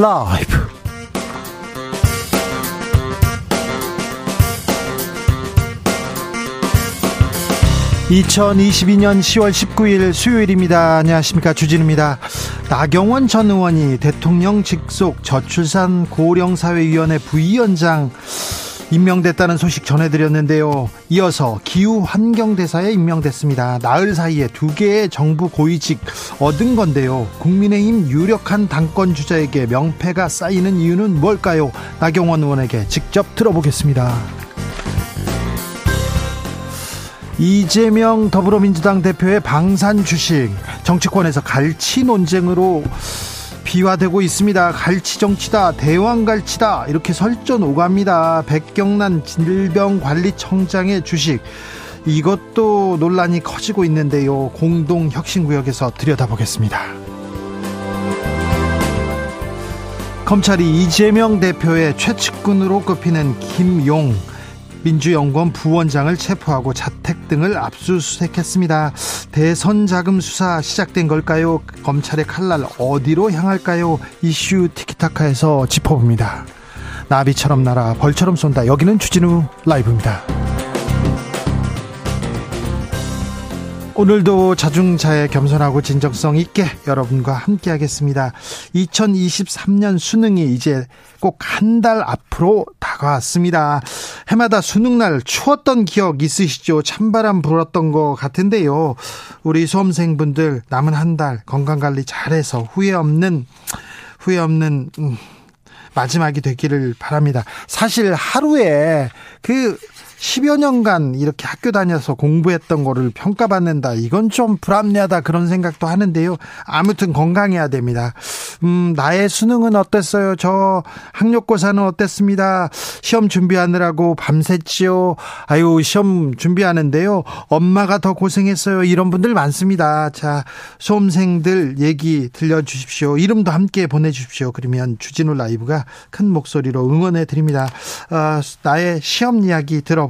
라이브. 2022년 10월 19일 수요일입니다. 안녕하십니까. 주진우입니다. 나경원 전 의원이 대통령 직속 저출산 고령사회위원회 부위원장 임명됐다는 소식 전해드렸는데요. 이어서 기후 환경대사에 임명됐습니다. 나흘 사이에 두 개의 정부 고위직 얻은 건데요. 국민의힘 유력한 당권 주자에게 명패가 쌓이는 이유는 뭘까요? 나경원 의원에게 직접 들어보겠습니다. 이재명 더불어민주당 대표의 방산 주식 정치권에서 갈치 논쟁으로 비화되고 있습니다. 갈치 정치다, 대왕 갈치다 이렇게 설전 오갑니다. 백경란 질병관리청장의 주식 이것도 논란이 커지고 있는데요. 공동 혁신구역에서 들여다보겠습니다. 검찰이 이재명 대표의 최측근으로 꼽히는 김용 민주연구원 부원장을 체포하고 자택 등을 압수수색했습니다. 대선 자금 수사 시작된 걸까요? 검찰의 칼날 어디로 향할까요? 이슈 티키타카에서 짚어봅니다. 나비처럼 날아 벌처럼 쏜다. 여기는 주진우 라이브입니다. 오늘도 자중자애 겸손하고 진정성 있게 여러분과 함께 하겠습니다. 2023년 수능이 이제 꼭 한 달 앞으로 다가왔습니다. 해마다 수능날 추웠던 기억 있으시죠? 찬바람 불었던 것 같은데요. 우리 수험생분들 남은 한 달 건강관리 잘해서 후회 없는 후회 없는 음, 마지막이 되기를 바랍니다. 사실 하루에 그 10여 년간 이렇게 학교 다녀서 공부했던 거를 평가받는다. 이건 좀 불합리하다. 그런 생각도 하는데요. 아무튼 건강해야 됩니다. 음, 나의 수능은 어땠어요? 저 학력고사는 어땠습니다. 시험 준비하느라고 밤샜지요. 아유, 시험 준비하는데요. 엄마가 더 고생했어요. 이런 분들 많습니다. 자, 수험생들 얘기 들려주십시오. 이름도 함께 보내주십시오. 그러면 주진우 라이브가 큰 목소리로 응원해 드립니다. 어, 나의 시험 이야기 들어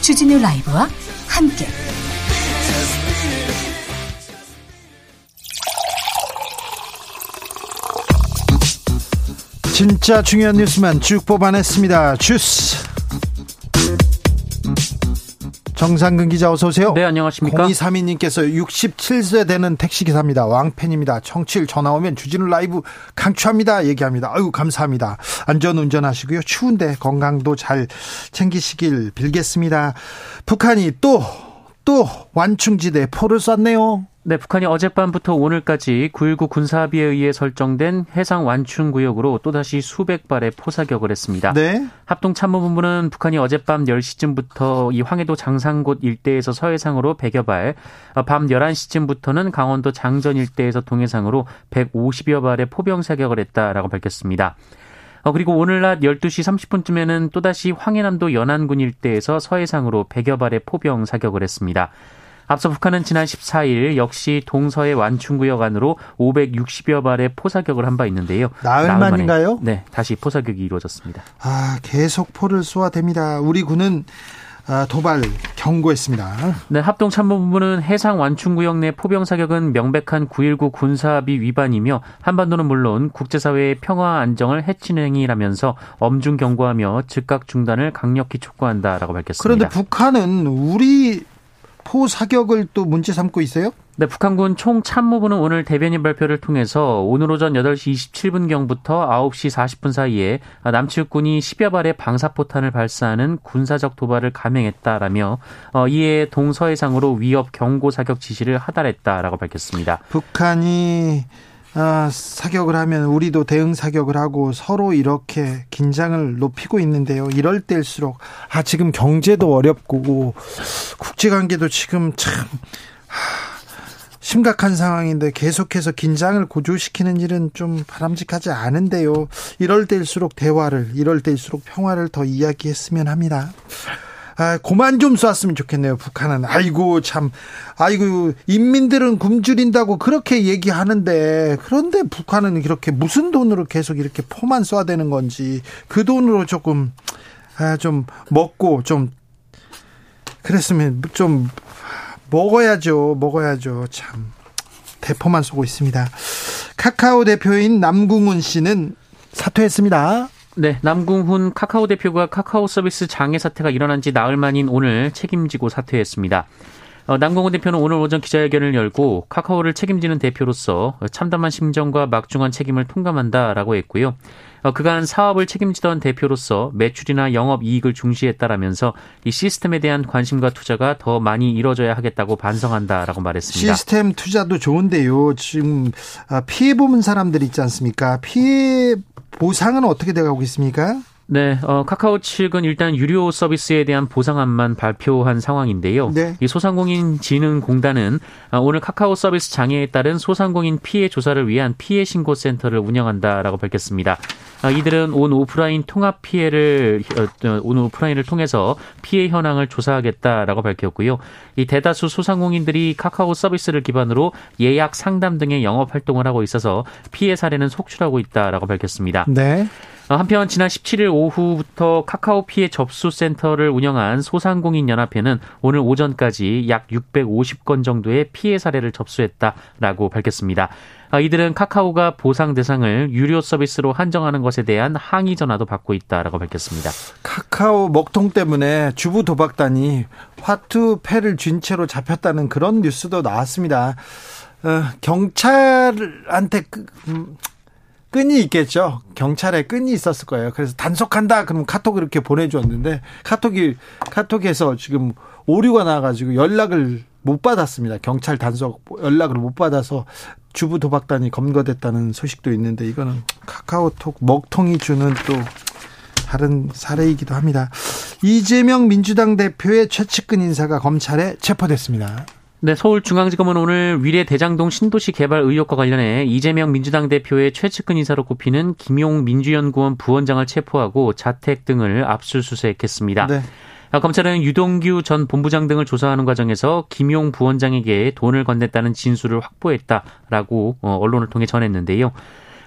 주진우 라이브와 함께 진짜 중요한 뉴스만 쭉 뽑아냈습니다. 주스. 정상근 기자 어서 오세요. 네, 안녕하십니까? 0232님께서 67세 되는 택시기사입니다. 왕팬입니다. 청취율 전화 오면 주진우 라이브 강추합니다. 얘기합니다. 아유, 감사합니다. 안전 운전 하시고요. 추운데 건강도 잘 챙기시길 빌겠습니다. 북한이 또, 또 완충지대 포를 쐈네요. 네, 북한이 어젯밤부터 오늘까지 9.19 군사합의에 의해 설정된 해상 완충 구역으로 또다시 수백 발의 포사격을 했습니다. 네. 합동참모본부는 북한이 어젯밤 10시쯤부터 이 황해도 장산곳 일대에서 서해상으로 100여 발, 밤 11시쯤부터는 강원도 장전 일대에서 동해상으로 150여 발의 포병 사격을 했다라고 밝혔습니다. 어, 그리고 오늘 낮 12시 30분쯤에는 또다시 황해남도 연안군 일대에서 서해상으로 100여 발의 포병 사격을 했습니다. 앞서 북한은 지난 14일 역시 동서해 완충구역 안으로 560여 발의 포사격을 한 바 있는데요. 나흘 만인가요? 네, 다시 포사격이 이루어졌습니다. 아, 계속 포를 쏘아댑니다. 우리 군은 아, 도발 경고했습니다. 네, 합동참모본부는 해상 완충구역 내 포병 사격은 명백한 9.19 군사합의 위반이며 한반도는 물론 국제사회의 평화 안정을 해치는 행위라면서 엄중 경고하며 즉각 중단을 강력히 촉구한다라고 밝혔습니다. 그런데 북한은 우리 포 사격을 또 문제 삼고 있어요? 네, 북한군 총참모부는 오늘 대변인 발표를 통해서 오늘 오전 8시 27분경부터 9시 40분 사이에 남측군이 10여 발의 방사포탄을 발사하는 군사적 도발을 감행했다라며 어, 이에 동서해상으로 위협 경고 사격 지시를 하달했다라고 밝혔습니다. 북한이 아, 사격을 하면 우리도 대응 사격을 하고 서로 이렇게 긴장을 높이고 있는데요. 이럴 때일수록 아 지금 경제도 어렵고 국제 관계도 지금 참 하, 심각한 상황인데 계속해서 긴장을 고조시키는 일은 좀 바람직하지 않은데요. 이럴 때일수록 대화를, 이럴 때일수록 평화를 더 이야기했으면 합니다. 아, 고만 좀 쐈으면 좋겠네요. 북한은. 아이고 참. 아이고 인민들은 굶주린다고 그렇게 얘기하는데 그런데 북한은 이렇게 무슨 돈으로 계속 이렇게 포만 쏴야 되는 건지 그 돈으로 조금 아, 좀 먹고 좀 그랬으면 좀 먹어야죠. 먹어야죠. 참. 대포만 쏘고 있습니다. 카카오 대표인 남궁훈 씨는 사퇴했습니다. 네, 남궁훈 카카오 대표가 카카오 서비스 장애 사태가 일어난 지 나흘 만인 오늘 책임지고 사퇴했습니다. 어, 남궁훈 대표는 오늘 오전 기자회견을 열고 카카오를 책임지는 대표로서 참담한 심정과 막중한 책임을 통감한다라고 했고요. 어, 그간 사업을 책임지던 대표로서 매출이나 영업 이익을 중시했다라면서 이 시스템에 대한 관심과 투자가 더 많이 이뤄져야 하겠다고 반성한다라고 말했습니다. 시스템 투자도 좋은데요. 지금 아, 피해 보는 사람들 있지 않습니까? 피해 보상은 어떻게 돼가고 있습니까? 네, 어, 카카오 측은 일단 유료 서비스에 대한 보상안만 발표한 상황인데요. 네. 이 소상공인 진흥공단은 어, 오늘 카카오 서비스 장애에 따른 소상공인 피해 조사를 위한 피해 신고 센터를 운영한다라고 밝혔습니다. 어, 이들은 온 오프라인 통합 피해를 어, 어, 온 오프라인을 통해서 피해 현황을 조사하겠다라고 밝혔고요. 이 대다수 소상공인들이 카카오 서비스를 기반으로 예약 상담 등의 영업 활동을 하고 있어서 피해 사례는 속출하고 있다라고 밝혔습니다. 네. 어, 한편 지난 17일 오후부터 카카오 피해 접수 센터를 운영한 소상공인 연합회는 오늘 오전까지 약 650건 정도의 피해 사례를 접수했다라고 밝혔습니다. 아, 이들은 카카오가 보상 대상을 유료 서비스로 한정하는 것에 대한 항의 전화도 받고 있다라고 밝혔습니다. 카카오 먹통 때문에 주부 도박단이 화투 패를 쥔 채로 잡혔다는 그런 뉴스도 나왔습니다. 어, 경찰한테 그, 음, 끈이 있겠죠. 경찰에 끈이 있었을 거예요. 그래서 단속한다. 그럼 카톡을 이렇게 보내주었는데 카톡이 카톡에서 지금 오류가 나가지고 연락을 못 받았습니다. 경찰 단속 연락을 못 받아서 주부 도박단이 검거됐다는 소식도 있는데 이거는 카카오톡 먹통이 주는 또 다른 사례이기도 합니다. 이재명 민주당 대표의 최측근 인사가 검찰에 체포됐습니다. 네, 서울중앙지검은 오늘 위례 대장동 신도시 개발 의혹과 관련해 이재명 민주당 대표의 최측근 인사로 꼽히는 김용 민주연구원 부원장을 체포하고 자택 등을 압수수색했습니다. 네. 아, 검찰은 유동규 전 본부장 등을 조사하는 과정에서 김용 부원장에게 돈을 건넸다는 진술을 확보했다라고 어, 언론을 통해 전했는데요.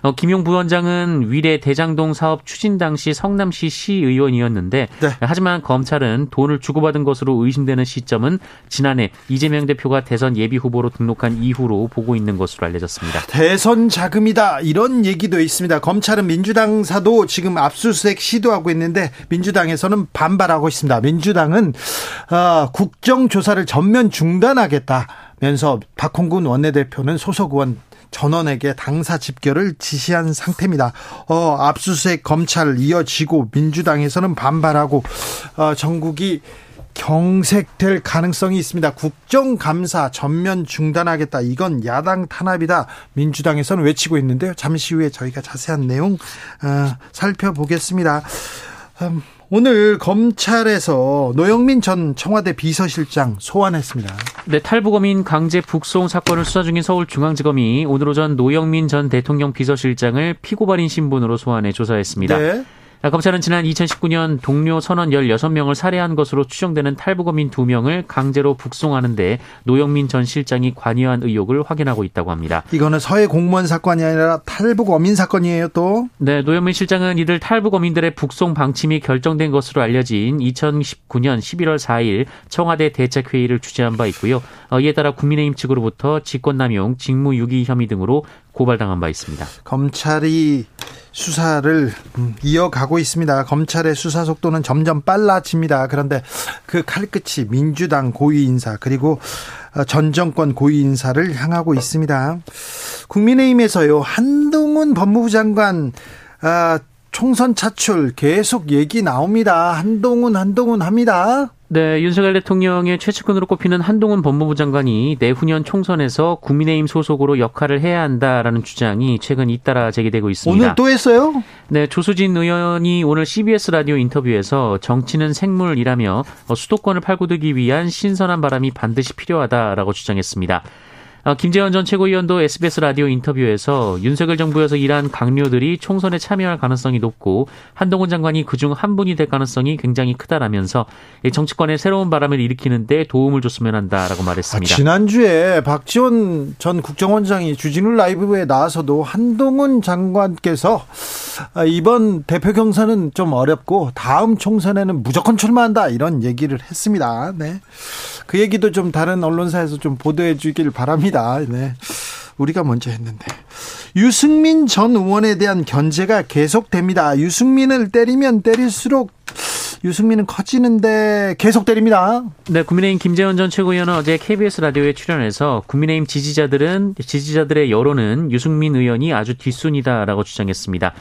어, 김용 부원장은 위례 대장동 사업 추진 당시 성남시 시의원이었는데 네. 하지만 검찰은 돈을 주고받은 것으로 의심되는 시점은 지난해 이재명 대표가 대선 예비 후보로 등록한 이후로 보고 있는 것으로 알려졌습니다. 대선 자금이다 이런 얘기도 있습니다. 검찰은 민주당 사도 지금 압수수색 시도하고 있는데 민주당에서는 반발하고 있습니다. 민주당은 어, 국정조사를 전면 중단하겠다면서 박홍근 원내대표는 소속 의원 전원에게 당사 집결을 지시한 상태입니다. 어, 압수수색 검찰 이어지고 민주당에서는 반발하고 어, 전국이 경색될 가능성이 있습니다. 국정감사 전면 중단하겠다. 이건 야당 탄압이다. 민주당에서는 외치고 있는데요. 잠시 후에 저희가 자세한 내용 어, 살펴보겠습니다. 음, 오늘 검찰에서 노영민 전 청와대 비서실장 소환했습니다. 네, 탈북어민 강제 북송 사건을 수사 중인 서울중앙지검이 오늘 오전 노영민 전 대통령 비서실장을 피고발인 신분으로 소환해 조사했습니다. 네. 검찰은 지난 2019년 동료 선원 16명을 살해한 것으로 추정되는 탈북어민 2명을 강제로 북송하는데 노영민 전 실장이 관여한 의혹을 확인하고 있다고 합니다. 이거는 서해 공무원 사건이 아니라 탈북어민 사건이에요 또? 네, 노영민 실장은 이들 탈북어민들의 북송 방침이 결정된 것으로 알려진 2019년 11월 4일 청와대 대책회의를 주재한 바 있고요. 어, 이에 따라 국민의힘 측으로부터 직권남용, 직무유기 혐의 등으로 고발당한 바 있습니다. 검찰이 수사를 음, 이어가고 있습니다. 검찰의 수사 속도는 점점 빨라집니다. 그런데 그 칼끝이 민주당 고위 인사 그리고 어, 전 정권 고위 인사를 향하고 있습니다. 국민의힘에서요 한동훈 법무부 장관 아, 총선 차출 계속 얘기 나옵니다. 한동훈 한동훈 합니다. 네, 윤석열 대통령의 최측근으로 꼽히는 한동훈 법무부 장관이 내후년 총선에서 국민의힘 소속으로 역할을 해야 한다라는 주장이 최근 잇따라 제기되고 있습니다. 오늘 또 했어요? 네, 조수진 의원이 오늘 CBS 라디오 인터뷰에서 정치는 생물이라며 수도권을 팔고들기 위한 신선한 바람이 반드시 필요하다라고 주장했습니다. 어, 김재원 전 최고위원도 SBS 라디오 인터뷰에서 윤석열 정부에서 일한 강료들이 총선에 참여할 가능성이 높고 한동훈 장관이 그중 한 분이 될 가능성이 굉장히 크다라면서 정치권에 새로운 바람을 일으키는데 도움을 줬으면 한다라고 말했습니다. 아, 지난주에 박지원 전 국정원장이 주진우 라이브에 나와서도 한동훈 장관께서 아, 이번 대표 경선은 좀 어렵고 다음 총선에는 무조건 출마한다 이런 얘기를 했습니다. 네. 그 얘기도 좀 다른 언론사에서 좀 보도해 주길 바랍니다. 네. 우리가 먼저 했는데. 유승민 전 의원에 대한 견제가 계속됩니다. 유승민을 때리면 때릴수록 유승민은 커지는데 계속 때립니다. 네, 국민의힘 김재원 전 최고위원은 어제 KBS 라디오에 출연해서 국민의힘 지지자들은 지지자들의 여론은 유승민 의원이 아주 뒷순이다라고 주장했습니다.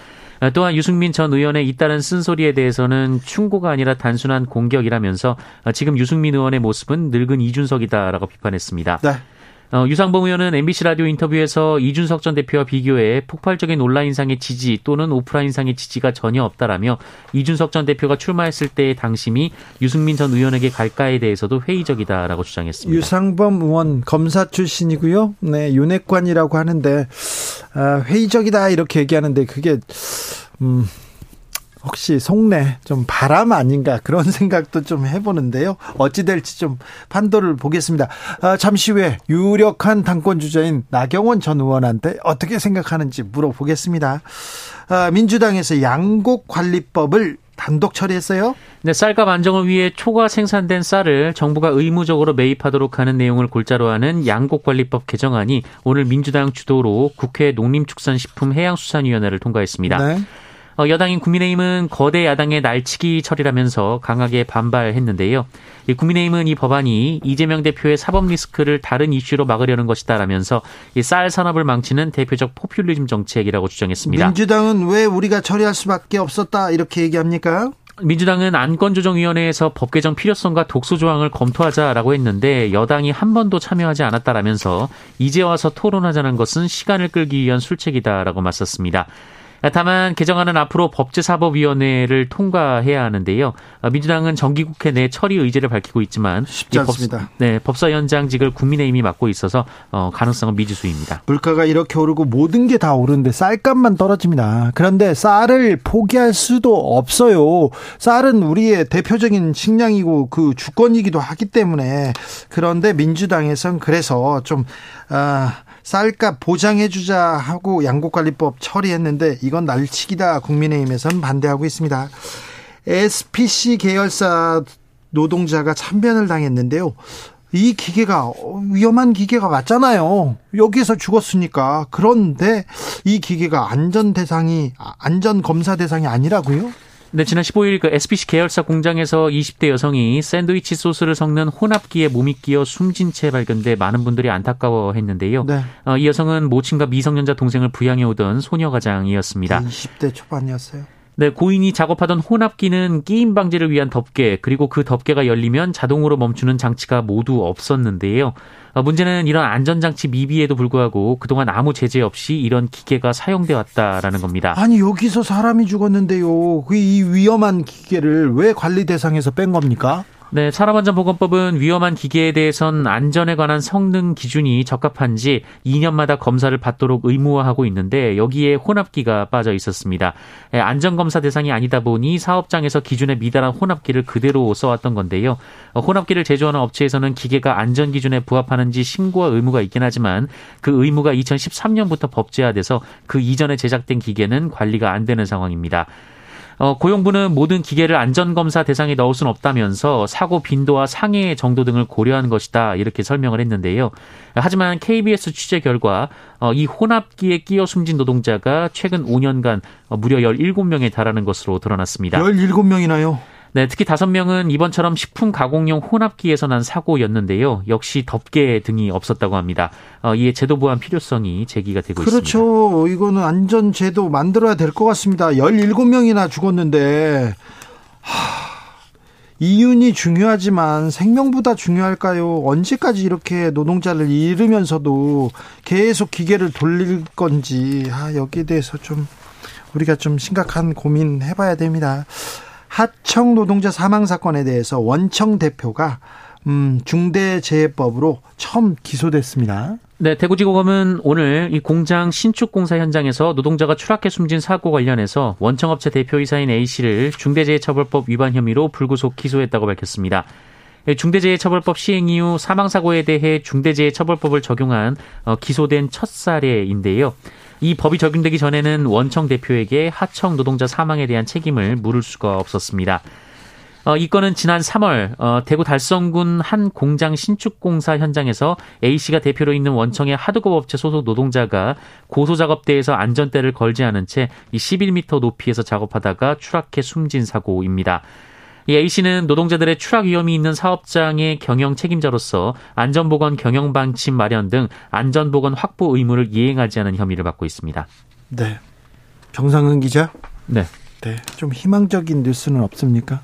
또한 유승민 전 의원의 잇따른 쓴소리에 대해서는 충고가 아니라 단순한 공격이라면서 지금 유승민 의원의 모습은 늙은 이준석이다라고 비판했습니다. 네. 어, 유상봉 의원은 MBC 라디오 인터뷰에서 이준석 전 대표와 비교해 폭발적인 온라인상의 지지 또는 오프라인상의 지지가 전혀 없다라며 이준석 전 대표가 출마했을 때의 당심이 유승민 전 의원에게 갈까에 대해서도 회의적이다라고 주장했습니다. 유상범 의원 검사 출신이고요. 네, 윤핵관이라고 하는데 아, 회의적이다 이렇게 얘기하는데 그게 음 혹시 속내 좀 바람 아닌가 그런 생각도 좀 해보는데요. 어찌 될지 좀 판도를 보겠습니다. 아, 잠시 후에 유력한 당권 주자인 나경원 전 의원한테 어떻게 생각하는지 물어보겠습니다. 아, 민주당에서 양곡 관리법을 단독 처리했어요? 네, 쌀값 안정을 위해 초과 생산된 쌀을 정부가 의무적으로 매입하도록 하는 내용을 골자로 하는 양곡관리법 개정안이 오늘 민주당 주도로 국회 농림축산식품해양수산위원회를 통과했습니다. 네. 어, 여당인 국민의힘은 거대 야당의 날치기 처리라면서 강하게 반발했는데요. 국민의힘은 이 법안이 이재명 대표의 사법 리스크를 다른 이슈로 막으려는 것이다라면서 쌀 산업을 망치는 대표적 포퓰리즘 정책이라고 주장했습니다. 민주당은 왜 우리가 처리할 수밖에 없었다 이렇게 얘기합니까? 민주당은 안건조정위원회에서 법 개정 필요성과 독소 조항을 검토하자라고 했는데 여당이 한 번도 참여하지 않았다라면서 이제 와서 토론하자는 것은 시간을 끌기 위한 술책이다라고 맞섰습니다. 다만 개정안은 앞으로 법제사법위원회를 통과해야 하는데요. 민주당은 정기국회 내 처리 의지를 밝히고 있지만 쉽지 않습니다. 법, 네, 법사위원장직을 국민의힘이 맡고 있어서 어, 가능성은 미지수입니다. 물가가 이렇게 오르고 모든 게 다 오르는데 쌀값만 떨어집니다. 그런데 쌀을 포기할 수도 없어요. 쌀은 우리의 대표적인 식량이고 그 주권이기도 하기 때문에 그런데 민주당에선 그래서 좀 아, 쌀값 보장해주자 하고 양곡관리법 처리했는데 이건 날치기다 국민의힘에서는 반대하고 있습니다. SPC 계열사 노동자가 참변을 당했는데요. 이 기계가 위험한 기계가 맞잖아요. 여기서 죽었으니까. 그런데 이 기계가 안전 대상이 안전 검사 대상이 아니라고요? 네, 지난 15일 그 SPC 계열사 공장에서 20대 여성이 샌드위치 소스를 섞는 혼합기에 몸이 끼어 숨진 채 발견돼 많은 분들이 안타까워했는데요. 네. 어, 이 여성은 모친과 미성년자 동생을 부양해 오던 소녀 가장이었습니다. 20대 초반이었어요. 네, 고인이 작업하던 혼합기는 끼임 방지를 위한 덮개 그리고 그 덮개가 열리면 자동으로 멈추는 장치가 모두 없었는데요. 어, 문제는 이런 안전장치 미비에도 불구하고 그동안 아무 제재 없이 이런 기계가 사용돼 왔다라는 겁니다. 아니 여기서 사람이 죽었는데요. 그이 위험한 기계를 왜 관리 대상에서 뺀 겁니까? 네, 산업안전보건법은 위험한 기계에 대해선 안전에 관한 성능 기준이 적합한지 2년마다 검사를 받도록 의무화하고 있는데 여기에 혼합기가 빠져 있었습니다. 예, 안전검사 대상이 아니다 보니 사업장에서 기준에 미달한 혼합기를 그대로 써왔던 건데요. 어, 혼합기를 제조하는 업체에서는 기계가 안전 기준에 부합하는지 신고와 의무가 있긴 하지만 그 의무가 2013년부터 법제화돼서 그 이전에 제작된 기계는 관리가 안 되는 상황입니다. 어, 고용부는 모든 기계를 안전검사 대상에 넣을 수는 없다면서 사고 빈도와 상해 정도 등을 고려한 것이다 이렇게 설명을 했는데요. 하지만 KBS 취재 결과 어, 이 혼합기에 끼어 숨진 노동자가 최근 5년간 어, 무려 17명에 달하는 것으로 드러났습니다. 17명이나요? 네, 특히 다섯 명은 이번처럼 식품 가공용 혼합기에서 난 사고였는데요. 역시 덮개 등이 없었다고 합니다. 어, 이에 제도 보완 필요성이 제기가 되고 그렇죠. 있습니다. 그렇죠. 이거는 안전 제도 만들어야 될 것 같습니다. 17명이나 죽었는데 하... 이윤이 중요하지만 생명보다 중요할까요? 언제까지 이렇게 노동자를 잃으면서도 계속 기계를 돌릴 건지 아, 여기에 대해서 좀 우리가 좀 심각한 고민 해봐야 됩니다. 하청 노동자 사망 사건에 대해서 원청 대표가 음, 중대재해법으로 처음 기소됐습니다. 네, 대구지검은 오늘 이 공장 신축 공사 현장에서 노동자가 추락해 숨진 사고 관련해서 원청업체 대표이사인 A 씨를 중대재해처벌법 위반 혐의로 불구속 기소했다고 밝혔습니다. 예, 중대재해처벌법 시행 이후 사망사고에 대해 중대재해처벌법을 적용한 어, 기소된 첫 사례인데요. 이 법이 적용되기 전에는 원청 대표에게 하청 노동자 사망에 대한 책임을 물을 수가 없었습니다. 어, 이 건은 지난 3월 어, 대구 달성군 한 공장 신축 공사 현장에서 A 씨가 대표로 있는 원청의 하드급 업체 소속 노동자가 고소 작업대에서 안전대를 걸지 않은 채이 11m 높이에서 작업하다가 추락해 숨진 사고입니다. 이 A 씨는 노동자들의 추락 위험이 있는 사업장의 경영 책임자로서 안전보건 경영 방침 마련 등 안전보건 확보 의무를 이행하지 않은 혐의를 받고 있습니다. 네. 정상은 기자. 네. 네. 좀 희망적인 뉴스는 없습니까?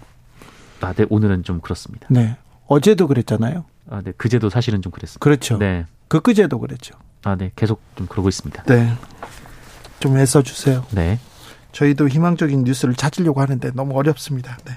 아, 네, 오늘은 좀 그렇습니다. 네. 어제도 그랬잖아요. 아, 네. 그제도 사실은 좀 그랬습니다. 그렇죠. 네. 그 그제도 그랬죠. 아, 네. 계속 좀 그러고 있습니다. 네. 좀 애써 주세요. 네. 저희도 희망적인 뉴스를 찾으려고 하는데 너무 어렵습니다. 네.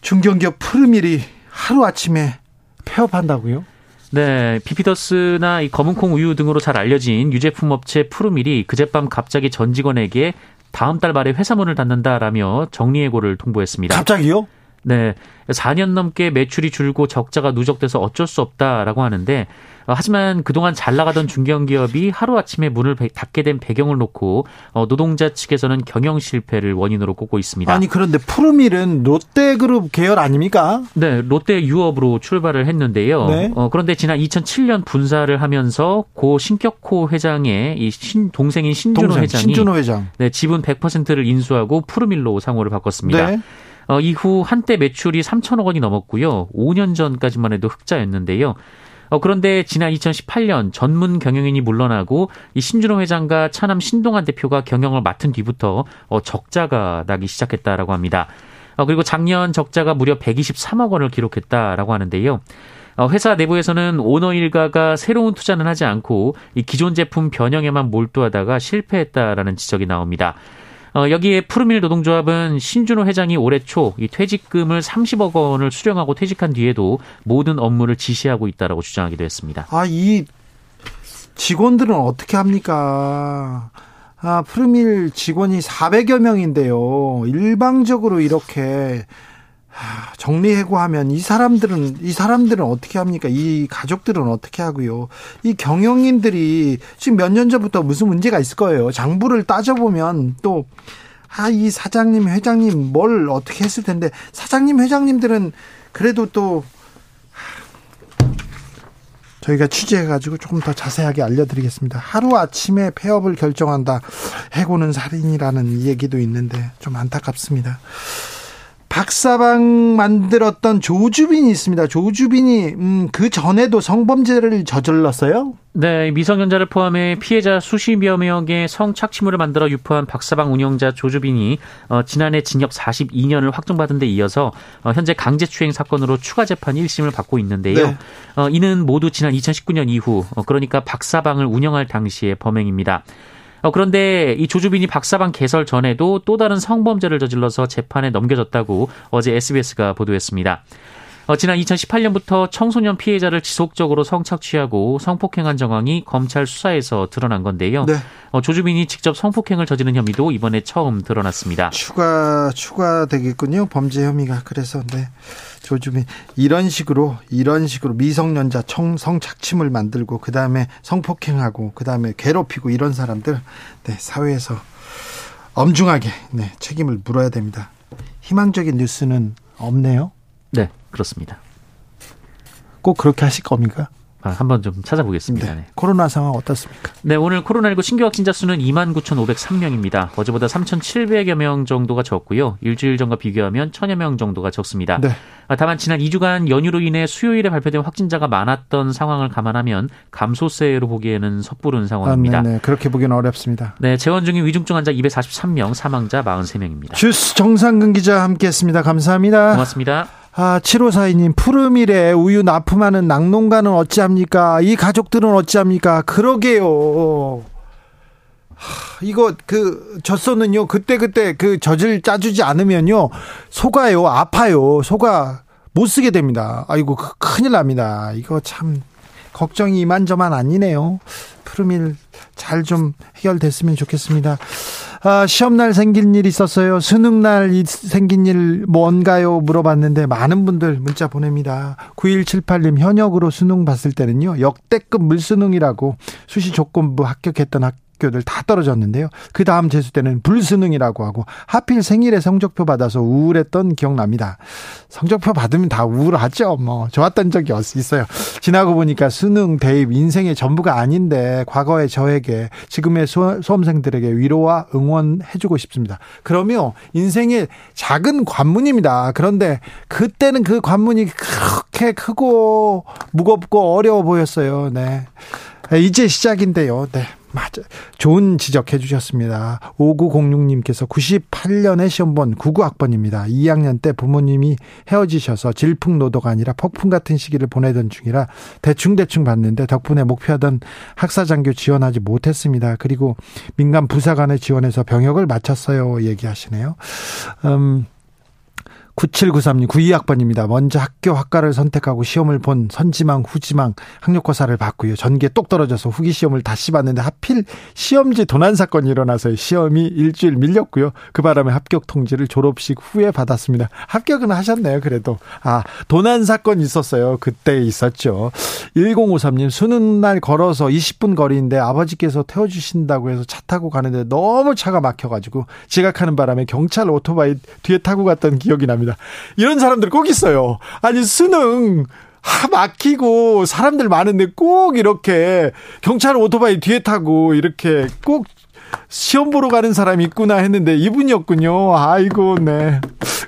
중견기업 푸르밀이 하루 아침에 폐업한다고요? 네, 비피더스나 이 검은콩 우유 등으로 잘 알려진 유제품 업체 푸르밀이 그젯밤 갑자기 전 직원에게 다음 달 말에 회사 문을 닫는다라며 정리 해고를 통보했습니다. 갑자기요? 네. 4년 넘게 매출이 줄고 적자가 누적돼서 어쩔 수 없다라고 하는데 어, 하지만 그동안 잘 나가던 중견기업이 하루아침에 문을 닫게 된 배경을 놓고 어, 노동자 측에서는 경영 실패를 원인으로 꼽고 있습니다. 아니 그런데 푸르밀은 롯데그룹 계열 아닙니까? 네, 롯데 유업으로 출발을 했는데요. 네. 어, 그런데 지난 2007년 분사를 하면서 고 신격호 회장의 이 신, 동생인 신준호 동생, 회장이 신준호 회장. 네, 지분 100%를 인수하고 푸르밀로 상호를 바꿨습니다. 네. 어, 이후 한때 매출이 3천억 원이 넘었고요. 5년 전까지만 해도 흑자였는데요. 어, 그런데 지난 2018년 전문 경영인이 물러나고 이 신준호 회장과 차남 신동환 대표가 경영을 맡은 뒤부터 어, 적자가 나기 시작했다라고 합니다. 어, 그리고 작년 적자가 무려 123억 원을 기록했다라고 하는데요. 어, 회사 내부에서는 오너 일가가 새로운 투자는 하지 않고 이 기존 제품 변형에만 몰두하다가 실패했다라는 지적이 나옵니다. 어, 여기에 푸르밀 노동조합은 신준호 회장이 올해 초 이 퇴직금을 30억 원을 수령하고 퇴직한 뒤에도 모든 업무를 지시하고 있다라고 주장하기도 했습니다. 아, 이 직원들은 어떻게 합니까? 아, 푸르밀 직원이 400여 명인데요. 일방적으로 이렇게 정리해고하면 이 사람들은 이 사람들은 어떻게 합니까? 이 가족들은 어떻게 하고요? 이 경영인들이 지금 몇 년 전부터 무슨 문제가 있을 거예요. 장부를 따져보면 또 아, 이 사장님, 회장님 뭘 어떻게 했을 텐데 사장님, 회장님들은 그래도 또 저희가 취재해가지고 조금 더 자세하게 알려드리겠습니다. 하루 아침에 폐업을 결정한다. 해고는 살인이라는 얘기도 있는데 좀 안타깝습니다. 박사방 만들었던 조주빈이 있습니다. 조주빈이 음, 그 전에도 성범죄를 저질렀어요? 네, 미성년자를 포함해 피해자 수십여 명의 성착취물을 만들어 유포한 박사방 운영자 조주빈이 어, 지난해 징역 42년을 확정받은 데 이어서 어, 현재 강제추행 사건으로 추가 재판 1심을 받고 있는데요. 네. 어, 이는 모두 지난 2019년 이후 어, 그러니까 박사방을 운영할 당시의 범행입니다. 어, 그런데 이 조주빈이 박사방 개설 전에도 또 다른 성범죄를 저질러서 재판에 넘겨졌다고 어제 SBS가 보도했습니다. 어, 지난 2018년부터 청소년 피해자를 지속적으로 성착취하고 성폭행한 정황이 검찰 수사에서 드러난 건데요. 네. 어, 조주빈이 직접 성폭행을 저지른 혐의도 이번에 처음 드러났습니다. 추가 추가되겠군요. 범죄 혐의가 그래서 네. 조주빈 이런 식으로 이런 식으로 미성년자 청, 성착취물 만들고 그 다음에 성폭행하고 그 다음에 괴롭히고 이런 사람들 네, 사회에서 엄중하게 네, 책임을 물어야 됩니다. 희망적인 뉴스는 없네요. 네, 그렇습니다. 꼭 그렇게 하실 겁니까? 아, 한번 좀 찾아보겠습니다. 네. 네. 코로나 상황 어떻습니까? 네, 오늘 코로나19 신규 확진자 수는 29,503명입니다. 어제보다 3,700여 명 정도가 적고요. 일주일 전과 비교하면 1,000여 명 정도가 적습니다. 네. 아, 다만 지난 2주간 연휴로 인해 수요일에 발표된 확진자가 많았던 상황을 감안하면 감소세로 보기에는 섣부른 상황입니다. 아, 네, 그렇게 보기는 어렵습니다. 네, 재원 중인 위중증 환자 243명, 사망자 43명입니다. 주스 정상근 기자 함께했습니다. 감사합니다. 고맙습니다. 아, 7542님, 푸르밀에 우유 납품하는 낙농가는 어찌합니까? 이 가족들은 어찌합니까? 그러게요. 하, 이거 그 젖소는요 그때그때 그 젖을 짜주지 않으면요 속아요 아파요 속아 못 쓰게 됩니다 아이고 큰일 납니다 이거 참 걱정이 이만저만 아니네요. 푸르밀 잘 좀 해결됐으면 좋겠습니다. 아, 시험날 생긴 일 있었어요. 수능날 생긴 일 뭔가요? 물어봤는데 많은 분들 문자 보냅니다. 9178님 현역으로 수능 봤을 때는요. 역대급 물수능이라고 수시 조건부 합격했던 학 학교들 다 떨어졌는데요. 그 다음 재수 때는 불수능이라고 하고 하필 생일에 성적표 받아서 우울했던 기억납니다. 성적표 받으면 다 우울하죠. 뭐 좋았던 적이 있어요. 지나고 보니까 수능, 대입, 인생의 전부가 아닌데 과거의 저에게 지금의 수험생들에게 위로와 응원해주고 싶습니다. 그러면 인생의 작은 관문입니다. 그런데 그때는 그 관문이 그렇게 크고 무겁고 어려워 보였어요. 네. 이제 시작인데요. 네. 맞아. 좋은 지적해 주셨습니다. 5906님께서 98년에 시험 본 99학번입니다. 2학년 때 부모님이 헤어지셔서 질풍노도가 아니라 폭풍 같은 시기를 보내던 중이라 대충대충 봤는데 덕분에 목표하던 학사장교 지원하지 못했습니다. 그리고 민간 부사관에 지원해서 병역을 마쳤어요. 얘기하시네요. 음, 9793님 92학번입니다. 먼저 학교 학과를 선택하고 시험을 본 선지망 후지망 학력고사를 봤고요. 전기에 똑 떨어져서 후기 시험을 다시 봤는데 하필 시험지 도난 사건이 일어나서 시험이 일주일 밀렸고요. 그 바람에 합격 통지를 졸업식 후에 받았습니다. 합격은 하셨네요. 그래도 아 도난 사건 있었어요. 그때 있었죠. 1053님 수능 날 걸어서 20분 거리인데 아버지께서 태워주신다고 해서 차 타고 가는데 너무 차가 막혀가지고 지각하는 바람에 경찰 오토바이 뒤에 타고 갔던 기억이 납니다. 있습니다. 이런 사람들 꼭 있어요. 아니, 수능, 하, 막히고 사람들 많은데 꼭 이렇게 경찰 오토바이 뒤에 타고 이렇게 꼭 시험 보러 가는 사람이 있구나 했는데 이분이었군요. 아이고, 네.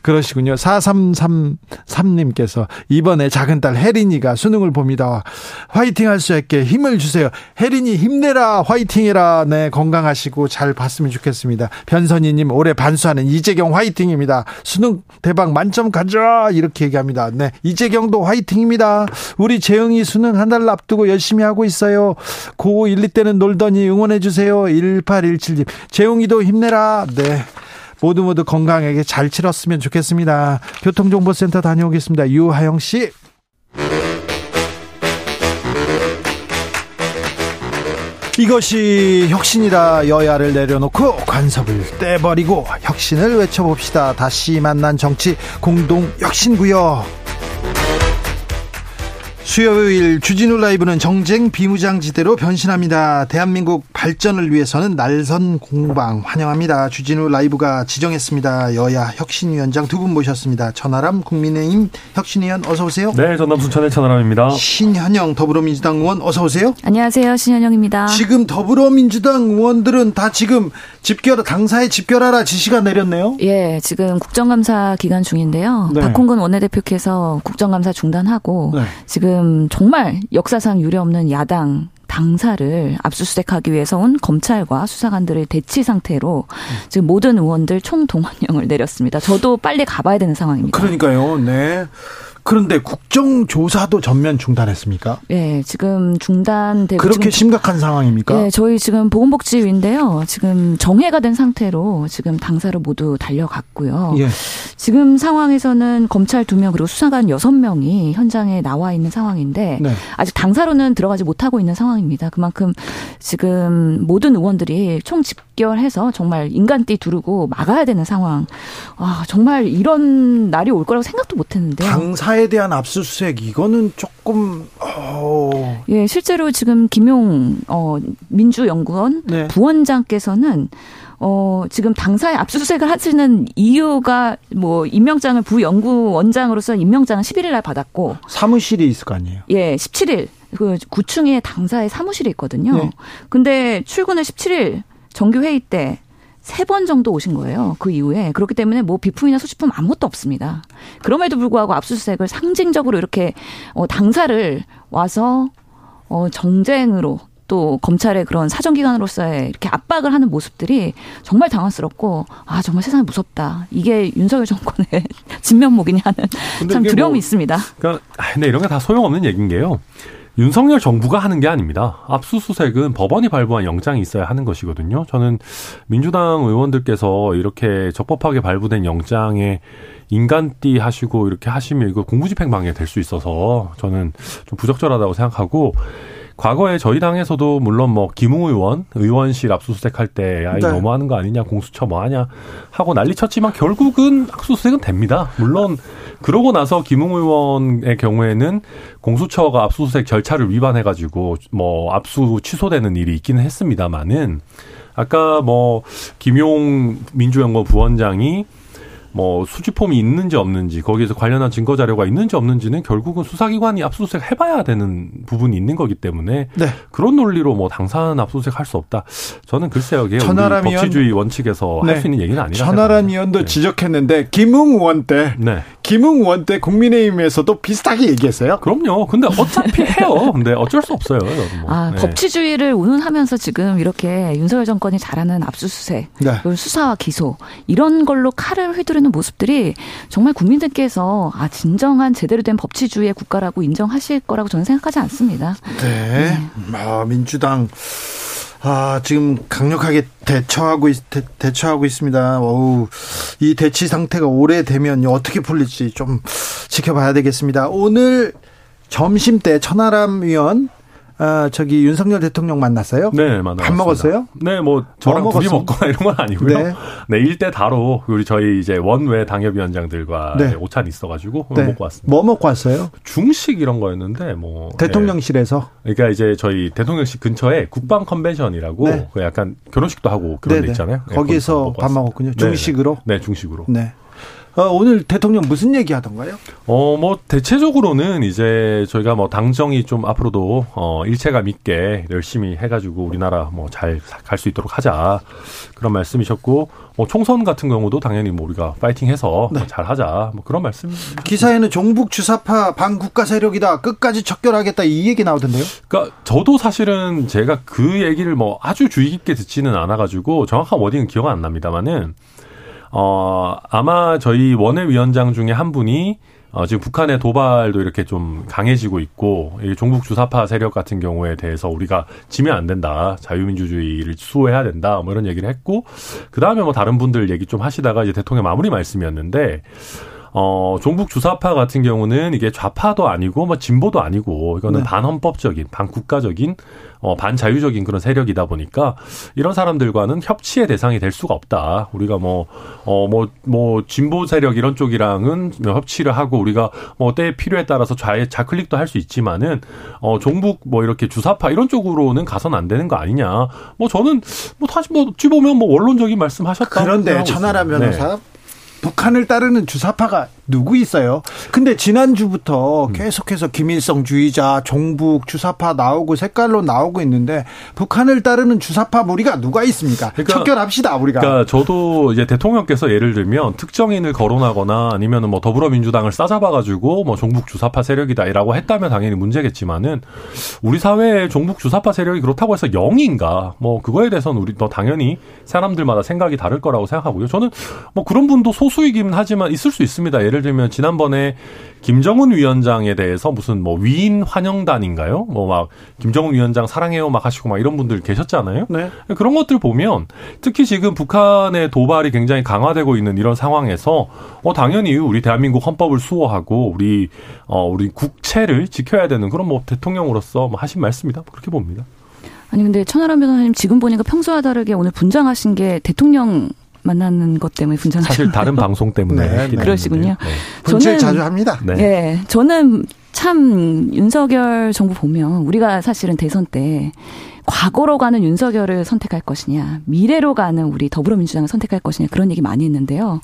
그러시군요. 4333님께서 이번에 작은 딸 혜린이가 수능을 봅니다. 화이팅 할 수 있게 힘을 주세요. 혜린이 힘내라, 화이팅 해라. 네, 건강하시고 잘 봤으면 좋겠습니다. 변선희님 올해 반수하는 이재경 화이팅입니다. 수능 대박 만점 가자. 이렇게 얘기합니다. 네, 이재경도 화이팅입니다. 우리 재영이 수능 한 달 앞두고 열심히 하고 있어요. 고 1, 2 때는 놀더니 응원해주세요. 1817님. 재용이도 힘내라. 네. 모두 모두 건강하게 잘 치렀으면 좋겠습니다. 교통정보센터 다녀오겠습니다. 유하영 씨. 이것이 혁신이다 여야를 내려놓고 관섭을 떼버리고 혁신을 외쳐봅시다. 다시 만난 정치 공동 혁신구역. 수요일 주진우 라이브는 정쟁 비무장지대로 변신합니다. 대한민국 발전을 위해서는 날선 공방 환영합니다. 주진우 라이브가 지정했습니다. 여야 혁신위원장 두 분 모셨습니다. 천하람 국민의힘 혁신위원 어서 오세요. 네, 전남 순천의 천하람입니다. 신현영 더불어민주당 의원 어서 오세요. 안녕하세요. 신현영입니다. 지금 더불어민주당 의원들은 다 지금 집결 당사에 집결하라 지시가 내렸네요. 예, 지금 국정감사 기간 중인데요. 네. 박홍근 원내대표께서 국정감사 중단하고 네. 지금 정말 역사상 유례없는 야당 당사를 압수수색하기 위해서 온 검찰과 수사관들의 대치 상태로 지금 모든 의원들 총동원령을 내렸습니다. 저도 빨리 가봐야 되는 상황입니다. 그러니까요. 네. 그런데 국정조사도 전면 중단했습니까? 네, 지금 중단되고 그렇게 지금, 심각한 상황입니까? 네, 저희 지금 보건복지위인데요. 지금 정해가 된 상태로 지금 당사로 모두 달려갔고요. 예. 지금 상황에서는 검찰 두 명 그리고 수사관 여섯 명이 현장에 나와 있는 상황인데 네. 아직 당사로는 들어가지 못하고 있는 상황입니다. 그만큼 지금 모든 의원들이 총 집결해서 정말 인간띠 두르고 막아야 되는 상황. 아, 정말 이런 날이 올 거라고 생각도 못 했는데. 당사 사에 대한 압수수색 이거는 조금 어... 예 실제로 지금 김용 어 민주연구원 네. 부원장께서는 어, 지금 당사에 압수수색을 하시는 이유가 뭐 임명장을 부연구원장으로서 임명장을 11일 날 받았고 사무실이 있을 거 아니에요? 예, 17일 그 9층에 당사의 사무실이 있거든요. 네. 근데 출근을 17일 정규 회의 때 세 번 정도 오신 거예요. 그 이후에. 그렇기 때문에 뭐 비품이나 소지품 아무것도 없습니다. 그럼에도 불구하고 압수수색을 상징적으로 이렇게 어, 당사를 와서 어, 정쟁으로 또 검찰의 그런 사정기관으로서의 이렇게 압박을 하는 모습들이 정말 당황스럽고 아 정말 세상이 무섭다. 이게 윤석열 정권의 진면목이냐 하는 참 두려움이 뭐, 있습니다. 그러니까 근데 이런 게 다 소용없는 얘기인 게요. 윤석열 정부가 하는 게 아닙니다. 압수수색은 법원이 발부한 영장이 있어야 하는 것이거든요. 저는 민주당 의원들께서 이렇게 적법하게 발부된 영장에 인간띠 하시고 이렇게 하시면 이거 공무집행 방해 될 수 있어서 저는 좀 부적절하다고 생각하고 과거에 저희 당에서도 물론 뭐 김웅 의원 의원실 압수수색 할 때 아이 네. 너무하는 거 아니냐 공수처 뭐 하냐 하고 난리 쳤지만 결국은 압수수색은 됩니다. 물론 그러고 나서 김웅 의원의 경우에는 공수처가 압수수색 절차를 위반해 가지고 뭐 압수 취소되는 일이 있기는 했습니다만은 아까 뭐 김용 민주연구원 부원장이 뭐 수집폼이 있는지 없는지 거기에서 관련한 증거 자료가 있는지 없는지는 결국은 수사기관이 압수수색 해봐야 되는 부분이 있는 거기 때문에 네. 그런 논리로 뭐 당사는 압수수색 할 수 없다. 저는 글쎄요, 이게 천하람 법치주의 원칙에서 네. 할수 있는 얘기는 아니라. 천하람 의원도 네. 지적했는데 김웅 의원 때, 네. 김웅 의원 때 국민의힘에서도 비슷하게 얘기했어요. 그럼요. 근데 어차피 해요. 근데 어쩔 수 없어요. 뭐. 아 네. 법치주의를 운운하면서 지금 이렇게 윤석열 정권이 잘하는 압수수색, 네. 수사와 기소 이런 걸로 칼을 휘두르 하는 모습들이 정말 국민들께서 아 진정한 제대로 된 법치주의의 국가라고 인정하실 거라고 저는 생각하지 않습니다. 네, 네. 아, 민주당 아, 지금 강력하게 대처하고 있, 대, 처하고 있습니다. 어우, 이 대치 상태가 오래되면 어떻게 풀릴지 좀 지켜봐야 되겠습니다. 오늘 점심 때 천하람 의원 아, 저기 윤석열 대통령 만났어요? 네, 만났어요. 밥 먹었어요? 네, 뭐 저랑 뭐 둘이 먹거나 이런 건 아니고요. 네, 네 일대 다로 우리 저희 이제 원외 당협위원장들과 네. 오찬 있어가지고 네. 먹고 왔습니다. 뭐 먹고 왔어요? 중식 이런 거였는데 뭐 대통령실에서. 네. 그러니까 이제 저희 대통령실 근처에 국방 컨벤션이라고 네. 그 약간 결혼식도 하고 그런. 데 있잖아요. 네, 거기서 밥 먹었군요. 중식으로. 네, 중식으로. 네. 어, 오늘 대통령 무슨 얘기 하던가요? 어, 뭐, 대체적으로는 이제 저희가 뭐 당정이 좀 앞으로도 어, 일체감 있게 열심히 해가지고 우리나라 뭐 잘 갈 수 있도록 하자. 그런 말씀이셨고, 뭐 총선 같은 경우도 당연히 뭐 우리가 파이팅 해서 네. 잘 하자. 뭐 그런 말씀. 기사에는 종북 주사파 반국가 세력이다. 끝까지 척결하겠다. 이 얘기 나오던데요? 그러니까 저도 사실은 제가 그 얘기를 뭐 아주 주의 깊게 듣지는 않아가지고 정확한 워딩은 기억 안 납니다만은 어, 아마 저희 원외위원장 중에 한 분이 어, 지금 북한의 도발도 이렇게 좀 강해지고 있고, 이 종북 주사파 세력 같은 경우에 대해서 우리가 지면 안 된다. 자유민주주의를 수호해야 된다. 뭐 이런 얘기를 했고, 그 다음에 뭐 다른 분들 얘기 좀 하시다가 이제 대통령 마무리 말씀이었는데, 어, 종북 주사파 같은 경우는 이게 좌파도 아니고 뭐 진보도 아니고 이거는 네. 반헌법적인, 반국가적인 어, 반자유적인 그런 세력이다 보니까 이런 사람들과는 협치의 대상이 될 수가 없다. 우리가 뭐, 어, 뭐, 뭐, 진보 세력 이런 쪽이랑은 협치를 하고 우리가 뭐 때에 필요에 따라서 좌, 좌클릭도 할 수 있지만은, 어, 종북 뭐 이렇게 주사파 이런 쪽으로는 가선 안 되는 거 아니냐. 뭐 저는 뭐 다시 뭐 어찌 보면 뭐 원론적인 말씀 하셨다. 그런데 천하람 변호사 네. 북한을 따르는 주사파가 누구 있어요? 근데 지난주부터 음. 계속해서 김일성 주의자, 종북, 주사파 나오고 색깔로 나오고 있는데 북한을 따르는 주사파 무리가 누가 있습니까? 그러니까, 척결합시다, 우리가. 그러니까 저도 이제 대통령께서 예를 들면 특정인을 거론하거나 아니면 뭐 더불어민주당을 싸잡아가지고 뭐 종북 주사파 세력이다라고 했다면 당연히 문제겠지만은 우리 사회에 종북 주사파 세력이 그렇다고 해서 영인가 뭐 그거에 대해서는 우리 더 당연히 사람들마다 생각이 다를 거라고 생각하고요. 저는 뭐 그런 분도 소수이긴 하지만 있을 수 있습니다. 예를 들면 지난번에 김정은 위원장에 대해서 무슨 뭐 위인 환영단인가요? 뭐 막 김정은 위원장 사랑해요 막 하시고 막 이런 분들 계셨잖아요. 네. 그런 것들 보면 특히 지금 북한의 도발이 굉장히 강화되고 있는 이런 상황에서 어 당연히 우리 대한민국 헌법을 수호하고 우리 어 우리 국채를 지켜야 되는 그런 뭐 대통령으로서 뭐 하신 말씀이다. 그렇게 봅니다. 아니 근데 천하람 변호사님 지금 보니까 평소와 다르게 오늘 분장하신 게 대통령 만나는 것 때문에 분장하신 사실 다른 방송 때문에 네, 네, 그러시군요. 네. 분실 자주 합니다. 네. 네, 저는 참 윤석열 정부 보면 우리가 사실은 대선 때 과거로 가는 윤석열을 선택할 것이냐, 미래로 가는 우리 더불어민주당을 선택할 것이냐 그런 얘기 많이 했는데요.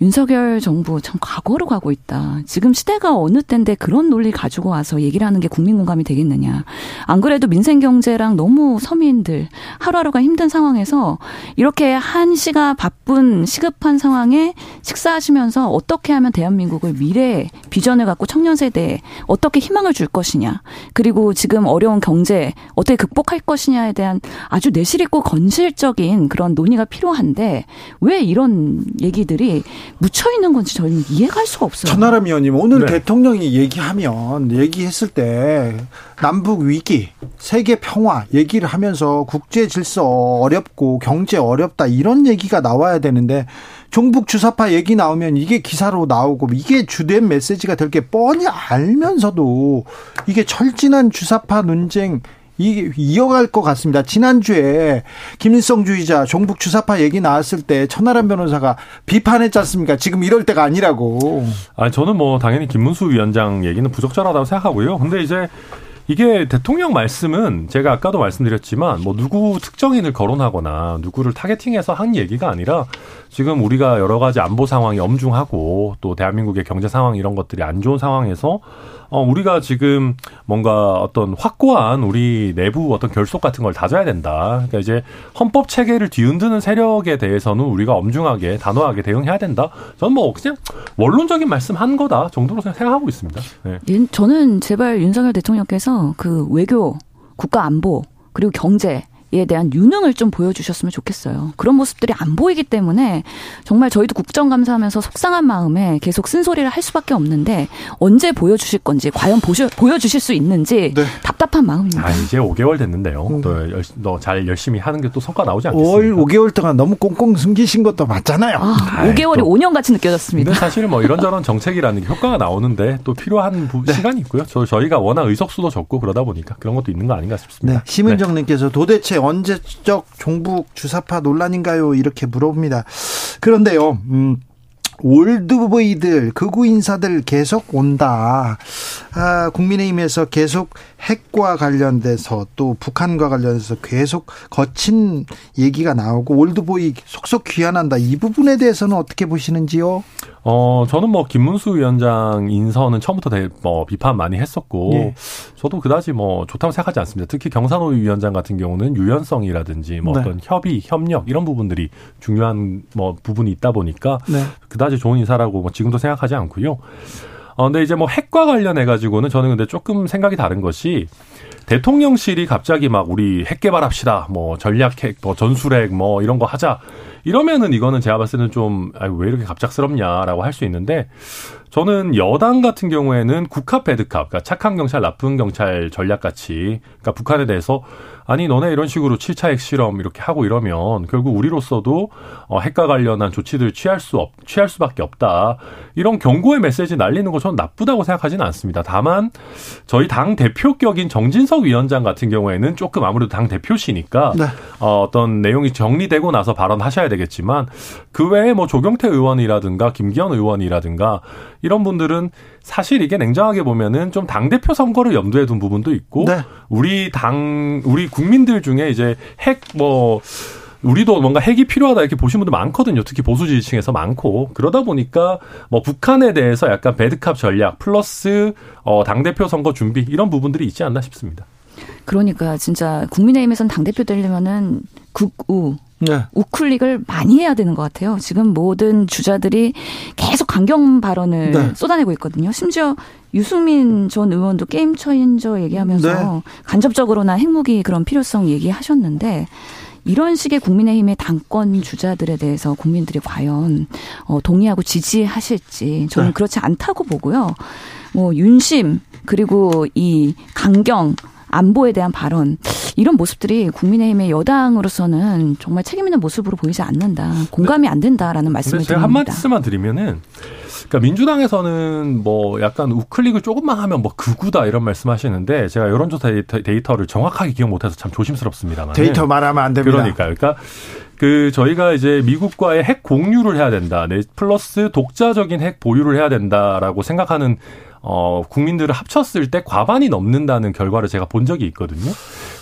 윤석열 정부 참 과거로 가고 있다. 지금 시대가 어느 때인데 그런 논리 가지고 와서 얘기를 하는 게 국민 공감이 되겠느냐. 안 그래도 민생 경제랑 너무 서민들 하루하루가 힘든 상황에서 이렇게 한 시가 바쁜 시급한 상황에 식사하시면서 어떻게 하면 대한민국을 미래 비전을 갖고 청년 세대에 어떻게 희망을 줄 것이냐. 그리고 지금 어려운 경제 어떻게 극복할 것이냐에 대한 아주 내실 있고 건실적인 그런 논의가 필요한데 왜 이런 얘기들이 묻혀 있는 건지 저는 이해가 할 수가 없어요. 천하람 의원님 오늘 네. 대통령이 얘기하면 얘기했을 때 남북 위기, 세계 평화 얘기를 하면서 국제 질서 어렵고 경제 어렵다 이런 얘기가 나와야 되는데 종북 주사파 얘기 나오면 이게 기사로 나오고 이게 주된 메시지가 될 게 뻔히 알면서도 이게 철진한 주사파 논쟁 이 이어갈 것 같습니다. 지난주에 김일성주의자 종북 주사파 얘기 나왔을 때 천하람 변호사가 비판했지 않습니까? 지금 이럴 때가 아니라고. 아 저는 뭐 당연히 김문수 위원장 얘기는 부적절하다고 생각하고요. 근데 이제 이게 대통령 말씀은 제가 아까도 말씀드렸지만 뭐 누구 특정인을 거론하거나 누구를 타겟팅해서 한 얘기가 아니라 지금 우리가 여러 가지 안보 상황이 엄중하고 또 대한민국의 경제 상황 이런 것들이 안 좋은 상황에서 어, 우리가 지금 뭔가 어떤 확고한 우리 내부 어떤 결속 같은 걸 다져야 된다. 그러니까 이제 헌법 체계를 뒤흔드는 세력에 대해서는 우리가 엄중하게 단호하게 대응해야 된다. 저는 뭐 그냥 원론적인 말씀 한 거다 정도로 생각하고 있습니다. 네. 저는 제발 윤석열 대통령께서 그 외교, 국가 안보, 그리고 경제 에 대한 유능을 좀 보여주셨으면 좋겠어요. 그런 모습들이 안 보이기 때문에 정말 저희도 국정감사하면서 속상한 마음에 계속 쓴소리를 할 수밖에 없는데 언제 보여주실 건지 과연 보셔, 보여주실 수 있는지 네. 답답한 마음입니다. 아, 이제 5개월 됐는데요. 음. 또잘 열심히 하는 게 또 성과 나오지 않겠습니까? 5, 5개월 동안 너무 꽁꽁 숨기신 것도 맞잖아요. 아, 5개월이 또. 5년 같이 느껴졌습니다. 사실 뭐 이런저런 정책이라는 게 효과가 나오는데 또 필요한 부, 네. 시간이 있고요. 저, 저희가 워낙 의석수도 적고 그러다 보니까 그런 것도 있는 거 아닌가 싶습니다. 네. 심은정님께서 네. 도대체 언제적 종북 주사파 논란인가요? 이렇게 물어봅니다. 그런데요, 음, 올드보이들 극우 인사들 계속 온다. 아, 국민의힘에서 계속 핵과 관련돼서 또 북한과 관련해서 계속 거친 얘기가 나오고 올드보이 속속 귀환한다. 이 부분에 대해서는 어떻게 보시는지요? 어, 저는 뭐 김문수 위원장 인선은 처음부터 대, 뭐 비판 많이 했었고 예. 저도 그다지 뭐 좋다고 생각하지 않습니다. 특히 경산호 위원장 같은 경우는 유연성이라든지 뭐 네. 어떤 협의, 협력 이런 부분들이 중요한 뭐 부분이 있다 보니까 네. 그다지 좋은 인사라고 뭐 지금도 생각하지 않고요. 어, 근데 이제 뭐 핵과 관련해 가지고는 저는 근데 조금 생각이 다른 것이 대통령실이 갑자기 막 우리 핵 개발합시다. 뭐 전략핵, 뭐 전술핵 뭐 이런 거 하자. 이러면은 이거는 제가 봤을 때는 좀, 아유, 왜 이렇게 갑작스럽냐라고 할 수 있는데, 저는 여당 같은 경우에는 국합 배드캅, 그러니까 착한 경찰, 나쁜 경찰 전략 같이, 그러니까 북한에 대해서 아니 너네 이런 식으로 7차 핵실험 이렇게 하고 이러면 결국 우리로서도 어, 핵과 관련한 조치들 취할 수 없, 취할 수밖에 없다. 이런 경고의 메시지 날리는 거 저는 나쁘다고 생각하지는 않습니다. 다만 저희 당 대표격인 정진석 위원장 같은 경우에는 조금 아무래도 당 대표시니까 네. 어, 어떤 내용이 정리되고 나서 발언하셔야 되겠지만 그 외에 뭐 조경태 의원이라든가 김기현 의원이라든가 이런 분들은 사실 이게 냉정하게 보면은 좀 당 대표 선거를 염두에 둔 부분도 있고 네. 우리 당 우리 국민들 중에 이제 핵뭐 우리도 뭔가 핵이 필요하다 이렇게 보시는 분들 많거든요. 특히 보수 지지층에서 많고 그러다 보니까 뭐 북한에 대해서 약간 배드캅 전략 플러스 어 당 대표 선거 준비 이런 부분들이 있지 않나 싶습니다. 그러니까 진짜 국민의힘에선 당 대표 되려면은 국우 네. 우클릭을 많이 해야 되는 것 같아요. 지금 모든 주자들이 계속 강경 발언을 네. 쏟아내고 있거든요. 심지어 유승민 전 의원도 게임 처인저 얘기하면서 네. 간접적으로나 핵무기 그런 필요성 얘기하셨는데 이런 식의 국민의힘의 당권 주자들에 대해서 국민들이 과연 어, 동의하고 지지하실지 저는 네. 그렇지 않다고 보고요. 뭐 윤심 그리고 이 강경 안보에 대한 발언 이런 모습들이 국민의힘의 여당으로서는 정말 책임 있는 모습으로 보이지 않는다. 공감이 안 된다라는 말씀을 제가 드립니다. 한마디만 드리면은 그러니까 민주당에서는 뭐 약간 우클릭을 조금만 하면 뭐 극우다 이런 말씀하시는데 제가 여론조사 데이터 를 정확하게 기억 못해서 참 조심스럽습니다만 데이터 말하면 안 됩니다. 그러니까 그러니까 그 저희가 이제 미국과의 핵 공유를 해야 된다. 네, 플러스 독자적인 핵 보유를 해야 된다라고 생각하는 어, 국민들을 합쳤을 때 과반이 넘는다는 결과를 제가 본 적이 있거든요.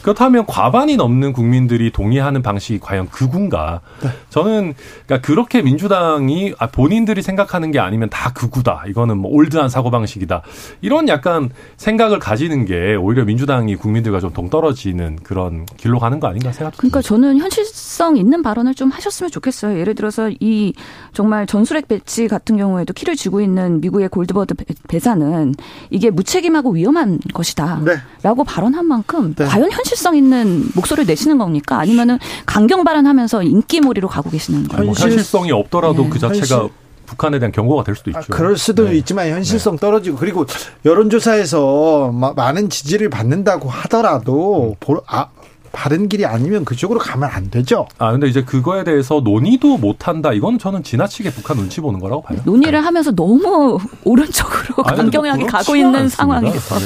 그렇다면 과반이 넘는 국민들이 동의하는 방식이 과연 극우인가? 네. 저는 그러니까 그렇게 민주당이 아, 본인들이 생각하는 게 아니면 다 극우다. 이거는 뭐 올드한 사고 방식이다. 이런 약간 생각을 가지는 게 오히려 민주당이 국민들과 좀 동떨어지는 그런 길로 가는 거 아닌가 생각합니다. 그러니까 저는 현실성 있는 발언을 좀 하셨으면 좋겠어요. 예를 들어서 이 정말 전술핵 배치 같은 경우에도 키를 쥐고 있는 미국의 골드버드 배사는 이게 무책임하고 위험한 것이다. 네. 라고 발언한 만큼 네. 과연 현실 현실성 있는 목소리를 내시는 겁니까? 아니면은 강경 발언하면서 인기몰이로 가고 계시는 거예요? 현실성이 없더라도 네. 그 자체가 현실. 북한에 대한 경고가 될 수도 아, 있죠. 아, 그럴 수도 네. 있지만 현실성 네. 떨어지고 그리고 여론조사에서 많은 지지를 받는다고 하더라도 음. 아, 바른 길이 아니면 그쪽으로 가면 안 되죠. 아 근데 이제 그거에 대해서 논의도 못 한다. 이건 저는 지나치게 북한 눈치 보는 거라고 봐요. 논의를 네. 하면서 너무 오른쪽으로 강경하게 가고 있는 상황에서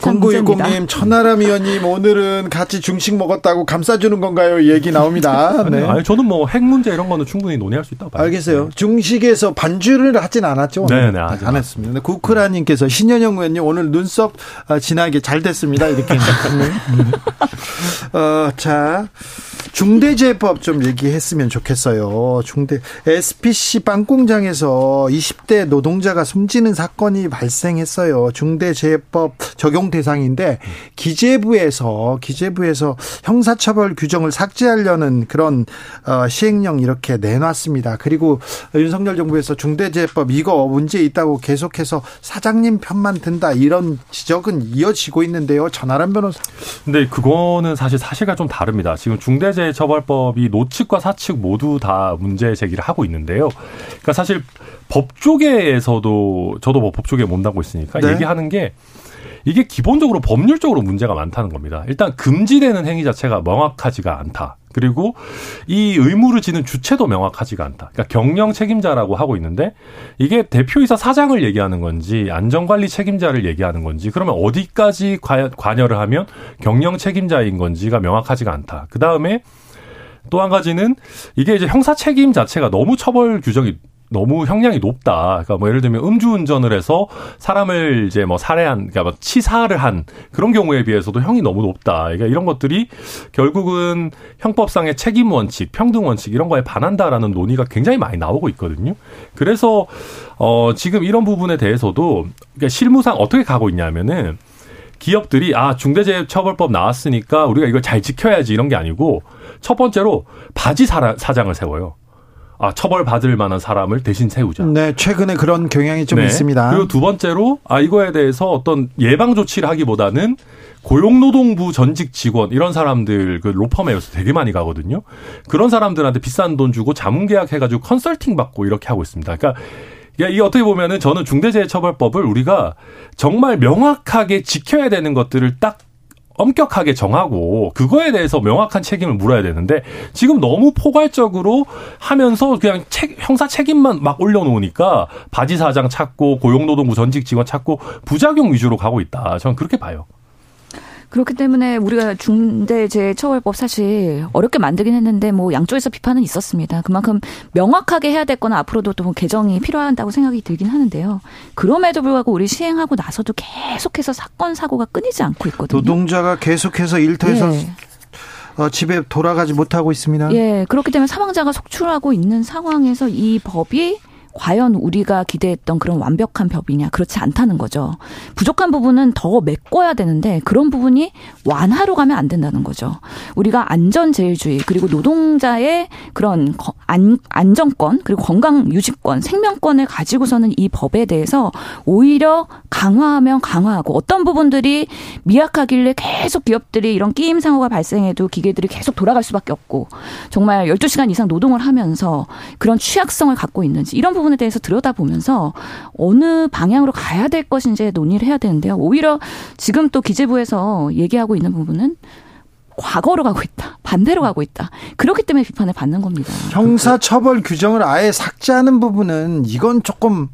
공구일공님 천하람 의원님 오늘은 같이 중식 먹었다고 감싸주는 건가요? 얘기 나옵니다. 네. 아니 저는 뭐 핵 문제 이런 거는 충분히 논의할 수 있다고 봐요. 알겠어요. 네. 중식에서 반주를 하진 않았죠. 네네 네, 안 했습니다. 구크라님께서 신현영 의원님 오늘 눈썹 아, 진하게 잘 됐습니다. 이렇게. 어, 자. 중대재해법 좀 얘기했으면 좋겠어요. 중대 SPC 빵 공장에서 20대 노동자가 숨지는 사건이 발생했어요. 중대재해법 적용 대상인데 기재부에서 기재부에서 형사처벌 규정을 삭제하려는 그런 어, 시행령 이렇게 내놨습니다. 그리고 윤석열 정부에서 중대재해법 이거 문제 있다고 계속해서 사장님 편만 든다 이런 지적은 이어지고 있는데요. 전하람 변호사. 근데 그거는 사실 사실과 좀 다릅니다. 지금 중대재 중대재해처벌법이 노측과 사측 모두 다 문제 제기를 하고 있는데요. 그러니까 사실 법조계에서도 저도 뭐 법조계 몸담고 있으니까 네. 얘기하는 게 이게 기본적으로 법률적으로 문제가 많다는 겁니다. 일단 금지되는 행위 자체가 명확하지가 않다. 그리고 이 의무를 지는 주체도 명확하지가 않다. 그러니까 경영 책임자라고 하고 있는데 이게 대표이사 사장을 얘기하는 건지 안전관리 책임자를 얘기하는 건지 그러면 어디까지 관여를 하면 경영 책임자인 건지가 명확하지가 않다. 그 다음에 또 한 가지는 이게 이제 형사 책임 자체가 너무 처벌 규정이 너무 형량이 높다. 그러니까 뭐 예를 들면 음주운전을 해서 사람을 이제 뭐 살해한, 그러니까 뭐 치사를 한 그런 경우에 비해서도 형이 너무 높다. 그러니까 이런 것들이 결국은 형법상의 책임 원칙, 평등 원칙 이런 거에 반한다라는 논의가 굉장히 많이 나오고 있거든요. 그래서 어 지금 이런 부분에 대해서도 그러니까 실무상 어떻게 가고 있냐면은 기업들이 아 중대재해처벌법 나왔으니까 우리가 이걸 잘 지켜야지 이런 게 아니고 첫 번째로 바지 사장을 세워요. 아, 처벌받을 만한 사람을 대신 세우자. 네, 최근에 그런 경향이 좀 네. 있습니다. 그리고 두 번째로 아 이거에 대해서 어떤 예방 조치를 하기보다는 고용노동부 전직 직원 이런 사람들 그 로펌에 서 되게 많이 가거든요. 그런 사람들한테 비싼 돈 주고 자문 계약 해가지고 컨설팅 받고 이렇게 하고 있습니다. 그러니까 이게 어떻게 보면은 저는 중대재해처벌법을 우리가 정말 명확하게 지켜야 되는 것들을 딱 엄격하게 정하고 그거에 대해서 명확한 책임을 물어야 되는데 지금 너무 포괄적으로 하면서 그냥 책, 형사 책임만 막 올려놓으니까 바지 사장 찾고 고용노동부 전직 직원 찾고 부작용 위주로 가고 있다. 저는 그렇게 봐요. 그렇기 때문에 우리가 중대재해처벌법 사실 어렵게 만들긴 했는데 뭐 양쪽에서 비판은 있었습니다. 그만큼 명확하게 해야 될 거는 앞으로도 또뭐 개정이 필요한다고 생각이 들긴 하는데요. 그럼에도 불구하고 우리 시행하고 나서도 계속해서 사건 사고가 끊이지 않고 있거든요. 노동자가 계속해서 일터에서 네. 어, 집에 돌아가지 못하고 있습니다. 예, 그렇기 때문에 사망자가 속출하고 있는 상황에서 이 법이 과연 우리가 기대했던 그런 완벽한 법이냐 그렇지 않다는 거죠. 부족한 부분은 더 메꿔야 되는데 그런 부분이 완화로 가면 안 된다는 거죠. 우리가 안전제일주의 그리고 노동자의 그런 안, 안정권 그리고 건강 유지권 생명권을 가지고서는 이 법에 대해서 오히려 강화하면 강화하고 어떤 부분들이 미약하길래 계속 기업들이 이런 끼임 상호가 발생해도 기계들이 계속 돌아갈 수밖에 없고 정말 12시간 이상 노동을 하면서 그런 취약성을 갖고 있는지 이런 부분에 대해서 들여다보면서 어느 방향으로 가야 될 것인지 논의를 해야 되는데요. 오히려 지금 또 기재부에서 얘기하고 있는 부분은 과거로 가고 있다. 반대로 가고 있다. 그렇기 때문에 비판을 받는 겁니다. 형사처벌 규정을 아예 삭제하는 부분은 이건 조금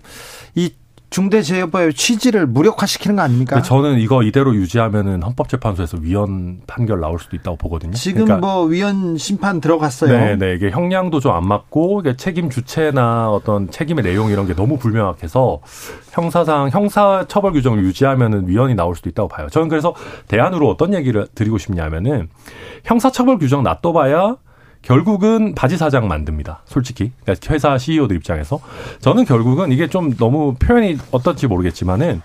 이 중대재해법의 취지를 무력화시키는 거 아닙니까? 저는 이거 이대로 유지하면은 헌법재판소에서 위헌 판결 나올 수도 있다고 보거든요. 지금 그러니까 뭐 위헌 심판 들어갔어요. 네, 네. 이게 형량도 좀 안 맞고 책임 주체나 어떤 책임의 내용 이런 게 너무 불명확해서 형사상 형사 처벌 규정을 유지하면은 위헌이 나올 수도 있다고 봐요. 저는 그래서 대안으로 어떤 얘기를 드리고 싶냐면은 형사 처벌 규정 놔둬봐야 결국은 바지 사장 만듭니다. 솔직히. 그러니까 회사 CEO들 입장에서. 저는 결국은 이게 좀 너무 표현이 어떨지 모르겠지만은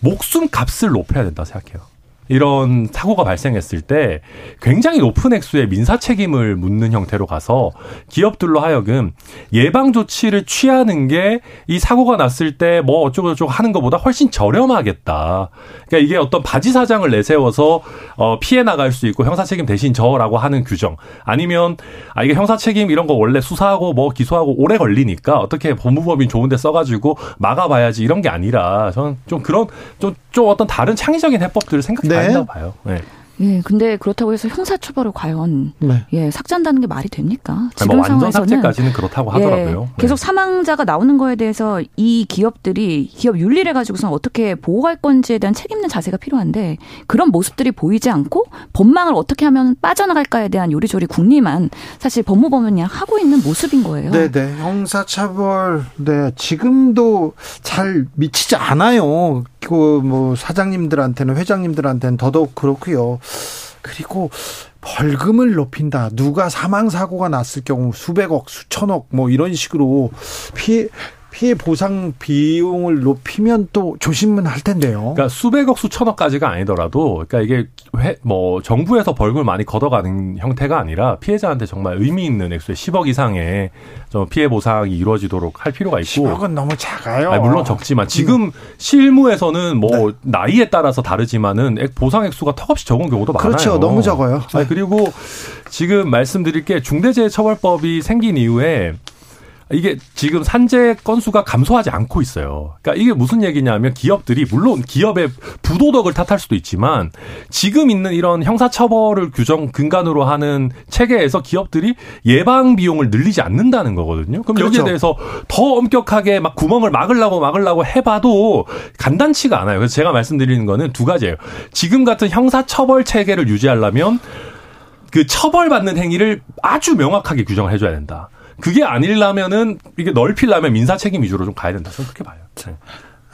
목숨 값을 높여야 된다 생각해요. 이런 사고가 발생했을 때 굉장히 높은 액수의 민사 책임을 묻는 형태로 가서 기업들로 하여금 예방 조치를 취하는 게 이 사고가 났을 때 뭐 어쩌고저쩌고 하는 것보다 훨씬 저렴하겠다. 그러니까 이게 어떤 바지 사장을 내세워서 어 피해 나갈 수 있고 형사 책임 대신 저라고 하는 규정 아니면 아 이게 형사 책임 이런 거 원래 수사하고 뭐 기소하고 오래 걸리니까 어떻게 법무법인 좋은데 써가지고 막아봐야지 이런 게 아니라 저는 좀 그런 좀, 좀 어떤 다른 창의적인 해법들을 생각해 네. 된다고 봐요. 네. 예, 근데 그렇다고 해서 형사처벌을 과연 네. 예 삭제한다는 게 말이 됩니까? 지금 뭐 상황에서는 삭제까지는 그렇다고 예, 하더라고요. 예, 계속 사망자가 나오는 거에 대해서 이 기업들이 기업 윤리를 가지고서 어떻게 보호할 건지에 대한 책임있는 자세가 필요한데 그런 모습들이 보이지 않고 법망을 어떻게 하면 빠져나갈까에 대한 요리조리 궁리만 사실 법무법원이 하고 있는 모습인 거예요. 네, 네. 형사처벌 네 지금도 잘 미치지 않아요. 그 뭐 사장님들한테는 회장님들한테는 더더욱 그렇고요. 그리고 벌금을 높인다. 누가 사망 사고가 났을 경우 수백억, 수천억 뭐 이런 식으로 피해 피해 보상 비용을 높이면 또 조심은 할 텐데요. 그러니까 수백억 수천억까지가 아니더라도 그러니까 이게 회, 뭐 정부에서 벌금을 많이 걷어가는 형태가 아니라 피해자한테 정말 의미 있는 액수의 10억 이상의 좀 피해 보상이 이루어지도록 할 필요가 있고 10억은 너무 작아요. 아니, 물론 적지만 지금 음. 실무에서는 뭐 네. 나이에 따라서 다르지만은 보상 액수가 턱없이 적은 경우도 많아요. 그렇죠. 너무 적어요. 네. 아니, 그리고 지금 말씀드릴 게 중대재해처벌법이 생긴 이후에 이게 지금 산재 건수가 감소하지 않고 있어요. 그러니까 이게 무슨 얘기냐면 기업들이 물론 기업의 부도덕을 탓할 수도 있지만 지금 있는 이런 형사처벌을 규정 근간으로 하는 체계에서 기업들이 예방 비용을 늘리지 않는다는 거거든요. 그럼 그렇죠. 여기에 대해서 더 엄격하게 막 구멍을 막으려고 막으려고 해봐도 간단치가 않아요. 그래서 제가 말씀드리는 거는 두 가지예요. 지금 같은 형사처벌 체계를 유지하려면 그 처벌받는 행위를 아주 명확하게 규정을 해줘야 된다. 그게 아니려면은 이게 넓히려면 민사 책임 위주로 좀 가야 된다. 저는 그렇게 봐요. 네.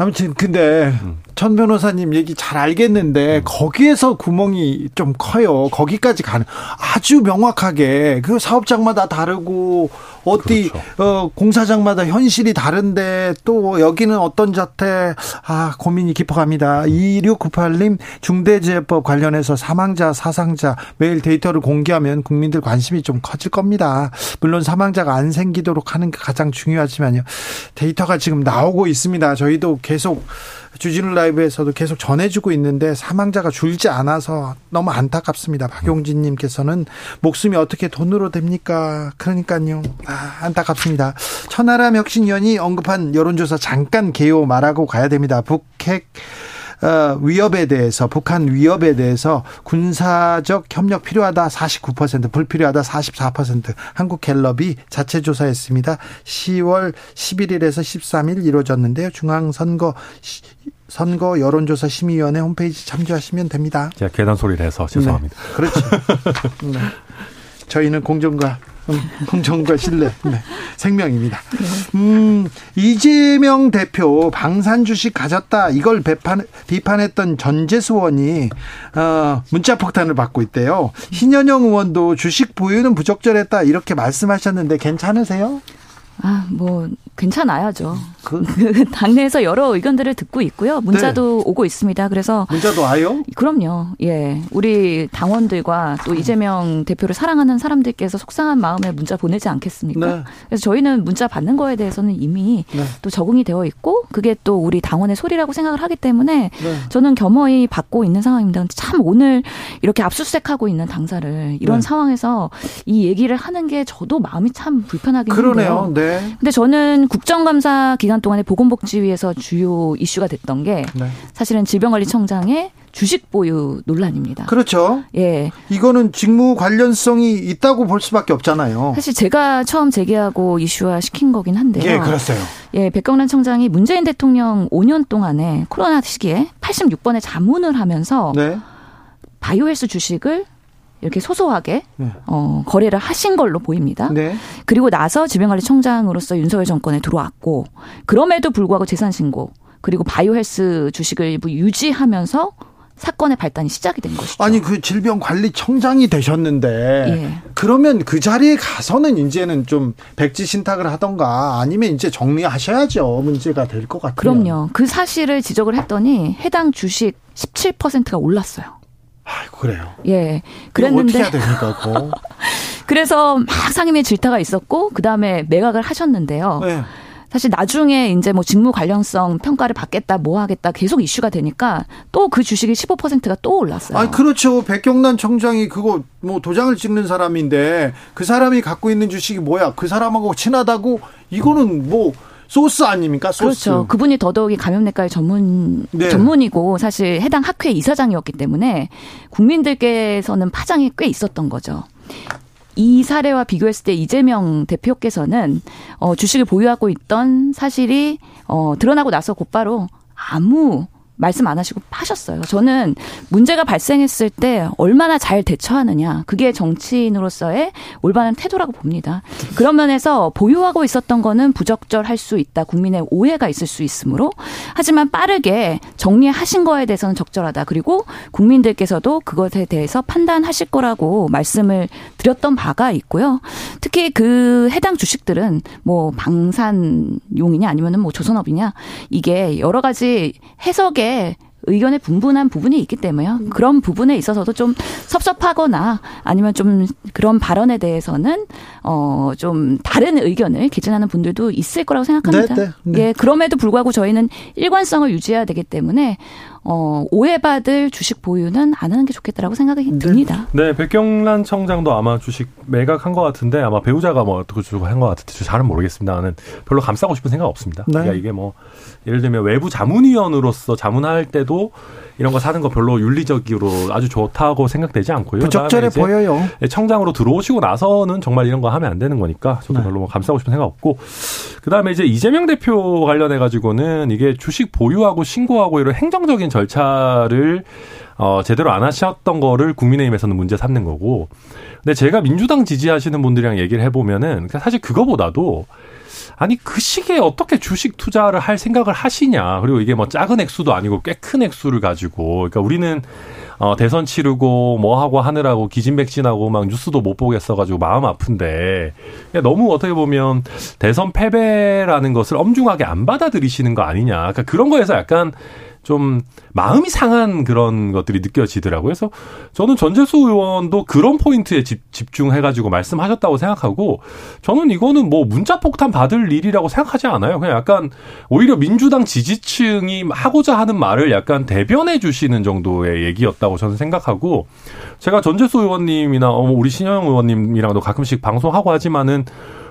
아무튼 근데 음. 천 변호사님 얘기 잘 알겠는데 음. 거기에서 구멍이 좀 커요. 거기까지 가는 아주 명확하게 그 사업장마다 다르고 어디 그렇죠. 어 공사장마다 현실이 다른데 또 여기는 어떤 자태 아 고민이 깊어갑니다. 2698님 중대재해법 관련해서 사망자 사상자 매일 데이터를 공개하면 국민들 관심이 좀 커질 겁니다. 물론 사망자가 안 생기도록 하는 게 가장 중요하지만요. 데이터가 지금 나오고 있습니다. 저희도 계속 주진우 라이브에서도 계속 전해주고 있는데 사망자가 줄지 않아서 너무 안타깝습니다. 박용진님께서는 목숨이 어떻게 돈으로 됩니까? 그러니까요. 아, 안타깝습니다. 천하람 혁신위원이 언급한 여론조사 잠깐 개요 말하고 가야 됩니다. 북핵 어, 위협에 대해서 북한 위협에 대해서 군사적 협력 필요하다 49% 불필요하다 44% 한국 갤럽이 자체 조사했습니다. 10월 11일에서 13일 이루어졌는데요. 중앙선거 선거 여론조사 심의위원회 홈페이지 참조하시면 됩니다. 제가 계단 소리를 해서 죄송합니다. 네, 그렇죠. 네. 저희는 공정과 공정과 신뢰 네. 생명입니다. 음, 이재명 대표 방산 주식 가졌다 이걸 비판, 비판했던 전재수 의원이 어, 문자 폭탄을 받고 있대요. 신현영 의원도 주식 보유는 부적절했다 이렇게 말씀하셨는데 괜찮으세요? 아, 뭐 괜찮아야죠. 그, 그 당내에서 여러 의견들을 듣고 있고요. 문자도 네. 오고 있습니다. 그래서 문자도 와요? 그럼요. 예, 우리 당원들과 또 이재명 대표를 사랑하는 사람들께서 속상한 마음에 문자 보내지 않겠습니까? 네. 그래서 저희는 문자 받는 거에 대해서는 이미 네. 또 적응이 되어 있고 그게 또 우리 당원의 소리라고 생각을 하기 때문에 네. 저는 겸허히 받고 있는 상황입니다. 참 오늘 이렇게 압수수색하고 있는 당사를 이런 네. 상황에서 이 얘기를 하는 게 저도 마음이 참 불편하긴 그러네요. 한데요. 네. 근데 저는 국정감사 기간 동안에 보건복지위에서 주요 이슈가 됐던 게 네. 사실은 질병관리청장의 주식 보유 논란입니다. 그렇죠. 예. 이거는 직무 관련성이 있다고 볼 수밖에 없잖아요. 사실 제가 처음 제기하고 이슈화 시킨 거긴 한데요. 예, 그렇어요. 예, 백경란 청장이 문재인 대통령 5년 동안에 코로나 시기에 86번의 자문을 하면서 네. 바이오헬스 주식을 이렇게 소소하게 네. 어, 거래를 하신 걸로 보입니다. 네. 그리고 나서 질병관리청장으로서 윤석열 정권에 들어왔고 그럼에도 불구하고 재산 신고 그리고 바이오헬스 주식을 유지하면서 사건의 발단이 시작이 된 것이죠. 아니 그 질병관리청장이 되셨는데 예. 그러면 그 자리에 가서는 이제는 좀 백지 신탁을 하던가 아니면 이제 정리하셔야죠 문제가 될 것 같아요. 그럼요. 그 사실을 지적을 했더니 해당 주식 17%가 올랐어요. 그래요. 예. 그랬는데 어떻게 해야 됩니까? 그래서 막 상임위 질타가 있었고 그 다음에 매각을 하셨는데요. 네. 사실 나중에 이제 뭐 직무 관련성 평가를 받겠다, 뭐 하겠다 계속 이슈가 되니까 또 그 주식이 15%가 또 올랐어요. 아, 그렇죠. 백경란 청장이 그거 뭐 도장을 찍는 사람인데 그 사람이 갖고 있는 주식이 뭐야? 그 사람하고 친하다고 이거는 뭐 소스 아닙니까? 소스. 그렇죠. 그분이 더더욱이 감염내과의 전문 네. 전문이고 사실 해당 학회 이사장이었기 때문에 국민들께서는 파장이 꽤 있었던 거죠. 이 사례와 비교했을 때 이재명 대표께서는 어, 주식을 보유하고 있던 사실이 어, 드러나고 나서 곧바로 아무 말씀 안 하시고 파셨어요. 저는 문제가 발생했을 때 얼마나 잘 대처하느냐. 그게 정치인으로서의 올바른 태도라고 봅니다. 그런 면에서 보유하고 있었던 거는 부적절할 수 있다. 국민의 오해가 있을 수 있으므로 하지만 빠르게 정리하신 거에 대해서는 적절하다. 그리고 국민들께서도 그것에 대해서 판단하실 거라고 말씀을 드렸던 바가 있고요. 특히 그 해당 주식들은 뭐 방산용이냐 아니면은 뭐 조선업이냐 이게 여러 가지 해석에 의견의 분분한 부분이 있기 때문에요. 음. 그런 부분에 있어서도 좀 섭섭하거나 아니면 좀 그런 발언에 대해서는 어 좀 다른 의견을 개진하는 분들도 있을 거라고 생각합니다. 네, 네, 네. 예, 그럼에도 불구하고 저희는 일관성을 유지해야 되기 때문에 어, 오해받을 주식 보유는 안 하는 게 좋겠다라고 생각이 네. 듭니다. 네, 백경란 청장도 아마 주식 매각한 것 같은데 아마 배우자가 뭐 어떻게 주고 한 것 같은데 잘은 모르겠습니다. 나는 별로 감싸고 싶은 생각 없습니다. 네. 그러니까 이게 뭐 예를 들면 외부 자문위원으로서 자문할 때도 이런 거 사는 거 별로 윤리적으로 아주 좋다고 생각되지 않고요. 부적절해 보여요. 청장으로 들어오시고 나서는 정말 이런 거 하면 안 되는 거니까 저도 네. 별로 뭐 감싸고 싶은 생각 없고 그다음에 이제 이재명 대표 관련해 가지고는 이게 주식 보유하고 신고하고 이런 행정적인 절차를 어 제대로 안 하셨던 거를 국민의힘에서는 문제 삼는 거고 근데 제가 민주당 지지하시는 분들이랑 얘기를 해보면은 사실 그거보다도 아니 그 시기에 어떻게 주식 투자를 할 생각을 하시냐. 그리고 이게 뭐 작은 액수도 아니고 꽤 큰 액수를 가지고. 그러니까 우리는 어 대선 치르고 뭐 하고 하느라고 기진백진하고 막 뉴스도 못 보겠어 가지고 마음 아픈데 너무 어떻게 보면 대선 패배라는 것을 엄중하게 안 받아들이시는 거 아니냐. 그러니까 그런 거에서 약간 좀 마음이 상한 그런 것들이 느껴지더라고요. 그래서 저는 전재수 의원도 그런 포인트에 집, 집중해가지고 말씀하셨다고 생각하고 저는 이거는 뭐 문자 폭탄 받을 일이라고 생각하지 않아요. 그냥 약간 오히려 민주당 지지층이 하고자 하는 말을 약간 대변해 주시는 정도의 얘기였다고 저는 생각하고 제가 전재수 의원님이나 어, 우리 신영 의원님이랑도 가끔씩 방송하고 하지만은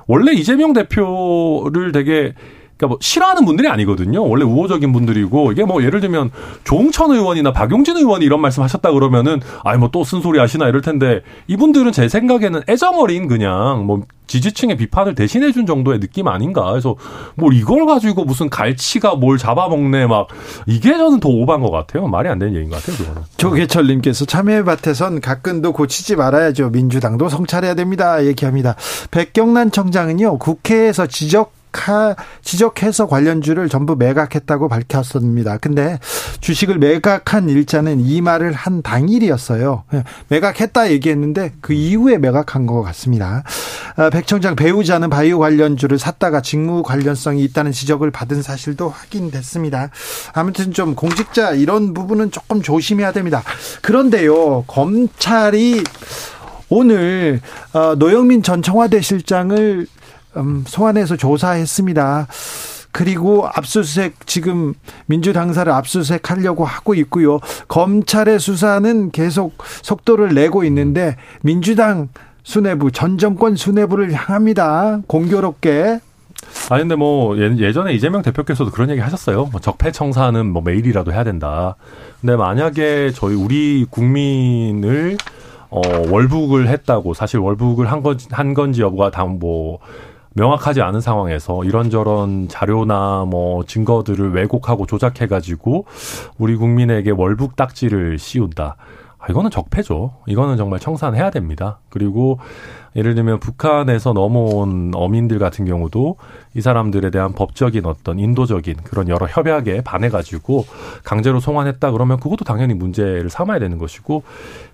원래 이재명 대표를 되게 그러니까 뭐 싫어하는 분들이 아니거든요. 원래 우호적인 분들이고 이게 뭐 예를 들면 조홍천 의원이나 박용진 의원이 이런 말씀 하셨다 그러면은 아이 뭐 또 쓴소리 하시나 이럴 텐데 이분들은 제 생각에는 애정어린 그냥 뭐 지지층의 비판을 대신해 준 정도의 느낌 아닌가. 그래서 뭐 이걸 가지고 무슨 갈치가 뭘 잡아먹네 막 이게 저는 더 오반 것 같아요. 말이 안 되는 얘기인 것 같아요. 그거는. 조계철님께서 참여밭에선 가끔도 고치지 말아야죠. 민주당도 성찰해야 됩니다. 얘기합니다. 백경란 청장은요 국회에서 지적 지적해서 관련주를 전부 매각했다고 밝혔습니다. 근데 주식을 매각한 일자는 이 말을 한 당일이었어요. 예, 매각했다 얘기했는데 그 이후에 매각한 것 같습니다. 아, 백청장 배우자는 바이오 관련주를 샀다가 직무 관련성이 있다는 지적을 받은 사실도 확인됐습니다. 아무튼 좀 공직자 이런 부분은 조금 조심해야 됩니다. 그런데요, 검찰이 오늘 어, 노영민 전 청와대 실장을 음, 소환해서 조사했습니다. 그리고 압수수색 지금 민주당사를 압수수색 하려고 하고 있고요. 검찰의 수사는 계속 속도를 내고 있는데 민주당 수뇌부 전 정권 수뇌부를 향합니다. 공교롭게. 아 근데 뭐 예전에 이재명 대표께서도 그런 얘기 하셨어요. 뭐 적폐 청사는 뭐 매일이라도 해야 된다. 근데 만약에 저희 우리 국민을 어 월북을 했다고 사실 월북을 한 건지 한 건지 여부가 다뭐 명확하지 않은 상황에서 이런저런 자료나 뭐 증거들을 왜곡하고 조작해가지고 우리 국민에게 월북 딱지를 씌운다. 아, 이거는 적폐죠. 이거는 정말 청산해야 됩니다. 그리고 예를 들면 북한에서 넘어온 어민들 같은 경우도 이 사람들에 대한 법적인 어떤 인도적인 그런 여러 협약에 반해가지고 강제로 송환했다 그러면 그것도 당연히 문제를 삼아야 되는 것이고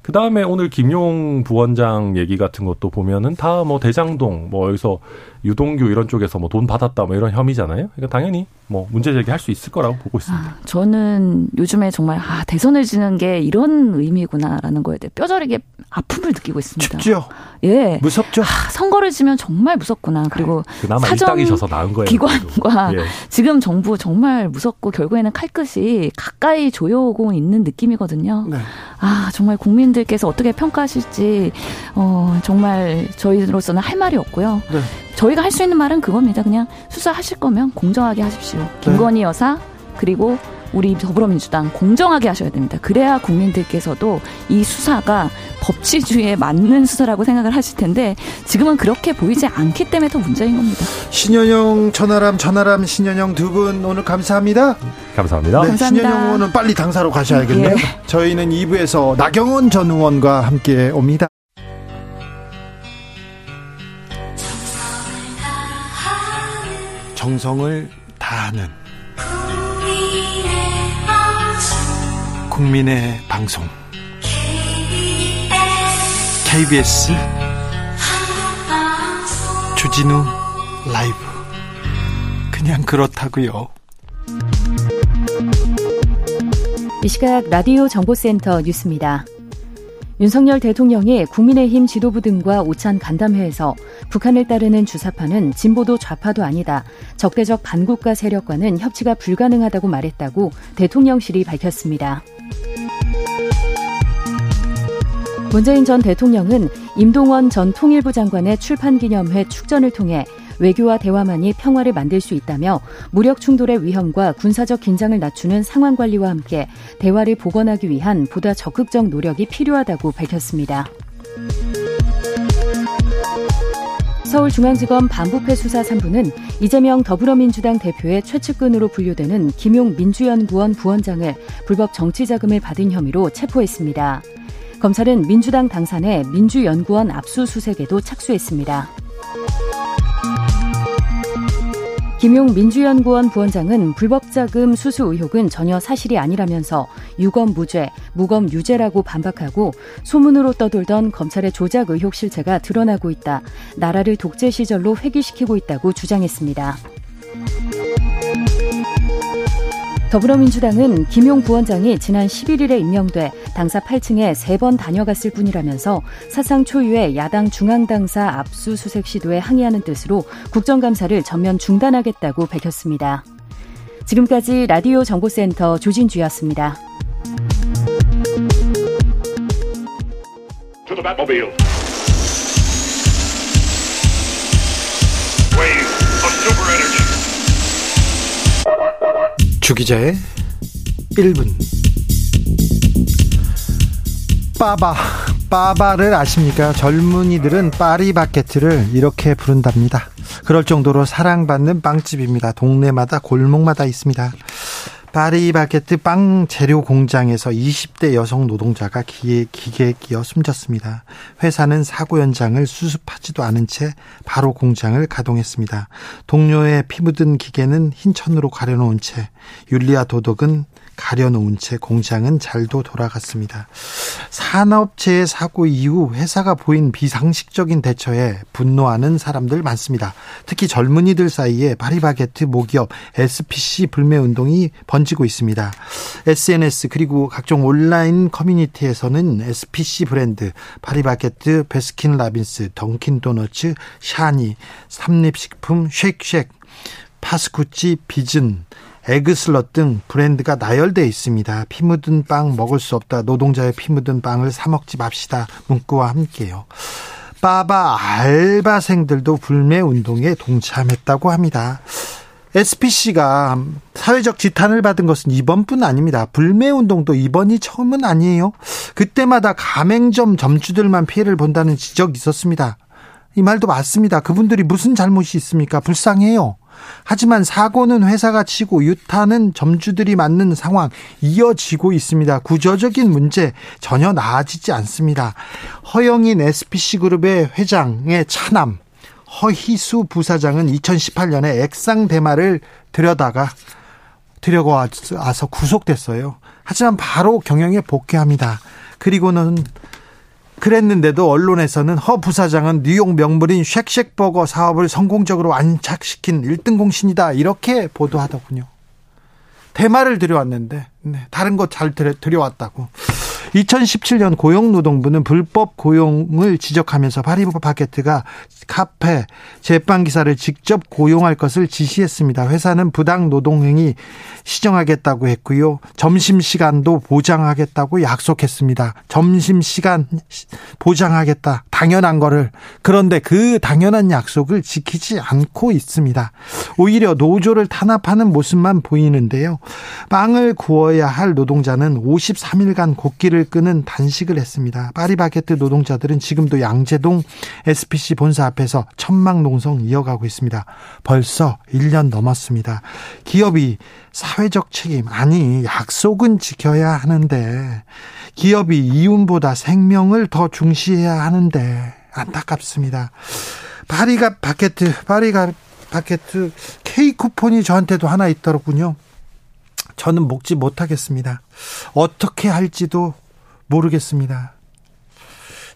그 다음에 오늘 김용 부원장 얘기 같은 것도 보면은 다 뭐 대장동 뭐 여기서 유동규 이런 쪽에서 뭐 돈 받았다 뭐 이런 혐의잖아요. 그러니까 당연히 뭐 문제 제기할 수 있을 거라고 보고 있습니다. 아, 저는 요즘에 정말 아 대선을 지는 게 이런 의미구나라는 거에 대해 뼈저리게 아픔을 느끼고 있습니다. 춥죠. 예. 무섭죠. 아, 선거를 지면 정말 무섭구나. 그리고 그나마 사정 져서 나은 거예요. 기관과 예. 지금 정부 정말 무섭고 결국에는 칼끝이 가까이 조여오고 있는 느낌이거든요. 네. 아 정말 국민들께서 어떻게 평가하실지 어, 정말 저희로서는 할 말이 없고요. 네. 저희가 할 수 있는 말은 그겁니다. 그냥 수사하실 거면 공정하게 하십시오. 네. 김건희 여사 그리고 우리 더불어민주당 공정하게 하셔야 됩니다. 그래야 국민들께서도 이 수사가 법치주의에 맞는 수사라고 생각을 하실 텐데 지금은 그렇게 보이지 않기 때문에 더 문제인 겁니다. 신현영 전화람 전화람 신현영 두 분 오늘 감사합니다. 감사합니다. 네, 감사합니다. 신현영 의원은 빨리 당사로 가셔야겠네요. 예. 저희는 2부에서 나경원 전 의원과 함께 옵니다. 정성을 다하는 국민의 방송 KBS 주진우 라이브 그냥 그렇다고요. 이 시각 라디오 정보센터 뉴스입니다. 윤석열 대통령이 국민의힘 지도부 등과 오찬 간담회에서 북한을 따르는 주사파는 진보도 좌파도 아니다. 적대적 반국가 세력과는 협치가 불가능하다고 말했다고 대통령실이 밝혔습니다. 문재인 전 대통령은 임동원 전 통일부 장관의 출판기념회 축전을 통해 외교와 대화만이 평화를 만들 수 있다며 무력 충돌의 위험과 군사적 긴장을 낮추는 상황 관리와 함께 대화를 복원하기 위한 보다 적극적 노력이 필요하다고 밝혔습니다. 서울중앙지검 반부패 수사 3부는 이재명 더불어민주당 대표의 최측근으로 분류되는 김용 민주연구원 부원장을 불법 정치자금을 받은 혐의로 체포했습니다. 검찰은 민주당 당산의 민주연구원 압수수색에도 착수했습니다. 김용 민주연구원 부원장은 불법 자금 수수 의혹은 전혀 사실이 아니라면서 유검 무죄, 무검 유죄라고 반박하고 소문으로 떠돌던 검찰의 조작 의혹 실체가 드러나고 있다. 나라를 독재 시절로 회귀시키고 있다고 주장했습니다. 더불어민주당은 김용 부원장이 지난 11일에 임명돼 당사 8층에 3번 다녀갔을 뿐이라면서 사상 초유의 야당 중앙당사 압수수색 시도에 항의하는 뜻으로 국정감사를 전면 중단하겠다고 밝혔습니다. 지금까지 라디오 정보센터 조진주였습니다. 주기자의 1분 빠바 빠바를 아십니까? 젊은이들은 파리바게트를 이렇게 부른답니다. 그럴 정도로 사랑받는 빵집입니다. 동네마다 골목마다 있습니다. 파리바게트 빵 재료 공장에서 20대 여성 노동자가 기계, 기계에 끼어 숨졌습니다. 회사는 사고 현장을 수습하지도 않은 채 바로 공장을 가동했습니다. 동료의 피 묻은 기계는 흰천으로 가려놓은 채 윤리와 도덕은 가려놓은 채 공장은 잘도 돌아갔습니다. 산업재해 사고 이후 회사가 보인 비상식적인 대처에 분노하는 사람들 많습니다. 특히 젊은이들 사이에 파리바게트 모기업 SPC 불매 운동이 번지고 있습니다. SNS 그리고 각종 온라인 커뮤니티에서는 SPC 브랜드 파리바게트, 베스킨 라빈스, 던킨 도너츠, 샤니, 삼립식품, 쉑쉑, 파스쿠치, 비즌 에그슬럿 등 브랜드가 나열돼 있습니다. 피 묻은 빵 먹을 수 없다. 노동자의 피 묻은 빵을 사 먹지 맙시다. 문구와 함께요. 빠바 알바생들도 불매 운동에 동참했다고 합니다. SPC가 사회적 지탄을 받은 것은 이번뿐 아닙니다. 불매 운동도 이번이 처음은 아니에요. 그때마다 가맹점 점주들만 피해를 본다는 지적이 있었습니다. 이 말도 맞습니다. 그분들이 무슨 잘못이 있습니까? 불쌍해요. 하지만 사고는 회사가 치고 유타는 점주들이 맞는 상황 이어지고 있습니다. 구조적인 문제 전혀 나아지지 않습니다. 허영인 SPC 그룹의 회장의 차남 허희수 부사장은 2018년에 액상 대마를 들여다가 들여와서 구속됐어요. 하지만 바로 경영에 복귀합니다. 그리고는 그랬는데도 언론에서는 허 부사장은 뉴욕 명물인 쉑쉑버거 사업을 성공적으로 안착시킨 1등 공신이다 이렇게 보도하더군요. 대마를 들여왔는데 네, 다른 것잘 들여왔다고. 2017년 고용노동부는 불법 고용을 지적하면서 파리브 파케트가 카페, 제빵 기사를 직접 고용할 것을 지시했습니다. 회사는 부당 노동행위 시정하겠다고 했고요. 점심 시간도 보장하겠다고 약속했습니다. 점심 시간 보장하겠다. 당연한 거를 그런데 그 당연한 약속을 지키지 않고 있습니다. 오히려 노조를 탄압하는 모습만 보이는데요. 빵을 구워야 할 노동자는 53일간 곡기를 끄는 단식을 했습니다. 파리바게트 노동자들은 지금도 양재동 SPC 본사 앞에서 천막 농성 이어가고 있습니다. 벌써 1년 넘었습니다. 기업이 사회적 책임, 아니, 약속은 지켜야 하는데, 기업이 이윤보다 생명을 더 중시해야 하는데, 안타깝습니다. 파리가 바게트, 파리가 바게트 K 쿠폰이 저한테도 하나 있더군요. 저는 먹지 못하겠습니다. 어떻게 할지도 모르겠습니다.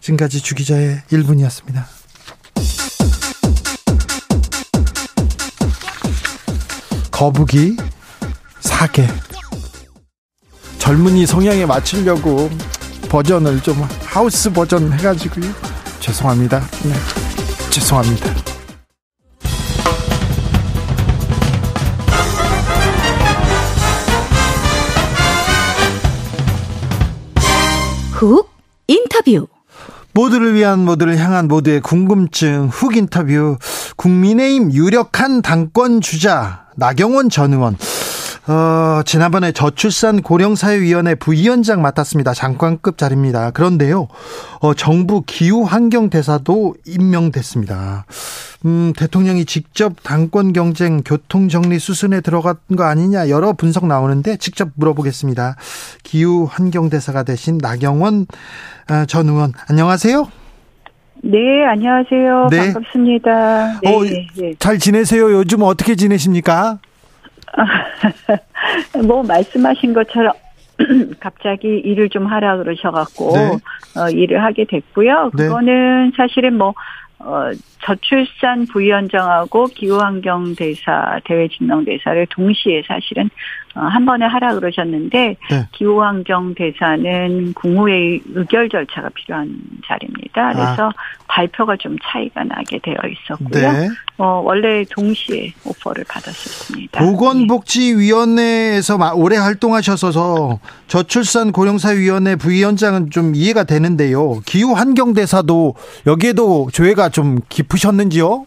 지금까지 주기자의 1분이었습니다. 거북이 사계 젊은이 성향에 맞추려고 버전을 좀 하우스 버전 해가지고요. 죄송합니다. 네. 죄송합니다. 훅 인터뷰 모두를 위한 모두를 향한 모두의 궁금증 훅 인터뷰 국민의힘 유력한 당권 주자 나경원 전 의원 어, 지난번에 저출산 고령사회위원회 부위원장 맡았습니다. 장관급 자리입니다. 그런데요, 어, 정부 기후환경대사도 임명됐습니다. 음, 대통령이 직접 당권 경쟁, 교통 정리 수순에 들어간 거 아니냐 여러 분석 나오는데 직접 물어보겠습니다. 기후 환경 대사가 되신 나경원 어, 전 의원, 안녕하세요. 네, 안녕하세요. 네. 반갑습니다. 네, 어, 네. 잘 지내세요? 요즘 어떻게 지내십니까? 뭐 말씀하신 것처럼 갑자기 일을 좀 하라 그러셔갖고 네. 어, 일을 하게 됐고요. 네. 그거는 네. 사실은 뭐 어, 저출산 부위원장하고 기후환경대사 대외진명대사를 동시에 사실은 어, 한 번에 하라 그러셨는데 네. 기후환경 대사는 국무회의 의결 절차가 필요한 자리입니다. 그래서 아. 발표가 좀 차이가 나게 되어 있었고요. 네. 어, 원래 동시에 오퍼를 받았었습니다. 보건복지위원회에서 오래 활동하셔서 저출산 고령사위원회 부위원장은 좀 이해가 되는데요. 기후환경대사도 여기에도 조회가 좀 깊으셨는지요?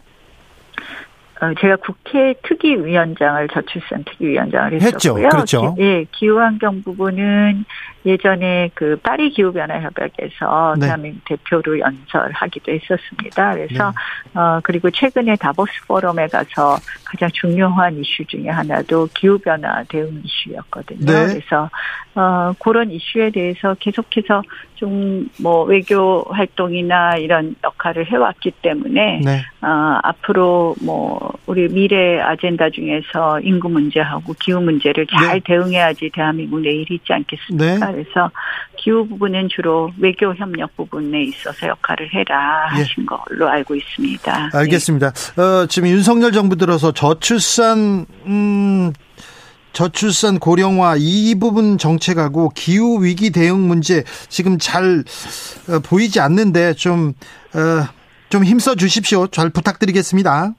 어, 제가 국회 특위위원장을 저출산 특위위원장을 했었고요. 했죠. 그렇죠. 예, 기후환경 부분은 예전에 그 파리 기후 변화 협약에서 네. 대한민국 대표로 연설하기도 했었습니다. 그래서 네. 어 그리고 최근에 다보스 포럼에 가서 가장 중요한 이슈 중에 하나도 기후 변화 대응 이슈였거든요. 네. 그래서 어 그런 이슈에 대해서 계속해서 좀 뭐 외교 활동이나 이런 역할을 해왔기 때문에 네. 어 앞으로 뭐 우리 미래 아젠다 중에서 인구 문제하고 기후 문제를 잘 네. 대응해야지 대한민국 내일이 있지 않겠습니까? 네. 그래서 기후 부분은 주로 외교 협력 부분에 있어서 역할을 해라 예. 하신 예. 걸로 알고 있습니다. 알겠습니다. 네. 어, 지금 윤석열 정부 들어서 저출산 음 저출산 고령화 이 부분 정책하고 기후 위기 대응 문제 지금 잘 어, 보이지 않는데 좀좀 어, 좀 힘써 주십시오. 잘 부탁드리겠습니다.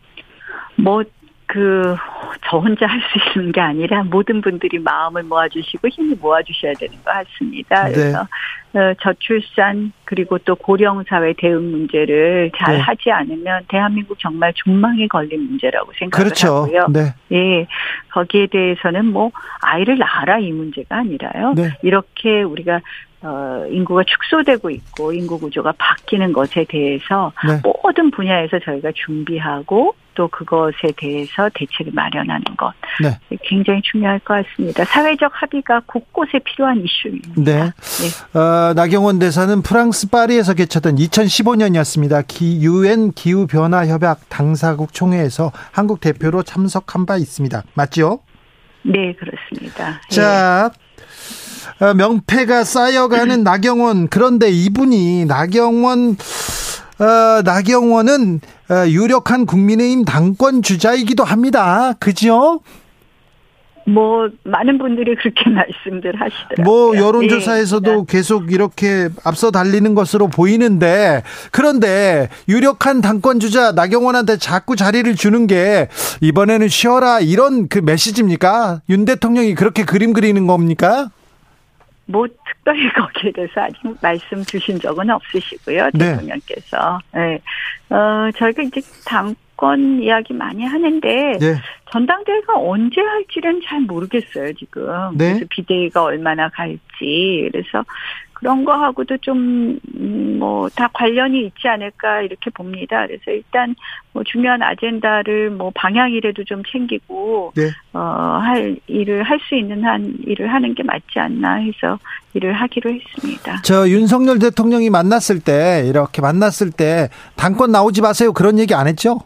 뭐 그, 저 혼자 할 수 있는 게 아니라 모든 분들이 마음을 모아주시고 힘을 모아주셔야 되는 것 같습니다. 네. 그래서 어, 저출산 그리고 또 고령사회 대응 문제를 잘 네. 하지 않으면 대한민국 정말 중망에 걸린 문제라고 생각을 그렇죠. 하고요. 네. 예, 거기에 대해서는 뭐 아이를 낳아라 이 문제가 아니라요. 네. 이렇게 우리가 어, 인구가 축소되고 있고 인구 구조가 바뀌는 것에 대해서 네. 모든 분야에서 저희가 준비하고 또 그것에 대해서 대책을 마련하는 것 네. 굉장히 중요할 것 같습니다. 사회적 합의가 곳곳에 필요한 이슈입니다. 네. 네. 어, 나경원 대사는 프랑스 파리에서 개최된 2015년이었습니다. 기, 유엔 기후 변화 협약 당사국 총회에서 한국 대표로 참석한 바 있습니다. 맞죠? 네, 그렇습니다. 자, 네. 어, 명패가 쌓여가는 나경원 그런데 이분이 나경원 어, 나경원은 어, 유력한 국민의힘 당권 주자이기도 합니다. 그죠? 뭐 많은 분들이 그렇게 말씀들 하시더라고요. 뭐 여론조사에서도 네. 계속 이렇게 앞서 달리는 것으로 보이는데 그런데 유력한 당권 주자 나경원한테 자꾸 자리를 주는 게 이번에는 쉬어라 이런 그 메시지입니까? 윤 대통령이 그렇게 그림 그리는 겁니까? 뭐 특별히 거기에 대해서 아직 말씀 주신 적은 없으시고요 네. 대통령께서. 네. 어 저희가 이제 당권 이야기 많이 하는데 네. 전당대회가 언제 할지는 잘 모르겠어요 지금. 네. 그래서 비대위가 얼마나 갈지 그래서 그런 거하고도 좀, 음, 뭐, 다 관련이 있지 않을까, 이렇게 봅니다. 그래서 일단, 뭐, 중요한 아젠다를 뭐, 방향이라도 좀 챙기고, 네. 어, 할, 일을 할 수 있는 한 일을 하는 게 맞지 않나 해서 일을 하기로 했습니다. 저 윤석열 대통령이 만났을 때, 이렇게 만났을 때, 당권 나오지 마세요. 그런 얘기 안 했죠?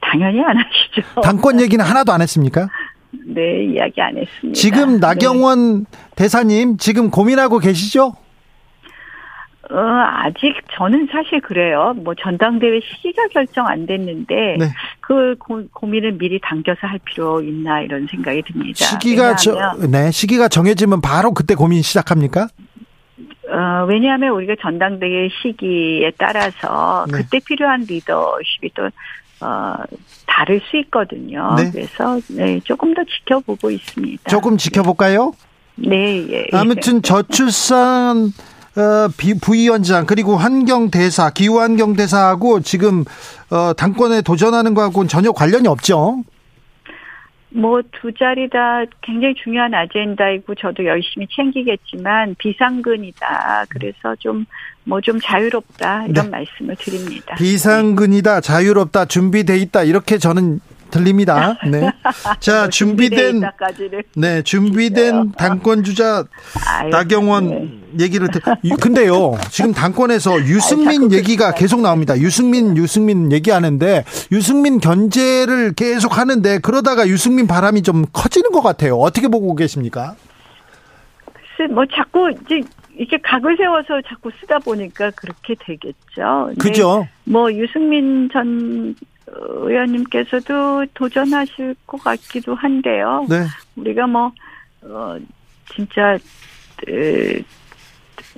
당연히 안 하시죠. 당권 얘기는 하나도 안 했습니까? 네, 이야기 안 했습니다. 지금 나경원 네. 대사님 지금 고민하고 계시죠? 어, 아직 저는 사실 그래요. 뭐 전당대회 시기가 결정 안 됐는데 네. 그 고, 민을 미리 당겨서 할 필요 있나 이런 생각이 듭니다. 시기가 저, 네, 시기가 정해지면 바로 그때 고민 시작합니까? 어, 왜냐하면 우리가 전당대회 시기에 따라서 네. 그때 필요한 리더십이 또 어, 다를 수 있거든요. 네. 그래서 네, 조금 더 지켜보고 있습니다. 조금 지켜볼까요? 네. 예, 아무튼 저출산 어, 부위원장 그리고 환경대사 기후환경대사하고 지금 어, 당권에 도전하는 거하고는 전혀 관련이 없죠. 뭐 두 자리 다 굉장히 중요한 아젠다이고 저도 열심히 챙기겠지만 비상근이다. 그래서 좀 뭐좀 뭐 자유롭다 이런 네. 말씀을 드립니다. 비상근이다, 자유롭다, 준비돼 있다 이렇게 저는 들립니다. 네. 자, 준비된 네, 준비된 당권 주자 나경원 네. 얘기를 듣. 근데요. 지금 당권에서 유승민 얘기가 계속 나옵니다. 유승민 유승민 얘기하는데 유승민 견제를 계속 하는데 그러다가 유승민 바람이 좀 커지는 것 같아요. 어떻게 보고 계십니까? 글쎄 뭐 자꾸 이제 이렇게 각을 세워서 자꾸 쓰다 보니까 그렇게 되겠죠. 그죠. 뭐 유승민 전 의원님께서도 도전하실 것 같기도 한데요. 네. 우리가 뭐, 어, 진짜, 그,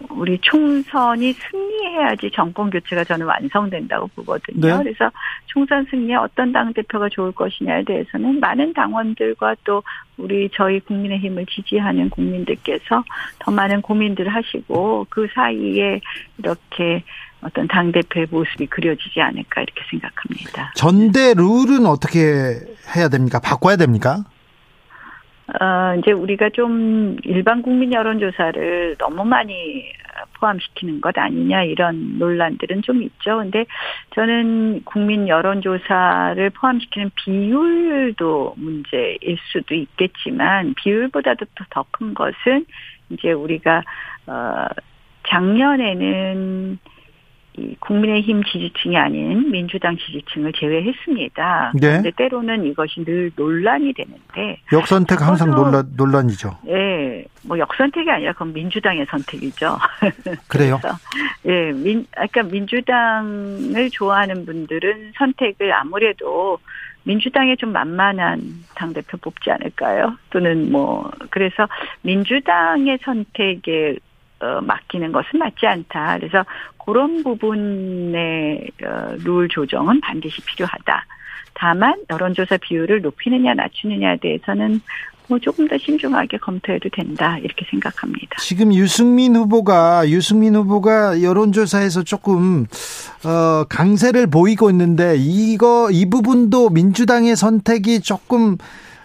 우리 총선이 승리해야지 정권 교체가 저는 완성된다고 보거든요. 네. 그래서 총선 승리에 어떤 당 대표가 좋을 것이냐에 대해서는 많은 당원들과 또 우리 저희 국민의힘을 지지하는 국민들께서 더 많은 고민들을 하시고 그 사이에 이렇게 어떤 당 대표의 모습이 그려지지 않을까 이렇게 생각합니다. 전대 룰은 어떻게 해야 됩니까? 바꿔야 됩니까? 어, 이제 우리가 좀 일반 국민 여론조사를 너무 많이 포함시키는 것 아니냐 이런 논란들은 좀 있죠. 근데 저는 국민 여론조사를 포함시키는 비율도 문제일 수도 있겠지만 비율보다도 더 큰 것은 이제 우리가 어 작년에는 이 국민의힘 지지층이 아닌 민주당 지지층을 제외했습니다. 네. 그런데 때로는 이것이 늘 논란이 되는데 역선택 항상 논란 논란이죠. 예, 뭐 역선택이 아니라 그건 민주당의 선택이죠. 그래요? 예, 민 그러니까 민주당을 좋아하는 분들은 선택을 아무래도 민주당에 좀 만만한 당 대표 뽑지 않을까요? 또는 뭐 그래서 민주당의 선택에 어, 맡기는 것은 맞지 않다. 그래서 그런 부분의 어, 룰 조정은 반드시 필요하다. 다만 여론조사 비율을 높이느냐 낮추느냐에 대해서는 뭐 조금 더 신중하게 검토해도 된다 이렇게 생각합니다. 지금 유승민 후보가 유승민 후보가 여론조사에서 조금 어, 강세를 보이고 있는데 이거 이 부분도 민주당의 선택이 조금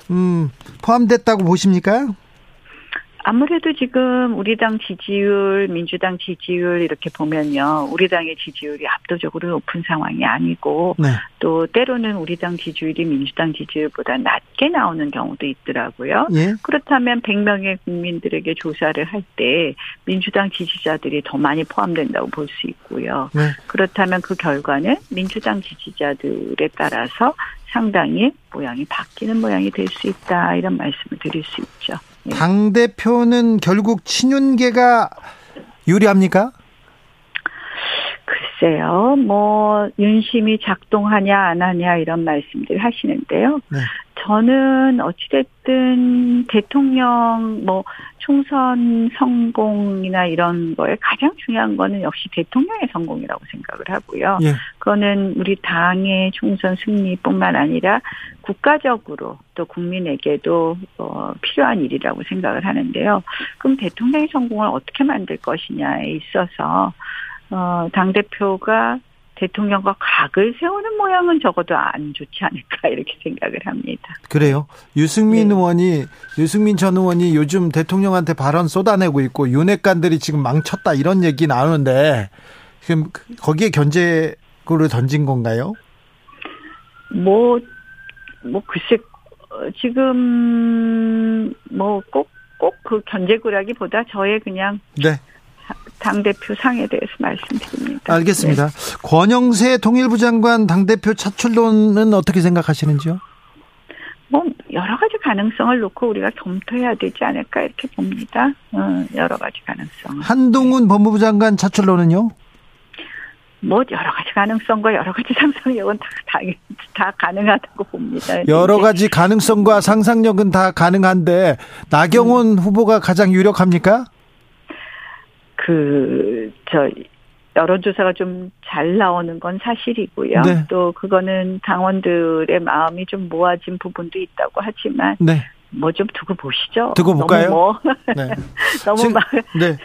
음, 포함됐다고 보십니까? 아무래도 지금 우리 당 지지율, 민주당 지지율 이렇게 보면요. 우리 당의 지지율이 압도적으로 높은 상황이 아니고 네. 또 때로는 우리 당 지지율이 민주당 지지율보다 낮게 나오는 경우도 있더라고요. 예? 그렇다면 100명의 국민들에게 조사를 할 때 민주당 지지자들이 더 많이 포함된다고 볼 수 있고요. 네. 그렇다면 그 결과는 민주당 지지자들에 따라서 상당히 모양이 바뀌는 모양이 될 수 있다 이런 말씀을 드릴 수 있죠. 예. 당 대표는 결국 친윤계가 유리합니까? 글쎄요, 뭐 윤심이 작동하냐 안 하냐 이런 말씀들 하시는데요. 네. 저는 어찌됐든 대통령 뭐 총선 성공이나 이런 거에 가장 중요한 거는 역시 대통령의 성공이라고 생각을 하고요. 예. 그거는 우리 당의 총선 승리뿐만 아니라 국가적으로 또 국민에게도 어, 필요한 일이라고 생각을 하는데요. 그럼 대통령의 성공을 어떻게 만들 것이냐에 있어서 어, 당 대표가 대통령과 각을 세우는 모양은 적어도 안 좋지 않을까 이렇게 생각을 합니다. 그래요. 유승민 네. 의원이 유승민 전 의원이 요즘 대통령한테 발언 쏟아내고 있고 윤핵관들이 지금 망쳤다 이런 얘기 나오는데 지금 거기에 견제구를 던진 건가요? 뭐뭐 뭐 글쎄 지금 뭐 꼭 꼭 그 견제구라기보다 저의 그냥 네. 당대표 상에 대해서 말씀드립니다. 알겠습니다. 네. 권영세 통일부 장관 당대표 차출론은 어떻게 생각하시는지요? 뭐 여러 가지 가능성을 놓고 우리가 검토해야 되지 않을까 이렇게 봅니다. 어, 여러 가지 가능성. 한동훈 네. 법무부 장관 차출론은요? 뭐 여러 가지 가능성과 여러 가지 상상력은 다, 다, 다 가능하다고 봅니다. 여러 가지 가능성과 상상력은 다 가능한데 나경원 음. 후보가 가장 유력합니까? 그, 저, 여론조사가 좀 잘 나오는 건 사실이고요. 네. 또 그거는 당원들의 마음이 좀 모아진 부분도 있다고 하지만 네. 뭐 좀 두고 보시죠. 두고 볼까요? 너무 뭐 네. 너무 막 네.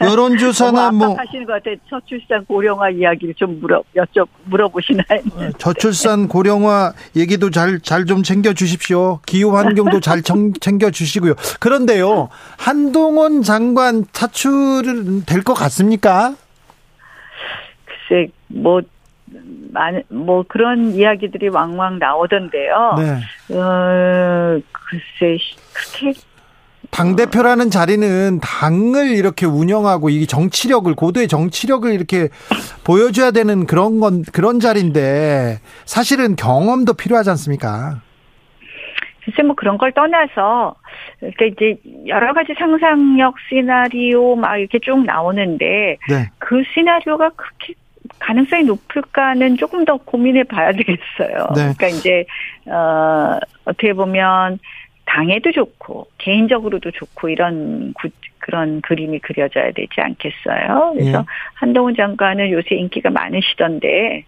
여론조사나 뭐 하시는 것 같아. 저출산 고령화 이야기를 좀 물어 여쭤 물어보시나요? 네, 저출산 고령화 얘기도 잘 잘 좀 챙겨 주십시오. 기후 환경도 잘 챙겨 주시고요. 그런데요. 한동훈 장관 차출은 될것 같습니까? 글쎄 뭐 뭐 그런 이야기들이 왕왕 나오던데요. 네. 어, 글쎄 그렇게 당 대표라는 자리는 당을 이렇게 운영하고 이 정치력을 고도의 정치력을 이렇게 보여줘야 되는 그런 건 그런 자리인데 사실은 경험도 필요하지 않습니까? 글쎄 뭐 그런 걸 떠나서 그러니까 이제 여러 가지 상상력 시나리오 막 이렇게 쭉 나오는데 네. 그 시나리오가 그렇게 가능성이 높을까는 조금 더 고민해 봐야 되겠어요. 네. 그러니까 이제 어 어떻게 보면 당에도 좋고 개인적으로도 좋고 이런 구, 그런 그림이 그려져야 되지 않겠어요. 그래서 예. 한동훈 장관은 요새 인기가 많으시던데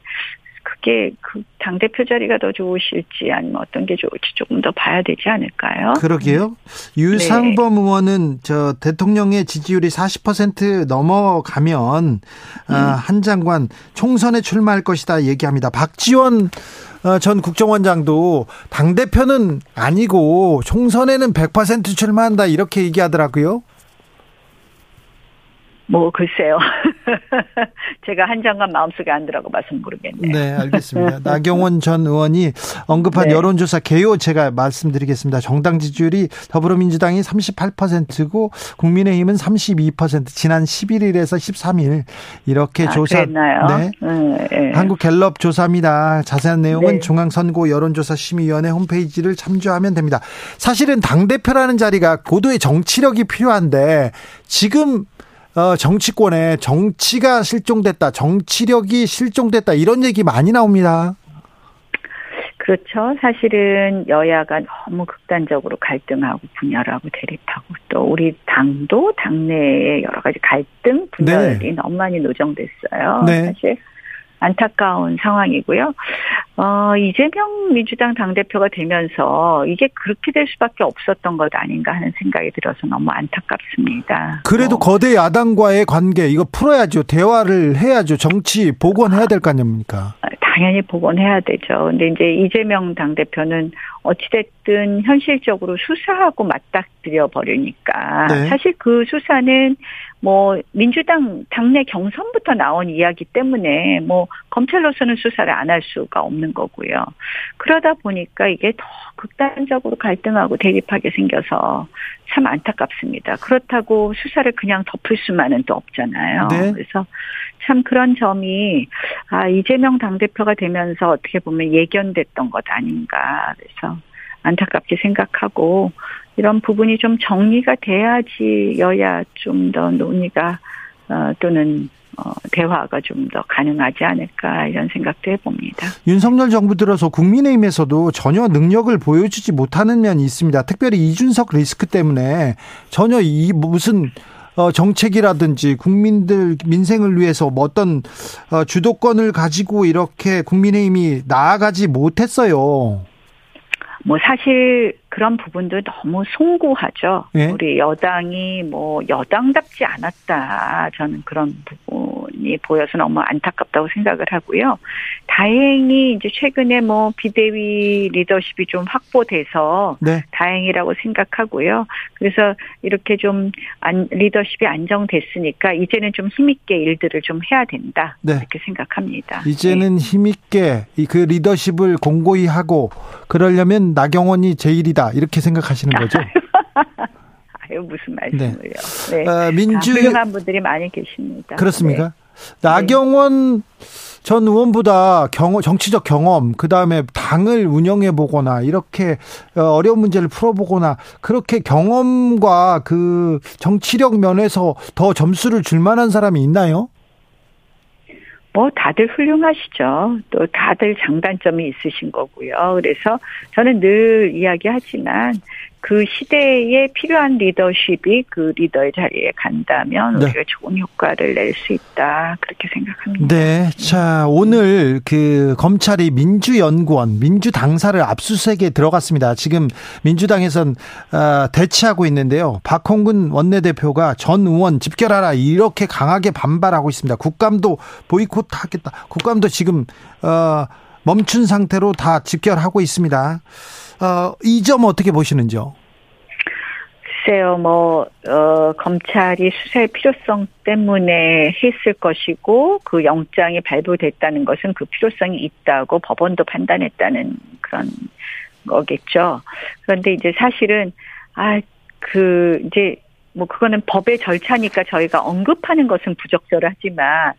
그게 그 당 대표 자리가 더 좋으실지 아니면 어떤 게 좋을지 조금 더 봐야 되지 않을까요? 그러게요. 유상범 네. 의원은 저 대통령의 지지율이 40% 넘어가면 아, 음. 한 장관 총선에 출마할 것이다 얘기합니다. 박지원 어, 전 국정원장도 당 대표는 아니고 총선에는 100% 출마한다 이렇게 얘기하더라고요. 뭐 글쎄요. 제가 한 장관 마음속에 안 들어가 봐서 모르겠네요. 네, 알겠습니다. 나경원 전 의원이 언급한 네. 여론조사 개요 제가 말씀드리겠습니다. 정당 지지율이 더불어민주당이 38%고 국민의힘은 32% 지난 11일에서 13일 이렇게 아, 조사 그랬나요? 네. 네. 네. 한국 갤럽 조사입니다. 자세한 내용은 네. 중앙선거 여론조사 심의위원회 홈페이지를 참조하면 됩니다. 사실은 당 대표라는 자리가 고도의 정치력이 필요한데 지금 어, 정치권에 정치가 실종됐다, 정치력이 실종됐다 이런 얘기 많이 나옵니다. 그렇죠. 사실은 여야가 너무 극단적으로 갈등하고 분열하고 대립하고 또 우리 당도 당내에 여러 가지 갈등 분열이 네. 너무 많이 노정됐어요. 네. 사실 안타까운 상황이고요. 어, 이재명 민주당 당대표가 되면서 이게 그렇게 될 수밖에 없었던 것 아닌가 하는 생각이 들어서 너무 안타깝습니다. 그래도 어. 거대 야당과의 관계 이거 풀어야죠. 대화를 해야죠. 정치 복원해야 될 거 아닙니까? 당연히 복원해야 되죠. 근데 이제 이재명 당대표는 어찌됐든 현실적으로 수사하고 맞닥뜨려 버리니까 네. 사실 그 수사는 뭐 민주당 당내 경선부터 나온 이야기 때문에 뭐 검찰로서는 수사를 안 할 수가 없는 거고요. 그러다 보니까 이게 더 극단적으로 갈등하고 대립하게 생겨서 참 안타깝습니다. 그렇다고 수사를 그냥 덮을 수만은 또 없잖아요. 네. 그래서 참 그런 점이 아 이재명 당 대표가 되면서 어떻게 보면 예견됐던 것 아닌가 그래서 안타깝게 생각하고 이런 부분이 좀 정리가 돼야지 여야 좀 더 논의가 어, 또는 어, 대화가 좀 더 가능하지 않을까 이런 생각도 해봅니다. 윤석열 정부 들어서 국민의힘에서도 전혀 능력을 보여주지 못하는 면이 있습니다. 특별히 이준석 리스크 때문에 전혀 이 무슨 어, 정책이라든지 국민들 민생을 위해서 뭐 어떤 어, 주도권을 가지고 이렇게 국민의힘이 나아가지 못했어요. 뭐 사실 그런 부분도 너무 송구하죠. 예? 우리 여당이 뭐 여당답지 않았다. 저는 그런 부분이 보여서 너무 안타깝다고 생각을 하고요. 다행히 이제 최근에 뭐 비대위 리더십이 좀 확보돼서 네. 다행이라고 생각하고요. 그래서 이렇게 좀 안, 리더십이 안정됐으니까 이제는 좀 힘있게 일들을 좀 해야 된다. 네. 이렇게 생각합니다. 이제는 네. 힘있게 그 리더십을 공고히 하고 그러려면 나경원이 제일이다. 이렇게 생각하시는 거죠? 아유 무슨 말씀을요? 네. 네. 어, 민주 훌륭한 분들이 많이 계십니다. 그렇습니까? 네. 나경원 전 의원보다 경험, 정치적 경험, 그 다음에 당을 운영해 보거나 이렇게 어, 어려운 문제를 풀어보거나 그렇게 경험과 그 정치력 면에서 더 점수를 줄 만한 사람이 있나요? 뭐 다들 훌륭하시죠. 또 다들 장단점이 있으신 거고요. 그래서 저는 늘 이야기하지만 그 시대에 필요한 리더십이 그 리더의 자리에 간다면 네. 우리가 좋은 효과를 낼 수 있다 그렇게 생각합니다. 네, 자 오늘 그 검찰이 민주연구원 민주당사를 압수수색에 들어갔습니다. 지금 민주당에선 어, 대치하고 있는데요. 박홍근 원내대표가 전 의원 집결하라 이렇게 강하게 반발하고 있습니다. 국감도 보이콧하겠다. 국감도 지금 어, 멈춘 상태로 다 집결하고 있습니다. 어, 이점 어떻게 보시는지요? 글쎄요, 뭐, 어, 검찰이 수사의 필요성 때문에 했을 것이고, 그 영장이 발부됐다는 것은 그 필요성이 있다고 법원도 판단했다는 그런 거겠죠. 그런데 이제 사실은, 아, 그, 이제, 뭐, 그거는 법의 절차니까 저희가 언급하는 것은 부적절하지만,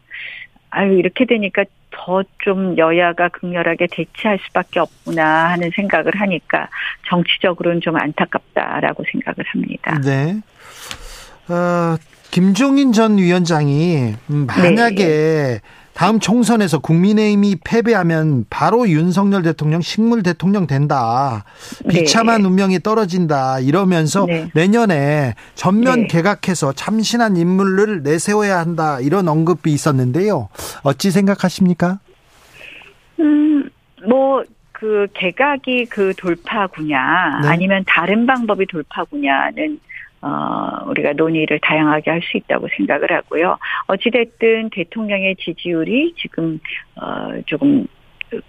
아유, 이렇게 되니까 더 좀 여야가 극렬하게 대치할 수밖에 없구나 하는 생각을 하니까 정치적으로는 좀 안타깝다라고 생각을 합니다. 네. 어, 김종인 전 위원장이 만약에 네. 다음 총선에서 국민의힘이 패배하면 바로 윤석열 대통령 식물 대통령 된다. 비참한 네. 운명이 떨어진다. 이러면서 네. 내년에 전면 네. 개각해서 참신한 인물을 내세워야 한다. 이런 언급이 있었는데요. 어찌 생각하십니까? 음, 뭐, 그 개각이 그 돌파구냐, 네. 아니면 다른 방법이 돌파구냐는 어, 우리가 논의를 다양하게 할 수 있다고 생각을 하고요. 어찌됐든 대통령의 지지율이 지금, 어, 조금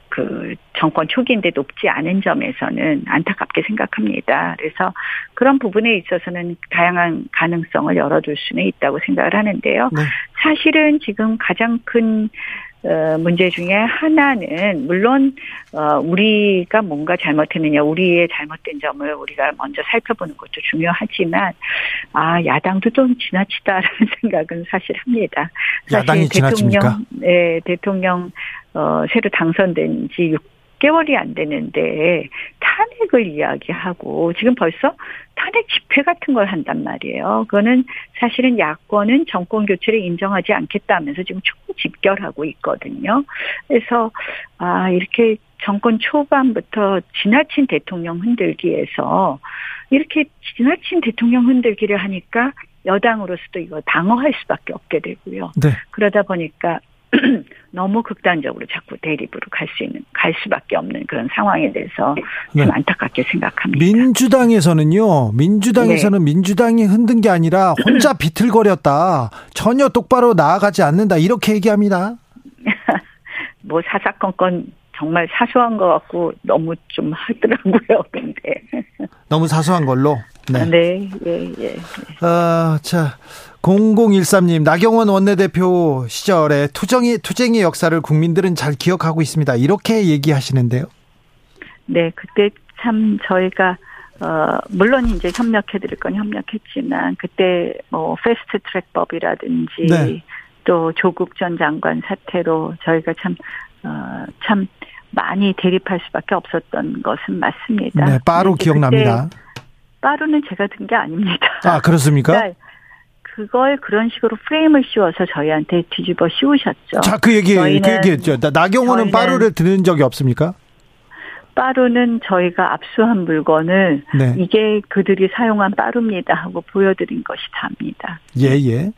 그 정권 초기인데 높지 않은 점에서는 안타깝게 생각합니다. 그래서 그런 부분에 있어서는 다양한 가능성을 열어둘 수는 있다고 생각을 하는데요. 네. 사실은 지금 가장 큰 어, 문제 중에 하나는 물론 어, 우리가 뭔가 잘못했느냐, 우리의 잘못된 점을 우리가 먼저 살펴보는 것도 중요하지만 아 야당도 좀 지나치다라는 생각은 사실 합니다. 야당이 대통령, 지나칩니까? 네, 대통령 어, 새로 당선된 지 6개월이 안 되는데 탄핵을 이야기하고 지금 벌써 탄핵 집회 같은 걸 한단 말이에요. 그거는 사실은 야권은 정권 교체를 인정하지 않겠다면서 지금 총집결하고 있거든요. 그래서 아 이렇게 정권 초반부터 지나친 대통령 흔들기에서 이렇게 지나친 대통령 흔들기를 하니까 여당으로서도 이거 방어할 수밖에 없게 되고요. 네. 그러다 보니까 너무 극단적으로 자꾸 대립으로 갈 수 있는 갈 수밖에 없는 그런 상황에 대해서 좀 네. 안타깝게 생각합니다. 민주당에서는요. 민주당에서는 네. 민주당이 흔든 게 아니라 혼자 비틀거렸다. 전혀 똑바로 나아가지 않는다. 이렇게 얘기합니다. 뭐 사사건건 정말 사소한 것 같고 너무 좀 하더라고요. 근데 너무 사소한 걸로. 네. 네, 예, 예. 아, 자, 0013님, 나경원 원내대표 시절에 투쟁이, 투쟁의 역사를 국민들은 잘 기억하고 있습니다. 이렇게 얘기하시는데요. 네, 그때 참 저희가, 어, 물론 이제 협력해드릴 건 협력했지만, 그때 뭐, 패스트 트랙법이라든지, 네. 또 조국 전 장관 사태로 저희가 참, 어, 참 많이 대립할 수밖에 없었던 것은 맞습니다. 네, 빠로 기억납니다. 빠루는 제가 든 게 아닙니다. 아, 그렇습니까? 그러니까 그걸 그런 식으로 프레임을 씌워서 저희한테 뒤집어 씌우셨죠. 자, 그 얘기, 그 얘기했죠. 나경원은 빠루를 들은 적이 없습니까? 빠루는 저희가 압수한 물건을 네. 이게 그들이 사용한 빠루입니다 하고 보여드린 것이 답니다. 예, 예.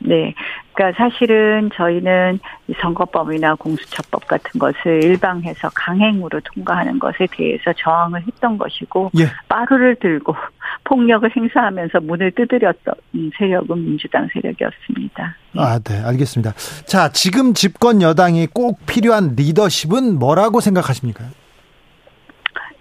네. 그러니까 사실은 저희는 선거법이나 공수처법 같은 것을 일방해서 강행으로 통과하는 것에 대해서 저항을 했던 것이고 예. 빠루를 들고 폭력을 행사하면서 문을 두드렸던 세력은 민주당 세력이었습니다. 아, 네, 알겠습니다. 자, 지금 집권 여당이 꼭 필요한 리더십은 뭐라고 생각하십니까?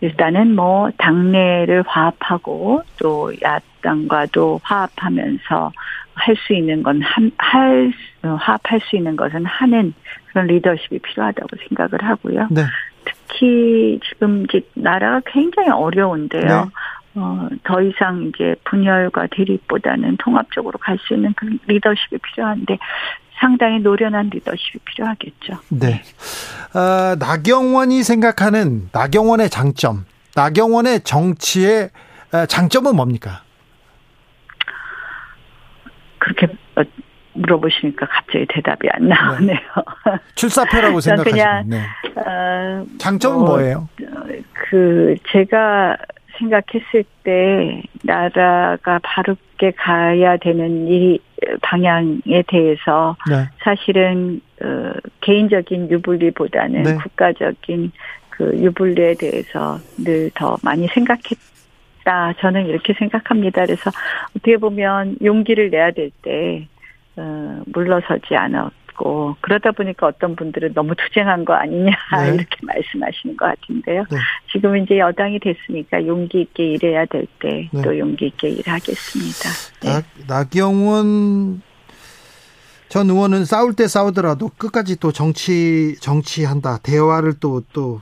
일단은 뭐 당내를 화합하고 또 야당과도 화합하면서 할 수 있는 건 한, 할, 어, 화합할 수 있는 것은 하는 그런 리더십이 필요하다고 생각을 하고요. 네. 특히 지금 이제 나라가 굉장히 어려운데요. 네. 어, 더 이상 이제 분열과 대립보다는 통합적으로 갈 수 있는 그런 리더십이 필요한데 상당히 노련한 리더십이 필요하겠죠. 네. 어, 나경원이 생각하는 나경원의 장점, 나경원의 정치의 어, 장점은 뭡니까? 그렇게 어, 물어보시니까 갑자기 대답이 안 나오네요. 네. 출사표라고 생각하시면 네. 어, 장점은 뭐, 예요 그 제가 생각했을 때 나라가 바르게 가야 되는 이 방향에 대해서 네. 사실은 어, 개인적인 유불리보다는 네. 국가적인 그 유불리에 대해서 늘 더 많이 생각했. 있다. 저는 이렇게 생각합니다. 그래서 어떻게 보면 용기를 내야 될때 어, 물러서지 않았 고 그러다 보니까 어떤 분들은 너무 투쟁한 거 아니냐 네. 이렇게 말씀하시는 것 같은데요. 네. 지금 이제 여당이 됐으니까 용기 있게 일해야 될 때또 네. 용기 있게 일하겠습니다. 네. 나, 나경원 전 의원은 싸울 때 싸우더라도 끝까지 또 정치 정치한다 대화를 또또 또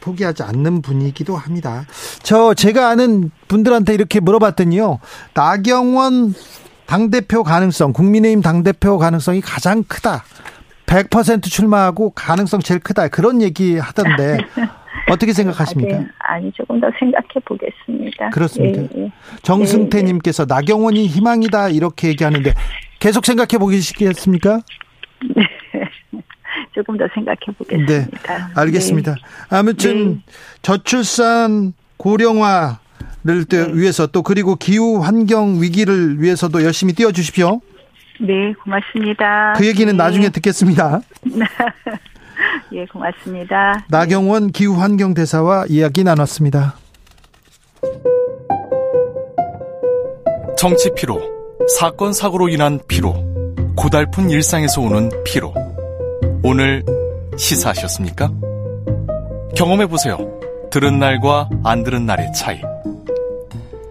포기하지 않는 분이기도 합니다. 저 제가 아는 분들한테 이렇게 물어봤더니요. 나경원 당대표 가능성, 국민의힘 당대표 가능성이 가장 크다. 100% 출마하고 가능성 제일 크다. 그런 얘기 하던데 어떻게 생각하십니까? 아니, 아니, 조금 더 생각해 보겠습니다. 그렇습니까? 예, 예. 정승태님께서 나경원이 희망이다 이렇게 얘기하는데 계속 생각해 보시겠습니까? 네. 조금 더 생각해 보겠습니다. 네, 알겠습니다. 네. 아무튼 네. 저출산 고령화 를 네. 위해서 또 그리고 기후 환경 위기를 위해서도 열심히 뛰어 주십시오. 네, 고맙습니다. 그 얘기는 네. 나중에 듣겠습니다. 예, 고맙습니다. 나경원 기후 환경 대사와 이야기 나눴습니다. 정치 피로, 사건 사고로 인한 피로, 고달픈 일상에서 오는 피로. 오늘 시사하셨습니까? 경험해 보세요. 들은 날과 안 들은 날의 차이.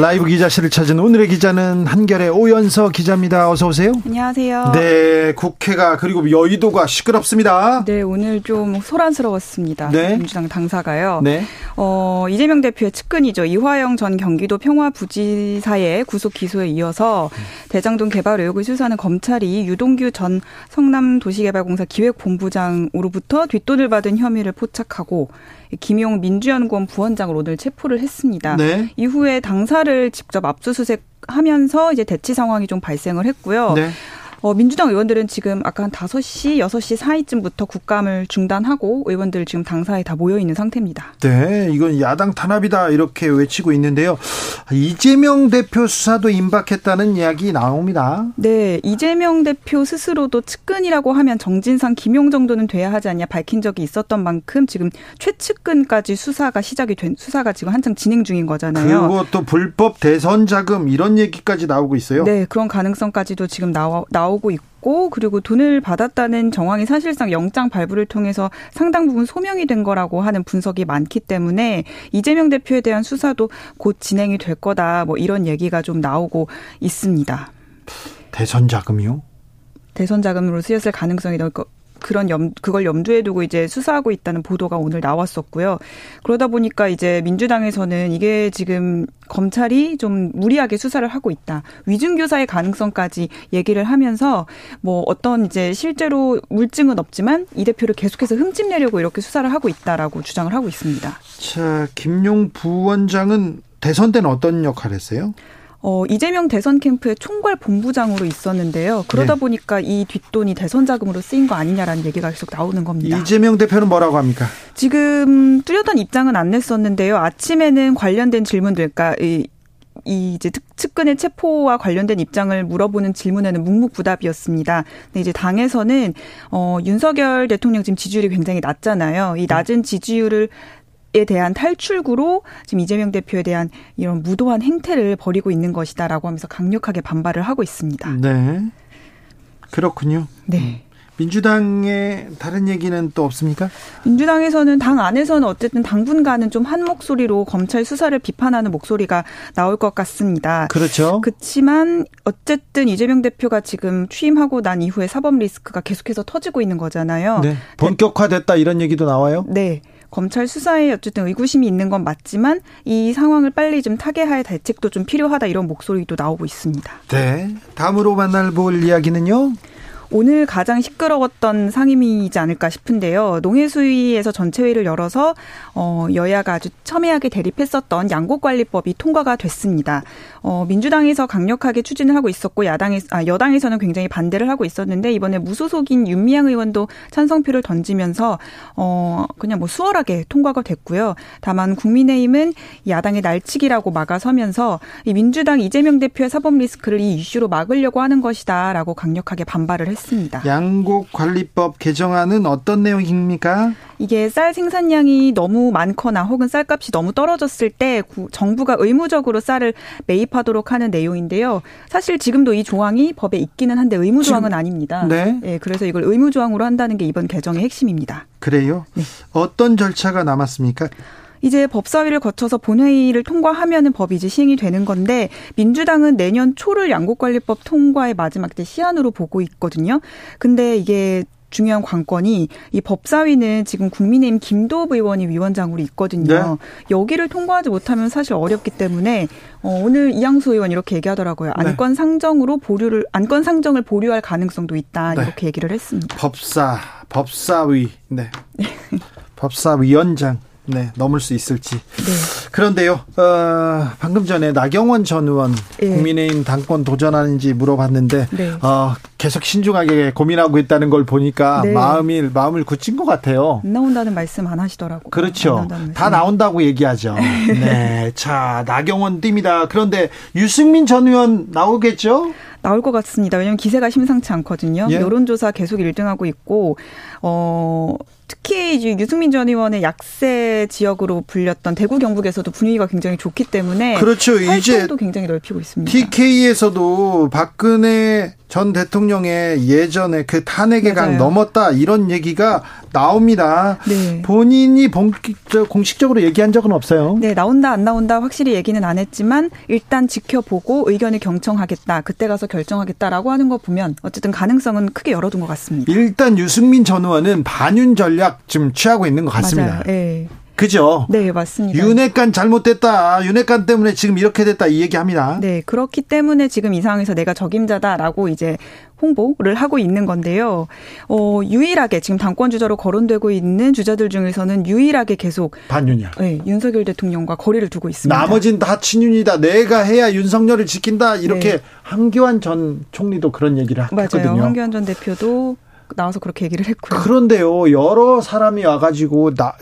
라이브 기자실을 찾은 오늘의 기자는 한결의 오연서 기자입니다. 어서 오세요. 안녕하세요. 네, 국회가 그리고 여의도가 시끄럽습니다. 네, 오늘 좀 소란스러웠습니다. 네. 민주당 당사가요. 네. 어, 이재명 대표의 측근이죠. 이화영 전 경기도 평화부지사의 구속 기소에 이어서 대장동 개발 의혹을 수사하는 검찰이 유동규 전 성남도시개발공사 기획본부장으로부터 뒷돈을 받은 혐의를 포착하고 김용 민주연구원 부원장을 오늘 체포를 했습니다. 네. 이후에 당사를 직접 압수수색 하면서 이제 대치 상황이 좀 발생을 했고요. 네. 어, 민주당 의원들은 지금 아까 한 5시, 6시 사이쯤부터 국감을 중단하고 의원들 지금 당사에 다 모여 있는 상태입니다. 네, 이건 야당 탄압이다 이렇게 외치고 있는데요. 이재명 대표 수사도 임박했다는 이야기 나옵니다. 네, 이재명 대표 스스로도 측근이라고 하면 정진상, 김용 정도는 돼야 하지 않냐 밝힌 적이 있었던 만큼 지금 최측근까지 수사가 시작이 된 수사가 지금 한창 진행 중인 거잖아요. 그리고 또 불법 대선 자금 이런 얘기까지 나오고 있어요. 네, 그런 가능성까지도 지금 나와 나오 고 있고 그리고 돈을 받았다는 정황이 사실상 영장 발부를 통해서 상당 부분 소명이 된 거라고 하는 분석이 많기 때문에 이재명 대표에 대한 수사도 곧 진행이 될 거다. 뭐 이런 얘기가 좀 나오고 있습니다. 대선 자금이요? 대선 자금으로 쓰였을 가능성이 그런 염 그걸 염두에 두고 이제 수사하고 있다는 보도가 오늘 나왔었고요. 그러다 보니까 이제 민주당에서는 이게 지금 검찰이 좀 무리하게 수사를 하고 있다. 위증교사의 가능성까지 얘기를 하면서 뭐 어떤 이제 실제로 물증은 없지만 이 대표를 계속해서 흠집내려고 이렇게 수사를 하고 있다라고 주장을 하고 있습니다. 자, 김용 부원장은 대선 때는 어떤 역할을 했어요? 어, 이재명 대선 캠프의 총괄 본부장으로 있었는데요. 그러다 네. 보니까 이 뒷돈이 대선 자금으로 쓰인 거 아니냐라는 얘기가 계속 나오는 겁니다. 이재명 대표는 뭐라고 합니까? 지금 뚜렷한 입장은 안 냈었는데요. 아침에는 관련된 질문들, 그러니까 이, 이 이제 측근의 체포와 관련된 입장을 물어보는 질문에는 묵묵부답이었습니다. 근데 이제 당에서는 어 윤석열 대통령 지금 지지율이 굉장히 낮잖아요. 이 낮은 지지율을 에 대한 탈출구로 지금 이재명 대표에 대한 이런 무도한 행태를 벌이고 있는 것이다라고 하면서 강력하게 반발을 하고 있습니다. 네. 그렇군요. 네. 민주당의 다른 얘기는 또 없습니까? 민주당에서는 당 안에서는 어쨌든 당분간은 좀 한 목소리로 검찰 수사를 비판하는 목소리가 나올 것 같습니다. 그렇죠. 그렇지만 어쨌든 이재명 대표가 지금 취임하고 난 이후에 사법 리스크가 계속해서 터지고 있는 거잖아요. 네. 본격화됐다 이런 얘기도 나와요? 네. 검찰 수사에 어쨌든 의구심이 있는 건 맞지만 이 상황을 빨리 좀 타개할 대책도 좀 필요하다 이런 목소리도 나오고 있습니다. 네. 다음으로 만날 볼 이야기는요? 오늘 가장 시끄러웠던 상임위이지 않을까 싶은데요. 농해수위에서 전체회의를 열어서 어, 여야가 아주 첨예하게 대립했었던 양곡관리법이 통과가 됐습니다. 어, 민주당에서 강력하게 추진을 하고 있었고 야당에 아, 여당에서는 굉장히 반대를 하고 있었는데 이번에 무소속인 윤미향 의원도 찬성표를 던지면서 어, 그냥 뭐 수월하게 통과가 됐고요. 다만 국민의힘은 야당의 날치기라고 막아서면서 이 민주당 이재명 대표의 사법 리스크를 이 이슈로 막으려고 하는 것이다라고 강력하게 반발을 했습니다. 했습니다. 양곡관리법 개정안은 어떤 내용입니까? 이게 쌀 생산량이 너무 많거나 혹은 쌀값이 너무 떨어졌을 때 정부가 의무적으로 쌀을 매입하도록 하는 내용인데요. 사실 지금도 이 조항이 법에 있기는 한데 의무 조항은 아닙니다. 네. 네. 그래서 이걸 의무 조항으로 한다는 게 이번 개정의 핵심입니다. 그래요? 네. 어떤 절차가 남았습니까? 이제 법사위를 거쳐서 본회의를 통과하면은 법이 이제 시행이 되는 건데 민주당은 내년 초를 양곡관리법 통과의 마지막 때 시한으로 보고 있거든요. 근데 이게 중요한 관건이 이 법사위는 지금 국민의힘 김도읍 의원이 위원장으로 있거든요. 네. 여기를 통과하지 못하면 사실 어렵기 때문에 어, 오늘 이양수 의원 이렇게 얘기하더라고요. 네. 안건 상정으로 보류를 안건 상정을 보류할 가능성도 있다 네. 이렇게 얘기를 했습니다. 법사 법사위 네. 법사위원장 네, 넘을 수 있을지. 네. 그런데요, 어, 방금 전에 나경원 전 의원 네. 국민의힘 당권 도전하는지 물어봤는데, 네. 어, 계속 신중하게 고민하고 있다는 걸 보니까 네. 마음이 마음을 굳힌 것 같아요. 안 나온다는 말씀 안 하시더라고요. 그렇죠. 다 나온다고 얘기하죠. 네, 자 나경원 띠입니다. 그런데 유승민 전 의원 나오겠죠? 나올 것 같습니다. 왜냐하면 기세가 심상치 않거든요. 예? 여론조사 계속 1등하고 있고, 어, 특히 유승민 전 의원의 약세 지역으로 불렸던 대구 경북에서도 분위기가 굉장히 좋기 때문에 그렇죠. 이제 굉장히 넓히고 있습니다. TK에서도 박근혜 전 대통령의 예전에 그 탄핵의 강 넘었다 이런 얘기가 나옵니다. 네. 본인이 본격 공식적으로 얘기한 적은 없어요. 네, 나온다 안 나온다 확실히 얘기는 안 했지만 일단 지켜보고 의견을 경청하겠다. 그때 가서 결정하겠다라고 하는 거 보면 어쨌든 가능성은 크게 열어둔 것 같습니다. 일단 유승민 전 의원은 반윤 전략 좀 취하고 있는 것 같습니다. 맞아요. 네. 그죠? 네, 맞습니다. 윤핵관 잘못됐다. 윤핵관 때문에 지금 이렇게 됐다. 이 얘기합니다. 네, 그렇기 때문에 지금 이 상황에서 내가 적임자다라고 이제 홍보를 하고 있는 건데요. 어, 유일하게 지금 당권 주자로 거론되고 있는 주자들 중에서는 유일하게 계속 반윤이야. 네, 윤석열 대통령과 거리를 두고 있습니다. 나머진 다 친윤이다. 내가 해야 윤석열을 지킨다. 이렇게 네. 한교안 전 총리도 그런 얘기를 맞아요. 했거든요. 한교안 전 대표도 나와서 그렇게 얘기를 했고요. 그런데요, 여러 사람이 와가지고 나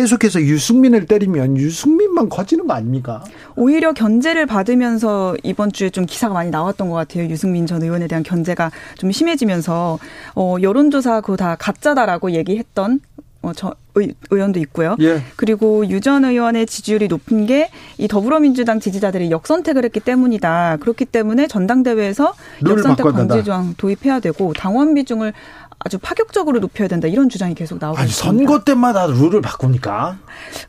계속해서 유승민을 때리면 유승민만 커지는 거 아닙니까? 오히려 견제를 받으면서 이번 주에 좀 기사가 많이 나왔던 것 같아요. 유승민 전 의원에 대한 견제가 좀 심해지면서 어, 여론조사 그거 다 가짜다라고 얘기했던 어, 저 의, 의원도 있고요. 예. 그리고 유 전 의원의 지지율이 높은 게 이 더불어민주당 지지자들이 역선택을 했기 때문이다. 그렇기 때문에 전당대회에서 역선택 방지 조항 도입해야 되고 당원 비중을 아주 파격적으로 높여야 된다. 이런 주장이 계속 나오고 아니, 있습니다. 선거 때마다 룰을 바꾸니까.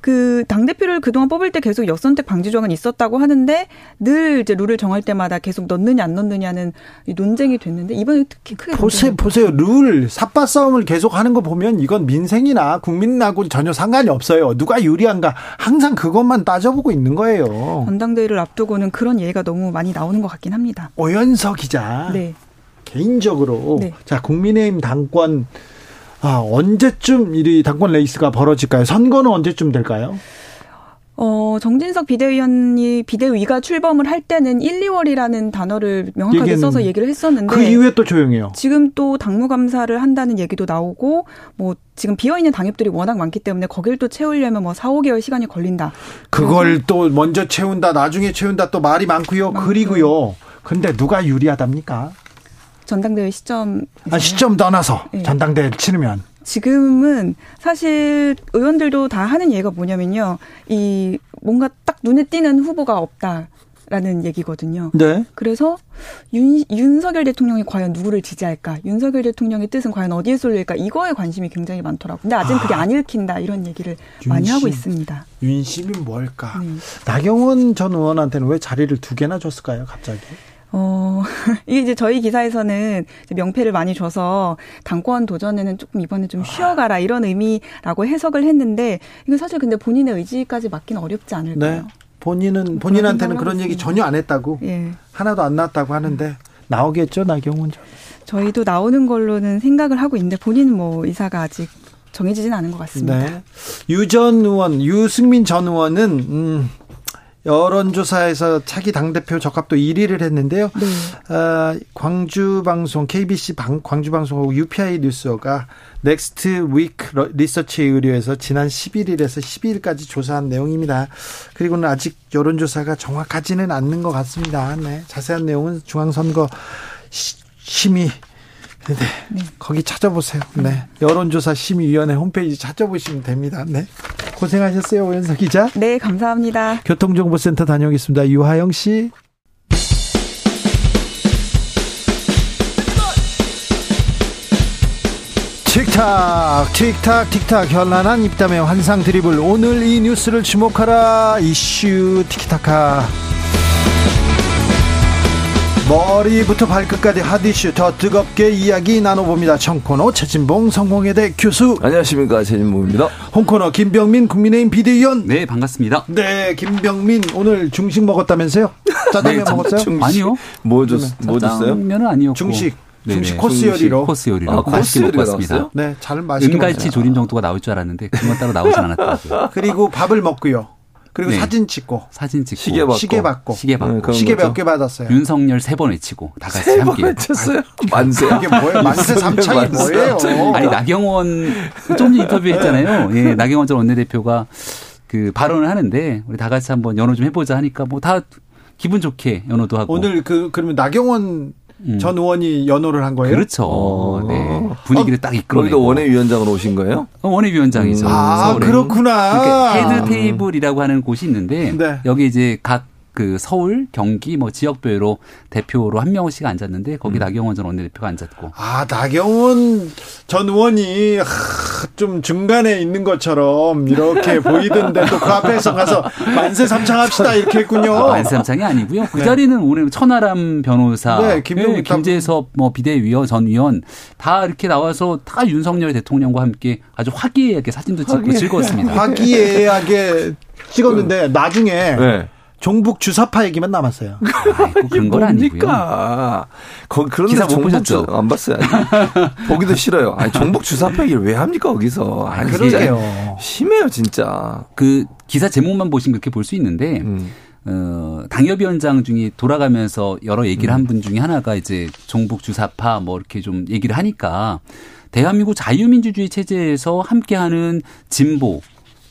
그 당 대표를 그동안 뽑을 때 계속 역선택 방지 조항은 있었다고 하는데 늘 이제 룰을 정할 때마다 계속 넣느냐 안 넣느냐는 논쟁이 됐는데 이번에 특히 크게 보세요. 보세요. 룰 삿바 싸움을 계속 하는 거 보면 이건 민생이나 국민하고 전혀 상관이 없어요. 누가 유리한가? 항상 그것만 따져보고 있는 거예요. 전당대회를 앞두고는 그런 예가 너무 많이 나오는 것 같긴 합니다. 오연서 기자. 네. 개인적으로 네. 자 국민의힘 당권 아, 언제쯤 이 당권 레이스가 벌어질까요? 선거는 언제쯤 될까요? 어, 정진석 비대위원이 비대위가 출범을 할 때는 1, 2월이라는 단어를 명확하게 써서 얘기를 했었는데 그 이후에 또 조용해요. 지금 또 당무 감사를 한다는 얘기도 나오고 뭐 지금 비어 있는 당협들이 워낙 많기 때문에 거길 또 채우려면 뭐 4, 5개월 시간이 걸린다. 그걸 또 먼저 채운다, 나중에 채운다 또 말이 많고요. 많고요. 그리고요. 근데 누가 유리하답니까? 전당대회 시점. 아, 시점 떠나서 네. 전당대회 치르면. 지금은 사실 의원들도 다 하는 얘기가 뭐냐면요. 이 뭔가 딱 눈에 띄는 후보가 없다. 라는 얘기거든요. 네. 그래서 윤, 윤석열 대통령이 과연 누구를 지지할까? 윤석열 대통령의 뜻은 과연 어디에 쏠릴까? 이거에 관심이 굉장히 많더라고요. 근데 아직 아, 그게 안 읽힌다 이런 얘기를 윤심, 많이 하고 있습니다. 윤심이 뭘까? 네. 나경원 전 의원한테는 왜 자리를 두 개나 줬을까요? 갑자기? 어, 이게 이제 저희 기사에서는 명패를 많이 줘서 당권 도전에는 조금 이번에 좀 쉬어가라 이런 의미라고 해석을 했는데 이거 사실 근데 본인의 의지까지 맡기는 어렵지 않을까요? 네. 본인은 본인한테는 그런 얘기 전혀 안 했다고 예. 하나도 안 나왔다고 하는데 나오겠죠 나경원 전. 저희도 나오는 걸로는 생각을 하고 있는데 본인은 뭐 의사가 아직 정해지진 않은 것 같습니다. 네. 유전 의원, 유승민 전 의원은 음, 여론조사에서 차기 당대표 적합도 1위를 했는데요. 네. 어, 광주방송, KBC 방, 광주방송하고 UPI 뉴스가 넥스트 위크 리서치 의뢰에서 지난 11일에서 12일까지 조사한 내용입니다. 그리고는 아직 여론조사가 정확하지는 않는 것 같습니다. 네. 자세한 내용은 중앙선거 심의 네, 네. 거기 찾아보세요. 네. 여론조사 심의위원회 홈페이지 찾아보시면 됩니다. 네. 고생하셨어요, 오연석 기자. 네, 감사합니다. 교통정보센터 다녀오겠습니다. 유하영 씨. 틱탁 틱탁 틱탁 현란한 입담의 환상 드리블 오늘 이 뉴스를 주목하라 이슈 티키타카 머리부터 발끝까지 핫이슈 더 뜨겁게 이야기 나눠봅니다. 청코너 최진봉 성공회대 교수. 안녕하십니까 최진봉입니다. 홍코너 김병민 국민의힘 비대위원. 네 반갑습니다. 네 김병민 오늘 중식 먹었다면서요? 짜장면 네, 먹었어요? 중식. 아니요. 뭐, 줬, 뭐 줬어요? 짜장면은 아니었고. 중식. 중식 코스 요리로 코스 요리로 아, 맛있게 먹고 왔습니다. 네, 잘 맛있게 은갈치 조림 정도가 나올 줄 알았는데 그건 따로 나오진 않았더라고요. 그리고 밥을 먹고요. 그리고 네. 사진 찍고 사진 찍고 시계 받고 시계 받고 시계 받고 네, 시계 몇 개 받았어요. 윤석열 세 번 외치고 다 같이 함께 외쳤어요. 만세 이게 뭐예요? 만세 삼창이 뭐예요? 아니 나경원 좀 인터뷰했잖아요. 예, 나경원 전 원내대표가 그 발언을 하는데 우리 다 같이 한번 연호 좀 해보자 하니까 뭐 다 기분 좋게 연호도 하고 오늘 그 그러면 나경원 음. 전 의원이 연호를 한 거예요? 그렇죠. 어. 네. 분위기를 어, 딱 이끌어내고. 거기도 원외위원장으로 오신 거예요? 어, 원외위원장이죠. 아, 그렇구나. 헤드 테이블이라고 하는 곳이 있는데 네. 여기 이제 각 그 서울, 경기 뭐 지역별로 대표로 한 명씩 앉았는데 거기 음. 나경원 전 원내대표가 앉았고. 아 나경원 전 의원이 좀 중간에 있는 것처럼 이렇게 보이던데 또 그 앞에서 가서 만세 삼창합시다 이렇게 했군요. 아, 만세 삼창이 아니고요. 그 네. 자리는 오늘 천하람 변호사, 네, 김 김재섭 뭐 비대위원 전 위원 다 이렇게 나와서 다 윤석열 대통령과 함께 아주 화기애애하게 사진도 찍고 화기애, 즐거웠습니다. 화기애애하게 찍었는데 나중에. 네. 종북 주사파 얘기만 남았어요. 아이고, 그런 건 아니고요. 거기 그런 기사 못 보셨죠? 안 봤어요. 보기도 싫어요. 아니, 종북 주사파 얘기를 왜 합니까 거기서? 아니, 그러게요. 심해요 진짜. 그 기사 제목만 보시면 그렇게 볼 수 있는데 음. 어, 당협위원장 중에 돌아가면서 여러 얘기를 음. 한분 중에 하나가 이제 종북 주사파 뭐 이렇게 좀 얘기를 하니까 대한민국 자유민주주의 체제에서 함께하는 진보,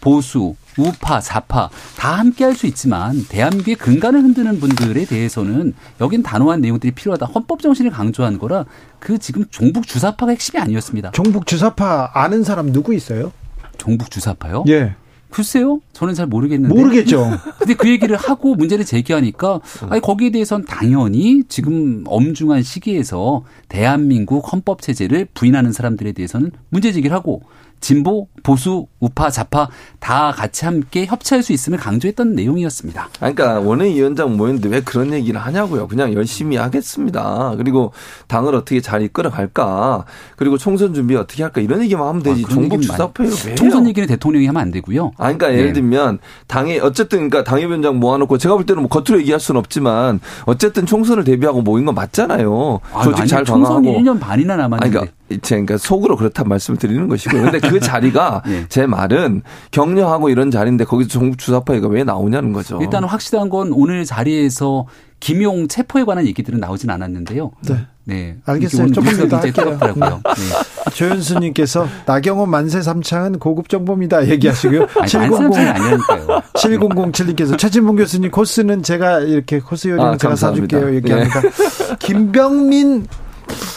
보수, 우파, 좌파 다 함께 할 수 있지만 대한민국의 근간을 흔드는 분들에 대해서는 여긴 단호한 내용들이 필요하다. 헌법 정신을 강조한 거라 그 지금 종북 주사파가 핵심이 아니었습니다. 종북 주사파 아는 사람 누구 있어요? 종북 주사파요? 예. 글쎄요, 저는 잘 모르겠는데. 모르겠죠. 근데 그 얘기를 하고 문제를 제기하니까, 아니, 거기에 대해서는 당연히 지금 엄중한 시기에서 대한민국 헌법 체제를 부인하는 사람들에 대해서는 문제 제기를 하고, 진보, 보수, 우파, 좌파 다 같이 함께 협치할 수 있음을 강조했던 내용이었습니다. 그러니까 원외위원장 모였는데 왜 그런 얘기를 하냐고요. 그냥 열심히 하겠습니다. 그리고 당을 어떻게 잘 이끌어갈까. 그리고 총선 준비 어떻게 할까. 이런 얘기만 하면 되지. 아, 주사표를 왜 총선 얘기는 대통령이 하면 안 되고요. 아, 그러니까 예를 네. 들면 당에 어쨌든 그러니까 당협위원장 모아놓고 제가 볼 때는 뭐 겉으로 얘기할 수는 없지만 어쨌든 총선을 대비하고 모인 건 맞잖아요. 아, 조직 아니, 잘. 총선이 1년 반이나 남았는데. 그러니까 제가 속으로 그렇다는 말씀을 드리는 것이고요. 근데 그 자리가 네. 제 말은 격려하고 이런 자리인데 거기서 종북 주사파회가 왜 나오냐는 거죠. 일단 확실한 건 오늘 자리에서 김용 체포에 관한 얘기들은 나오진 않았는데요. 네. 네. 알겠어요. 조금 더 할게요. 네. 네. 조현수님께서 나경원 만세 삼창은 고급 정보입니다. 얘기하시고요. 7007님께서 최진봉 교수님 코스는 제가 이렇게 코스 요리는 아, 제가 사줄게요. 얘기합니다. 네. 김병민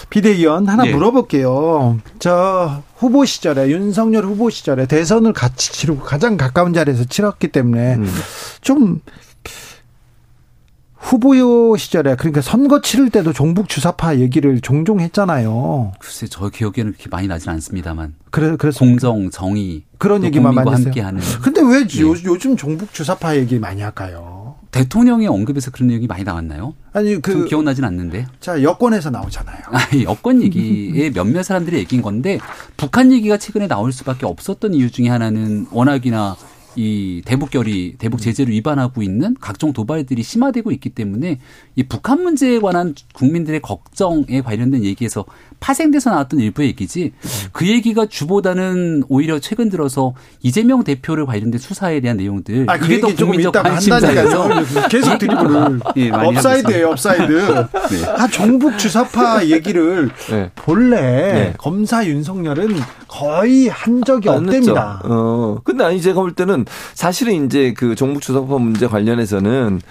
비대위원 하나 네. 물어볼게요. 저 후보 시절에 윤석열 후보 시절에 대선을 같이 치르고 가장 가까운 자리에서 치렀기 때문에 음. 좀 후보 시절에 그러니까 선거 치를 때도 종북 주사파 얘기를 종종 했잖아요. 글쎄 저 기억에는 그렇게 많이 나진 않습니다만. 그래 그래서 공정 정의 그런 얘기만 많이 했어요. 함께하는. 근데 왜 예. 요, 요즘 종북 주사파 얘기 많이 할까요? 대통령의 언급에서 그런 내용이 많이 나왔나요? 아니 그 기억나진 않는데. 자 여권에서 나오잖아요. 아니 여권 얘기에 몇몇 사람들이 얘기인 건데 북한 얘기가 최근에 나올 수밖에 없었던 이유 중에 하나는 워낙이나 이 대북 결의, 대북 제재를 위반하고 있는 각종 도발들이 심화되고 있기 때문에 이 북한 문제에 관한 국민들의 걱정에 관련된 얘기에서 파생돼서 나왔던 일부 얘기지 그 얘기가 주보다는 오히려 최근 들어서 이재명 대표를 관련된 수사에 대한 내용들 아, 그 이게 더 국민적 관심사에서 계속 드리블을 예, 업사이드예요 업사이드 네. 아 종북 주사파 얘기를 네. 본래 네. 검사 윤석열은 거의 한 적이 없답니다. 어 근데 아니 제가 볼 때는 사실은 이제 그 종북 주사파 문제 관련해서는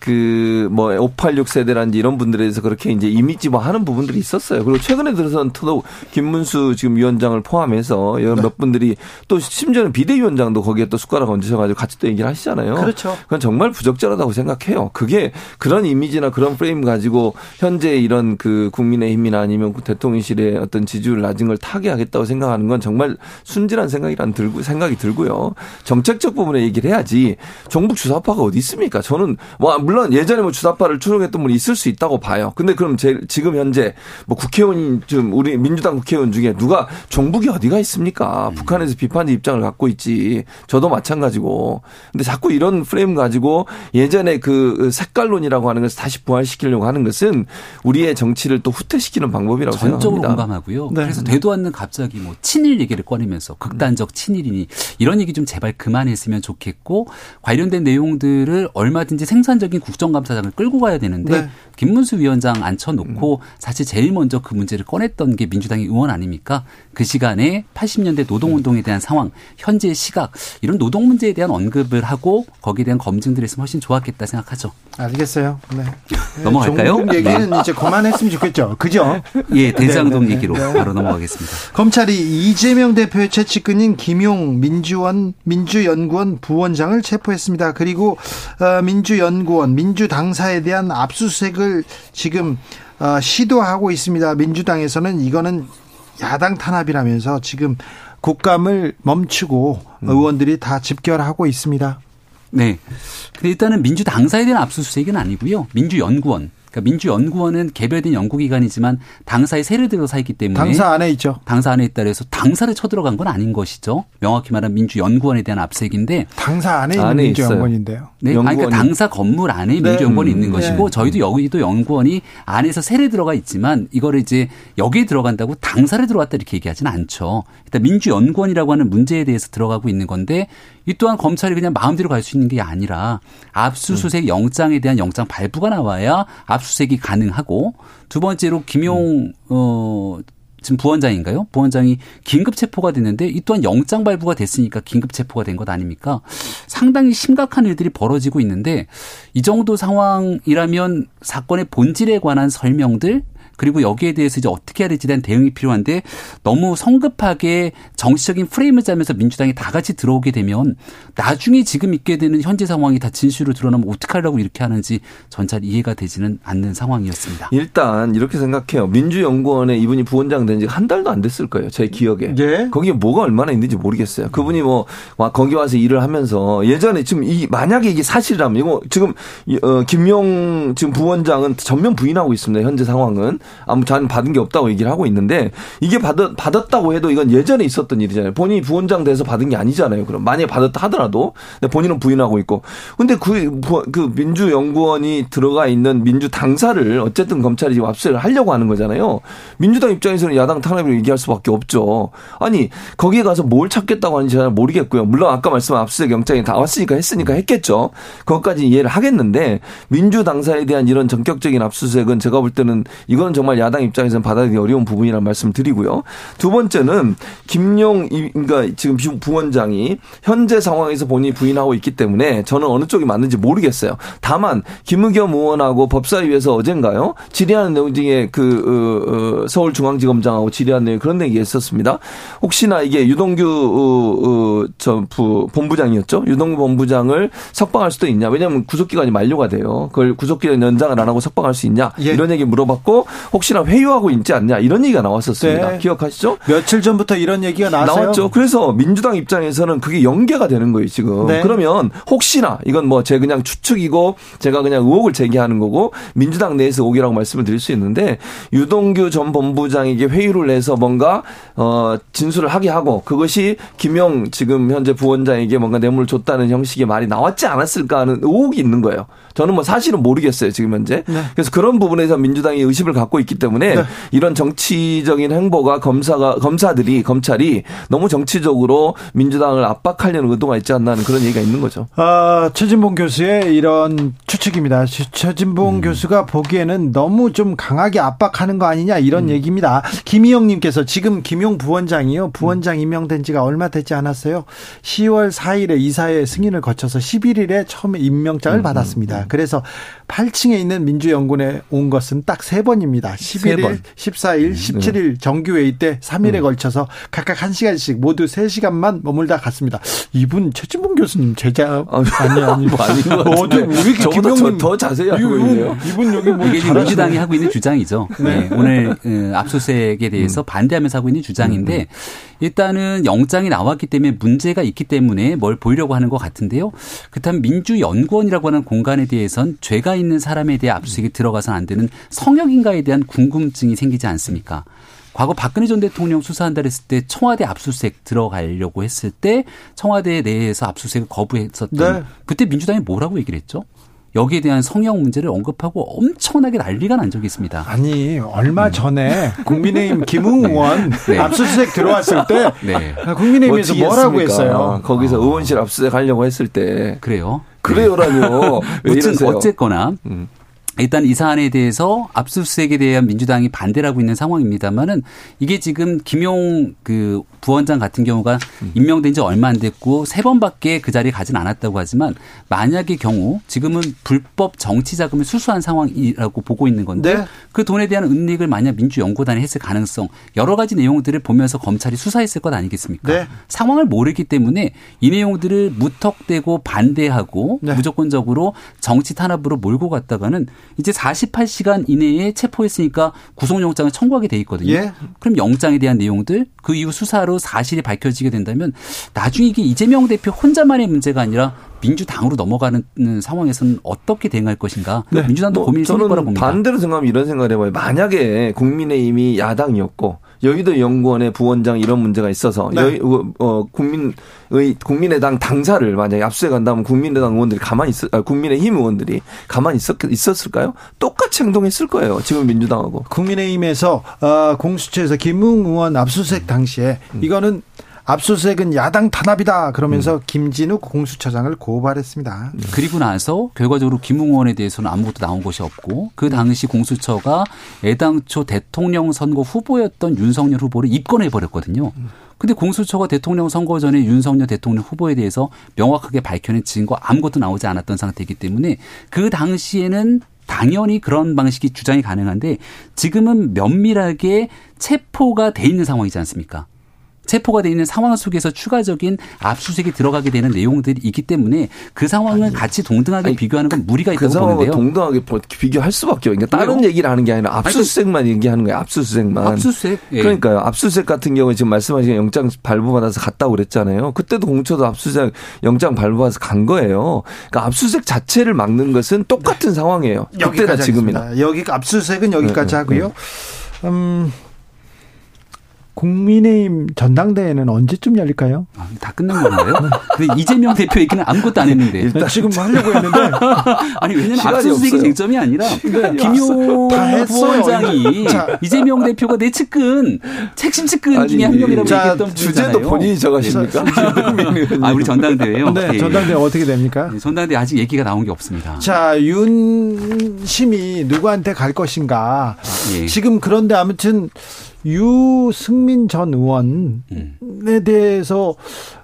그뭐 586 세대라든지 이런 분들에 대해서 그렇게 이제 이미지화 하는 부분들이 있었어요. 그리고 최근에 들어서는 더더욱 김문수 지금 위원장을 포함해서 여러 네. 몇 분들이 또 심지어는 비대위원장도 거기에 또 숟가락 얹으셔가지고 같이 또 얘기를 하시잖아요. 그렇죠. 그건 정말 부적절하다고 생각해요. 그게 그런 이미지나 그런 프레임 가지고 현재 이런 그 국민의힘이나 아니면 대통령실의 어떤 지지율 낮은 걸 타개하겠다고 생각하는 건 정말 순진한 생각이란 들고 생각이 들고요. 정책적 부분에 얘기를 해야지 종북 주사파가 어디 있습니까? 저는 뭐 물론 예전에 뭐 주사파를 추종했던 분이 있을 수 있다고 봐요. 근데 그럼 제, 지금 현재 뭐 국회의원이 좀 우리 민주당 국회의원 중에 누가 종북이 어디가 있습니까? 음. 북한에서 비판의 입장을 갖고 있지. 저도 마찬가지고. 근데 자꾸 이런 프레임 가지고 예전에 그 색깔론이라고 하는 것을 다시 부활시키려고 하는 것은 우리의 정치를 또 후퇴시키는 방법이라고 전적으로 생각합니다. 공감하고요. 네. 그래서 되도 않는 갑자기 뭐 친일 얘기를 꺼내면서 극단적 친일이니 이런 얘기 좀 제발 그만했으면 좋겠고 관련된 내용들을 얼마든지 생산적인 본격적인 국정감사장을 끌고 가야 되는데 네. 김문수 위원장 앉혀놓고 음. 사실 제일 먼저 그 문제를 꺼냈던 게 민주당의 의원 아닙니까? 그 시간에 80년대 노동운동에 대한 상황, 현재의 시각 이런 노동 문제에 대한 언급을 하고 거기에 대한 검증들을 했으면 훨씬 좋았겠다 생각하죠. 알겠어요. 네. 넘어갈까요? 종 얘기는 네. 이제 그만했으면 좋겠죠. 그죠? 예, 대장동 네, 네, 네, 얘기로 바로 넘어가겠습니다. 검찰이 이재명 대표의 최측근인 김용 민주원 민주연구원 부원장을 체포했습니다. 그리고 어, 민주연구원 민주당사에 대한 압수수색을 지금 어, 시도하고 있습니다. 민주당에서는 이거는 야당 탄압이라면서 지금 국감을 멈추고 음. 의원들이 다 집결하고 있습니다. 네. 근데 일단은 민주당사에 대한 압수수색은 아니고요. 민주연구원 그러니까 민주연구원은 개별된 연구기관이지만 당사의 세를 들어서 있기 때문에 당사 안에 있죠. 당사 안에 있다 그래서 당사를 쳐들어간 건 아닌 것이죠. 명확히 말하면 민주연구원에 대한 압색인데 당사 안에 있는 민주연구원인데요. 네, 아니, 그러니까 당사 건물 안에 네. 민주연구원이 있는 음, 것이고 네. 저희도 여기도 연구원이 안에서 세를 들어가 있지만 이거를 이제 여기에 들어간다고 당사를 들어갔다 이렇게 얘기하지는 않죠. 일단 민주연구원이라고 하는 문제에 대해서 들어가고 있는 건데 이 또한 검찰이 그냥 마음대로 갈 수 있는 게 아니라 압수수색 음. 영장에 대한 영장 발부가 나와야 압수수색이 가능하고 두 번째로 김용 음. 어 지금 부원장인가요? 부원장이 긴급 체포가 됐는데 이 또한 영장 발부가 됐으니까 긴급 체포가 된 것 아닙니까? 상당히 심각한 일들이 벌어지고 있는데 이 정도 상황이라면 사건의 본질에 관한 설명들 그리고 여기에 대해서 이제 어떻게 해야 될지에 대한 대응이 필요한데 너무 성급하게 정치적인 프레임을 짜면서 민주당이 다 같이 들어오게 되면 나중에 지금 있게 되는 현재 상황이 다 진실로 드러나면 어떡하려고 이렇게 하는지 전 잘 이해가 되지는 않는 상황이었습니다. 일단 이렇게 생각해요. 민주연구원에 이분이 부원장 된 지 한 달도 안 됐을 거예요. 제 기억에. 예? 거기에 뭐가 얼마나 있는지 모르겠어요. 그분이 뭐 거기 와서 일을 하면서 예전에 지금 이 만약에 이게 사실이라면 이거 지금 어, 김용 지금 부원장은 전면 부인하고 있습니다. 현재 상황은. 아무 자는 받은 게 없다고 얘기를 하고 있는데 이게 받았, 받았다고 해도 이건 예전에 있었던 일이잖아요. 본인이 부원장 돼서 받은 게 아니잖아요. 그럼 만약에 받았다 하더라도 근데 본인은 부인하고 있고 근데 그, 그 민주연구원이 들어가 있는 민주 당사를 어쨌든 검찰이 지금 압수를 하려고 하는 거잖아요. 민주당 입장에서는 야당 탄압을 얘기할 수밖에 없죠. 아니 거기에 가서 뭘 찾겠다고 하는지 잘 모르겠고요. 물론 아까 말씀한 압수수색 영장이 다 왔으니까 했으니까 했겠죠. 그것까지 이해를 하겠는데 민주 당사에 대한 이런 전격적인 압수수색은 제가 볼 때는 이건 정말 야당 입장에서는 받아들이기 어려운 부분이라는 말씀 을 드리고요. 두 번째는 김용 그러니까 지금 부원장이 현재 상황에서 본인이 부인하고 있기 때문에 저는 어느 쪽이 맞는지 모르겠어요. 다만 김의겸 의원하고 법사위에서 어젠가요 질의하는 내용 중에 그 어, 어, 서울중앙지검장하고 질의하는 내용 그런 얘기 했었습니다. 혹시나 이게 유동규 어, 어, 저 부, 본부장이었죠. 유동규 본부장을 석방할 수도 있냐? 왜냐하면 구속기간이 만료가 돼요. 그걸 구속기간 연장을 안 하고 석방할 수 있냐? 예. 이런 얘기 물어봤고 혹시나 회유하고 있지 않냐 이런 얘기가 나왔었습니다. 네. 기억하시죠? 며칠 전부터 이런 얘기가 나왔어요. 나왔죠. 그래서 민주당 입장에서는 그게 연계가 되는 거예요 지금. 네. 그러면 혹시나 이건 뭐 제 그냥 추측이고 제가 그냥 의혹을 제기하는 거고 민주당 내에서 오기라고 말씀을 드릴 수 있는데 유동규 전 본부장에게 회유를 해서 뭔가 어 진술을 하게 하고 그것이 김영 지금 현재 부원장에게 뭔가 뇌물을 줬다는 형식의 말이 나왔지 않았을까 하는 의혹이 있는 거예요. 저는 뭐 사실은 모르겠어요 지금 현재. 네. 그래서 그런 부분에서 민주당이 의심을 갖고 있기 때문에 네. 이런 정치적인 행보가 검사가 검사들이 검찰이 너무 정치적으로 민주당을 압박하려는 의도가 있지 않나 하는 그런 얘기가 있는 거죠. 아, 최진봉 교수의 이런 추측입니다. 최진봉 음. 교수가 보기에는 너무 좀 강하게 압박하는 거 아니냐 이런 음. 얘기입니다. 김희영 님께서 지금 김용 부원장이요 부원장 임명된 지가 얼마 되지 않았어요. 10월 4일에 이사회 승인을 거쳐서 11일에 처음에 임명장을 음. 받았습니다. 그래서 8층에 있는 민주연구원에 온 것은 딱 세 번입니다. 11일, 3번. 14일, 17일 정규회의 때 3일에 음. 걸쳐서 각각 1시간씩 모두 3시간만 머물다 갔습니다. 이분 최진봉 교수님 제자 아니 아니 뭐 아닌 것 같은데. 왜 김용님 더 자세히 알고 있네요. 이분 여기 뭐 이게 민주당이 하고 있는 주장이죠. 네. 네. 오늘 어, 압수수색에 대해서 음. 반대하면서 하고 있는 주장인데 음. 음. 일단은 영장이 나왔기 때문에 문제가 있기 때문에 뭘 보이려고 하는 것 같은데요. 그렇다면 민주연구원이라고 하는 공간에 대해선 죄가 있는 사람에 대해 압수수색이 들어가서는 안 되는 성역인가에 대한 궁금증이 생기지 않습니까? 과거 박근혜 전 대통령 수사한다 했을 때 청와대 압수수색 들어가려고 했을 때 청와대 내에서 압수수색을 거부했었던 네. 그때 민주당이 뭐라고 얘기를 했죠? 여기에 대한 성형 문제를 언급하고 엄청나게 난리가 난 적이 있습니다. 아니 얼마 음. 전에 국민의힘 김웅 네. 의원 네. 압수수색 들어왔을 때 네. 국민의힘에서 뭐 뭐라고 했어요? 거기서 어. 의원실 압수수색 하려고 했을 때 그래요? 그래요라뇨. 무튼 어쨌거나 음. 일단 이 사안에 대해서 압수수색에 대한 민주당이 반대를 하고 있는 상황입니다만은 이게 지금 김용 그 부원장 같은 경우가 음. 임명된 지 얼마 안 됐고 세 번밖에 그 자리에 가진 않았다고 하지만 만약의 경우 지금은 불법 정치 자금을 수수한 상황이라고 보고 있는 건데 네. 그 돈에 대한 은닉을 만약 민주연구단이 했을 가능성 여러 가지 내용들을 보면서 검찰이 수사했을 것 아니겠습니까? 네. 상황을 모르기 때문에 이 내용들을 무턱대고 반대하고 네. 무조건적으로 정치 탄압으로 몰고 갔다가는 이제 48시간 이내에 체포했으니까 구속영장을 청구하게 돼 있거든요. 예. 그럼 영장에 대한 내용들 그 이후 수사로 사실이 밝혀지게 된다면 나중에 이게 이재명 대표 혼자만의 문제가 아니라 민주당으로 넘어가는 상황에서는 어떻게 대응할 것인가 네. 민주당도 뭐 고민이 생길 거라고 봅니다. 반대로 생각하면 이런 생각을 해봐요. 만약에 국민의힘이 야당이었고 여의도 연구원의 부원장 이런 문제가 있어서 네. 여의, 어, 어, 국민의 국민의당 당사를 만약에 압수해 간다면 국민의당 의원들이 가만히 있 아, 국민의힘 의원들이 가만히 있었, 있었을까요? 똑같이 행동했을 거예요. 지금 민주당하고. 국민의힘에서 어, 공수처에서 김웅 의원 압수수색 당시에 음. 이거는 압수수색은 야당 탄압이다 그러면서 음. 김진욱 공수처장을 고발했습니다. 그리고 나서 결과적으로 김웅 의원에 대해서는 아무것도 나온 것이 없고 그 당시 공수처가 애당초 대통령 선거 후보였던 윤석열 후보를 입건해 버렸거든요. 근데 공수처가 대통령 선거 전에 윤석열 대통령 후보에 대해서 명확하게 밝혀낸 증거 아무것도 나오지 않았던 상태이기 때문에 그 당시에는 당연히 그런 방식이 주장이 가능한데 지금은 면밀하게 체포가 돼 있는 상황이지 않습니까? 체포가 돼 있는 상황 속에서 추가적인 압수수색이 들어가게 되는 내용들이 있기 때문에 그 상황을 아니, 같이 동등하게 아니, 비교하는 건 무리가 그 있다고 보는데요. 동등하게 비교할 수밖에 없어요. 그러니까 다른 얘기를 하는 게 아니라 압수수색만 아니, 얘기하는 거예요. 압수수색만. 압수수색. 예. 그러니까요. 압수수색 같은 경우에 지금 말씀하신 영장 발부받아서 갔다고 그랬잖아요. 그때도 공처도 압수수색 영장 발부받아서 간 거예요. 그러니까 압수수색 자체를 막는 것은 똑같은 네. 상황이에요. 그때나 지금이나. 여기 압수수색은 여기까지 네, 네 하고요. 네. 음. 국민의힘 전당대회는 언제쯤 열릴까요? 아, 다 끝난 건가요? 근데 이재명 대표 얘기는 아무것도 안 했는데. 일단 지금 하려고 했는데. 아니, 왜냐면 압수수색이 쟁점이 아니라 김용 부원장이 이재명 대표가 내 측근, 책심 측근 아니, 중에 한 명이라고 자, 얘기했던 주제도 본인이 정하십니까? 아, 우리 전당대회요? 네, 네, 전당대회 어떻게 됩니까? 네, 전당대회 아직 얘기가 나온 게 없습니다. 자, 윤심이 누구한테 갈 것인가. 아, 예. 지금 그런데 아무튼 유승민 전 의원에 음. 대해서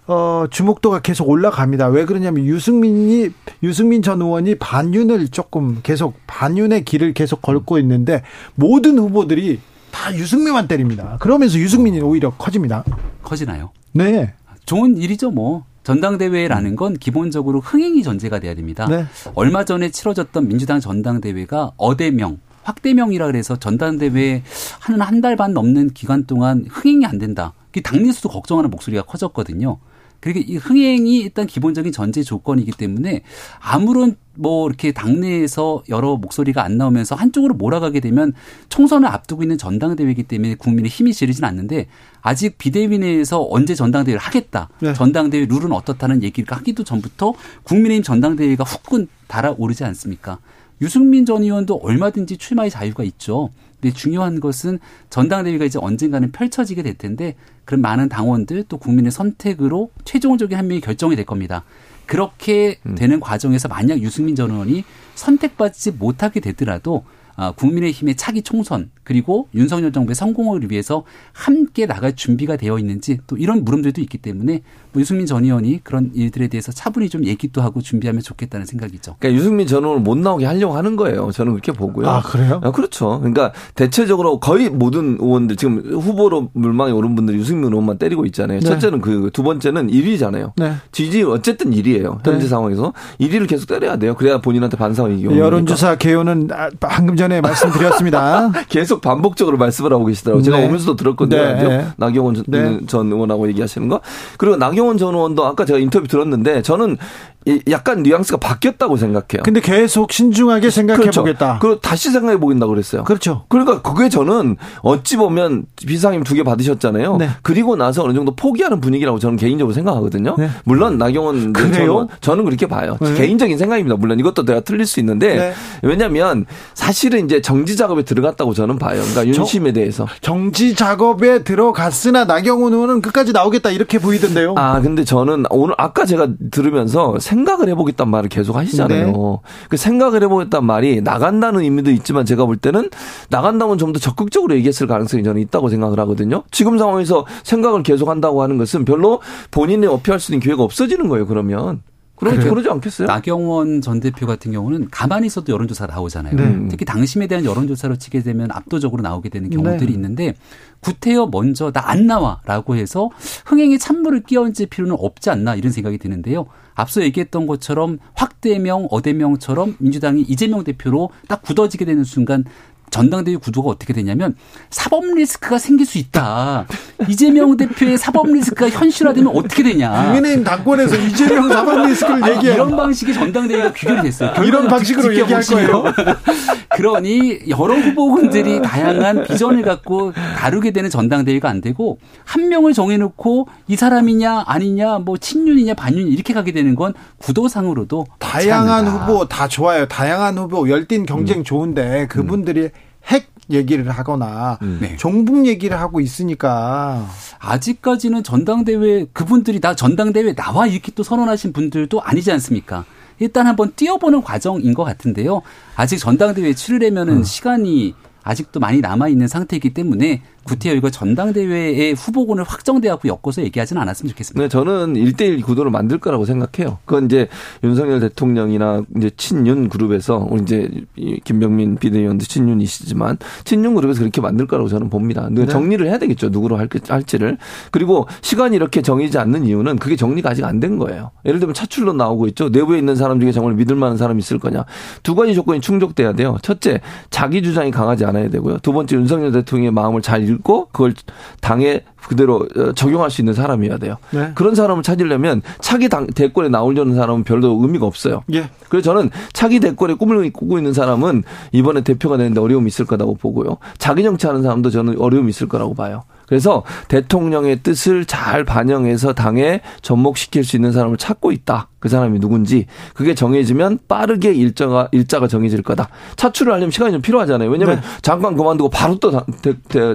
어, 주목도가 계속 올라갑니다. 왜 그러냐면 유승민이 유승민 전 의원이 반윤을 조금 계속 반윤의 길을 계속 걸고 있는데 모든 후보들이 다 유승민만 때립니다. 그러면서 유승민이 오히려 커집니다. 커지나요? 네. 좋은 일이죠, 뭐. 전당대회라는 건 기본적으로 흥행이 전제가 돼야 됩니다. 네. 얼마 전에 치러졌던 민주당 전당대회가 어대명, 확대명이라 그래서 전당대회 하는 한달 반 넘는 기간 동안 흥행이 안 된다. 당내에서도 걱정하는 목소리가 커졌거든요. 그러니까 이 흥행이 일단 기본적인 전제 조건이기 때문에 아무런 뭐 이렇게 당내에서 여러 목소리가 안 나오면서 한쪽으로 몰아가게 되면 총선을 앞두고 있는 전당대회이기 때문에 국민의 힘이 지르진 않는데 아직 비대위 내에서 언제 전당대회를 하겠다. 네. 전당대회 룰은 어떻다는 얘기를 하기도 전부터 국민의힘 전당대회가 후끈 달아오르지 않습니까? 유승민 전 의원도 얼마든지 출마의 자유가 있죠. 근데 중요한 것은 전당대회가 이제 언젠가는 펼쳐지게 될 텐데 그런 많은 당원들 또 국민의 선택으로 최종적인 한 명이 결정이 될 겁니다. 그렇게 음. 되는 과정에서 만약 유승민 전 의원이 선택받지 못하게 되더라도 아, 국민의힘의 차기 총선 그리고 윤석열 정부의 성공을 위해서 함께 나갈 준비가 되어 있는지 또 이런 물음들도 있기 때문에 뭐 유승민 전 의원이 그런 일들에 대해서 차분히 좀 얘기도 하고 준비하면 좋겠다는 생각이죠. 그러니까 유승민 전 의원을 못 나오게 하려고 하는 거예요. 저는 그렇게 보고요. 아 그래요? 아, 그렇죠. 그러니까 대체적으로 거의 모든 의원들 지금 후보로 물망에 오른 분들 유승민 의원만 때리고 있잖아요. 네. 첫째는 그 두 번째는 1위잖아요. 네. 지지율 어쨌든 1위예요. 현재 네. 상황에서 1위를 계속 때려야 돼요. 그래야 본인한테 반성이 이겨. 여론조사 개요는 아, 방금 전에 말씀드렸습니다. 계속 반복적으로 말씀을 하고 계시더라고요. 제가 네. 오면서도 들었거든요. 네. 나경원 전, 네. 전 의원하고 얘기하시는 거. 그리고 나경원 전 의원도 아까 제가 인터뷰 들었는데 저는 약간 뉘앙스가 바뀌었다고 생각해요. 근데 계속 신중하게 생각해 그렇죠. 보겠다. 그리고 다시 생각해 보겠다고 그랬어요. 그렇죠. 그러니까 그게 저는 어찌 보면 비상임 두 개 받으셨잖아요. 네. 그리고 나서 어느 정도 포기하는 분위기라고 저는 개인적으로 생각하거든요. 네. 물론 나경원 그래요? 저는 그렇게 봐요. 네. 개인적인 생각입니다. 물론 이것도 내가 틀릴 수 있는데 네. 왜냐하면 사실은 이제 정지 작업에 들어갔다고 저는 봐요. 그러니까 윤심에 대해서 정지 작업에 들어갔으나 나경원 의원은 끝까지 나오겠다 이렇게 보이던데요. 아 근데 저는 오늘 아까 제가 들으면서 생각을 해보겠다는 말을 계속 하시잖아요. 네. 그 생각을 해보겠다는 말이 나간다는 의미도 있지만 제가 볼 때는 나간다면 좀 더 적극적으로 얘기했을 가능성이 저는 있다고 생각을 하거든요. 지금 상황에서 생각을 계속 한다고 하는 것은 별로 본인의 어필할 수 있는 기회가 없어지는 거예요. 그러면. 그러지, 그러지 않겠어요? 나경원 전 대표 같은 경우는 가만히 있어도 여론조사 나오잖아요. 네. 특히 당심에 대한 여론조사로 치게 되면 압도적으로 나오게 되는 경우들이 네. 있는데 구태여 먼저 나 안 나와라고 해서 흥행에 찬물을 끼얹을 필요는 없지 않나 이런 생각이 드는데요. 앞서 얘기했던 것처럼 확대명, 어대명처럼 민주당이 이재명 대표로 딱 굳어지게 되는 순간 전당대회 구도가 어떻게 되냐면 사법 리스크가 생길 수 있다. 이재명 대표의 사법 리스크가 현실화되면 어떻게 되냐. 국민의힘 당권에서 이재명 사법 리스크를 얘기해. 이런 방식의 전당대회가 귀결이 됐어요. 이런 방식으로 얘기할 거예요. 그러니 여러 후보군들이 다양한 비전을 갖고 다루게 되는 전당대회가 안 되고 한 명을 정해놓고 이 사람이냐 아니냐 뭐 친윤이냐 반윤 이렇게 가게 되는 건 구도상으로도 다양한 후보 다 좋아요. 다양한 후보 열띤 경쟁 음. 좋은데 그분들이 음. 핵 얘기를 하거나 음. 네. 종북 얘기를 하고 있으니까 아직까지는 전당대회 그분들이 나 전당대회 나와 이렇게 또 선언하신 분들도 아니지 않습니까? 일단 한번 뛰어보는 과정인 것 같은데요. 아직 전당대회 치르려면은 음. 시간이 아직도 많이 남아 있는 상태이기 때문에 구태여 이거 전당대회의 후보군을 확정돼갖고 엮어서 얘기하지는 않았으면 좋겠습니다. 네, 저는 1대1 구도를 만들 거라고 생각해요. 그건 이제 윤석열 대통령이나 이제 친윤 그룹에서 우리 이제 김병민 비대위원도 친윤이시지만 친윤 그룹에서 그렇게 만들 거라고 저는 봅니다. 네. 정리를 해야 되겠죠. 누구로 할지를. 그리고 시간이 이렇게 정해지지 않는 이유는 그게 정리가 아직 안 된 거예요. 예를 들면 차출로 나오고 있죠. 내부에 있는 사람 중에 정말 믿을 만한 사람이 있을 거냐. 두 가지 조건이 충족돼야 돼요. 첫째, 자기 주장이 강하지 않아야 되고요. 두 번째, 윤석열 대통령의 마음을 잘 읽고 그걸 당에 그대로 어, 적용할 수 있는 사람이어야 돼요. 네. 그런 사람을 찾으려면 차기 당, 대권에 나오려는 사람은 별로 의미가 없어요. 예. 그래서 저는 차기 대권에 꿈을 꾸고 있는 사람은 이번에 대표가 되는데 어려움이 있을 거라고 보고요. 자기 정치하는 사람도 저는 어려움이 있을 거라고 봐요. 그래서 대통령의 뜻을 잘 반영해서 당에 접목시킬 수 있는 사람을 찾고 있다. 그 사람이 누군지 그게 정해지면 빠르게 일자가 일자가 정해질 거다. 차출을 하려면 시간이 좀 필요하잖아요. 왜냐하면 네. 장관 그만두고 바로 또 당,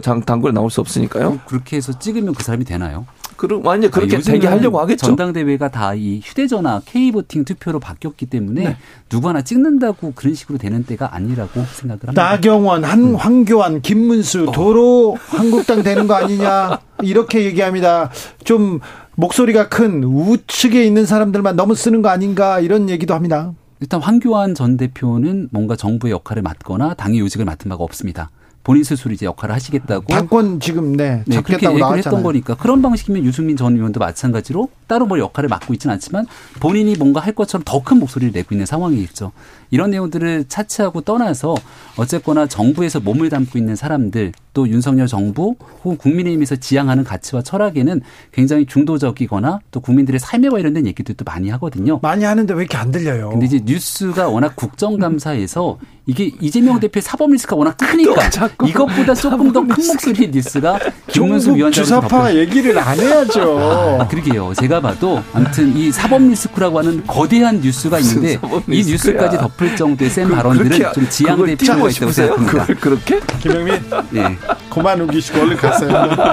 당, 당권에 나올 수 없으니까요. 그렇게 해서 찍으면 그 사람이 되나요? 그럼 완전 그렇게 되게 하려고 하겠죠. 전당대회가 다 이 휴대전화 K보팅 투표로 바뀌었기 때문에 네. 누구 하나 찍는다고 그런 식으로 되는 때가 아니라고 생각을 합니다. 나경원, 한 음. 황교안, 김문수 어. 도로 한국당 되는 거 아니냐 이렇게 얘기합니다. 좀 목소리가 큰 우측에 있는 사람들만 너무 쓰는 거 아닌가 이런 얘기도 합니다. 일단 황교안 전 대표는 뭔가 정부의 역할을 맡거나 당의 요직을 맡은 바가 없습니다. 본인 스스로 이제 역할을 하시겠다고 당권 지금 네, 네 그렇게 얘기를 했던 거니까 그런 방식이면 유승민 전 의원도 마찬가지로 따로 뭐 역할을 맡고 있지는 않지만 본인이 뭔가 할 것처럼 더 큰 목소리를 내고 있는 상황이겠죠. 이런 내용들을 차치하고 떠나서 어쨌거나 정부에서 몸을 담고 있는 사람들 또 윤석열 정부 혹은 국민의힘에서 지향하는 가치와 철학에는 굉장히 중도적이거나 또 국민들의 삶에 관련된 얘기들도 많이 하거든요. 많이 하는데 왜 이렇게 안 들려요? 근데 이제 뉴스가 워낙 국정감사에서 이게 이재명 대표의 사법 리스크가 워낙 크니까 이것보다 조금 더 큰 목소리의 뉴스가 김문수 위원장 주사파 얘기를 안 해야죠. 아, 그러게요. 제가 봐도 아무튼 이 사법 리스크라고 하는 거대한 뉴스가 있는데 이 뉴스까지 덮을 정도의 센 발언들은 좀 지양될 필요가 있다고 생각합니다. 그렇게? 김병민? 네. 그만 우기시고 얼른 갔어요.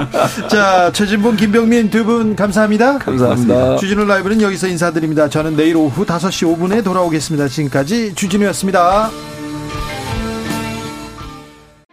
자, 최진봉, 김병민 두 분 감사합니다. 감사합니다. 주진우 라이브는 여기서 인사드립니다. 저는 내일 오후 5시 5분에 돌아오겠습니다. 지금까지 주진우였습니다.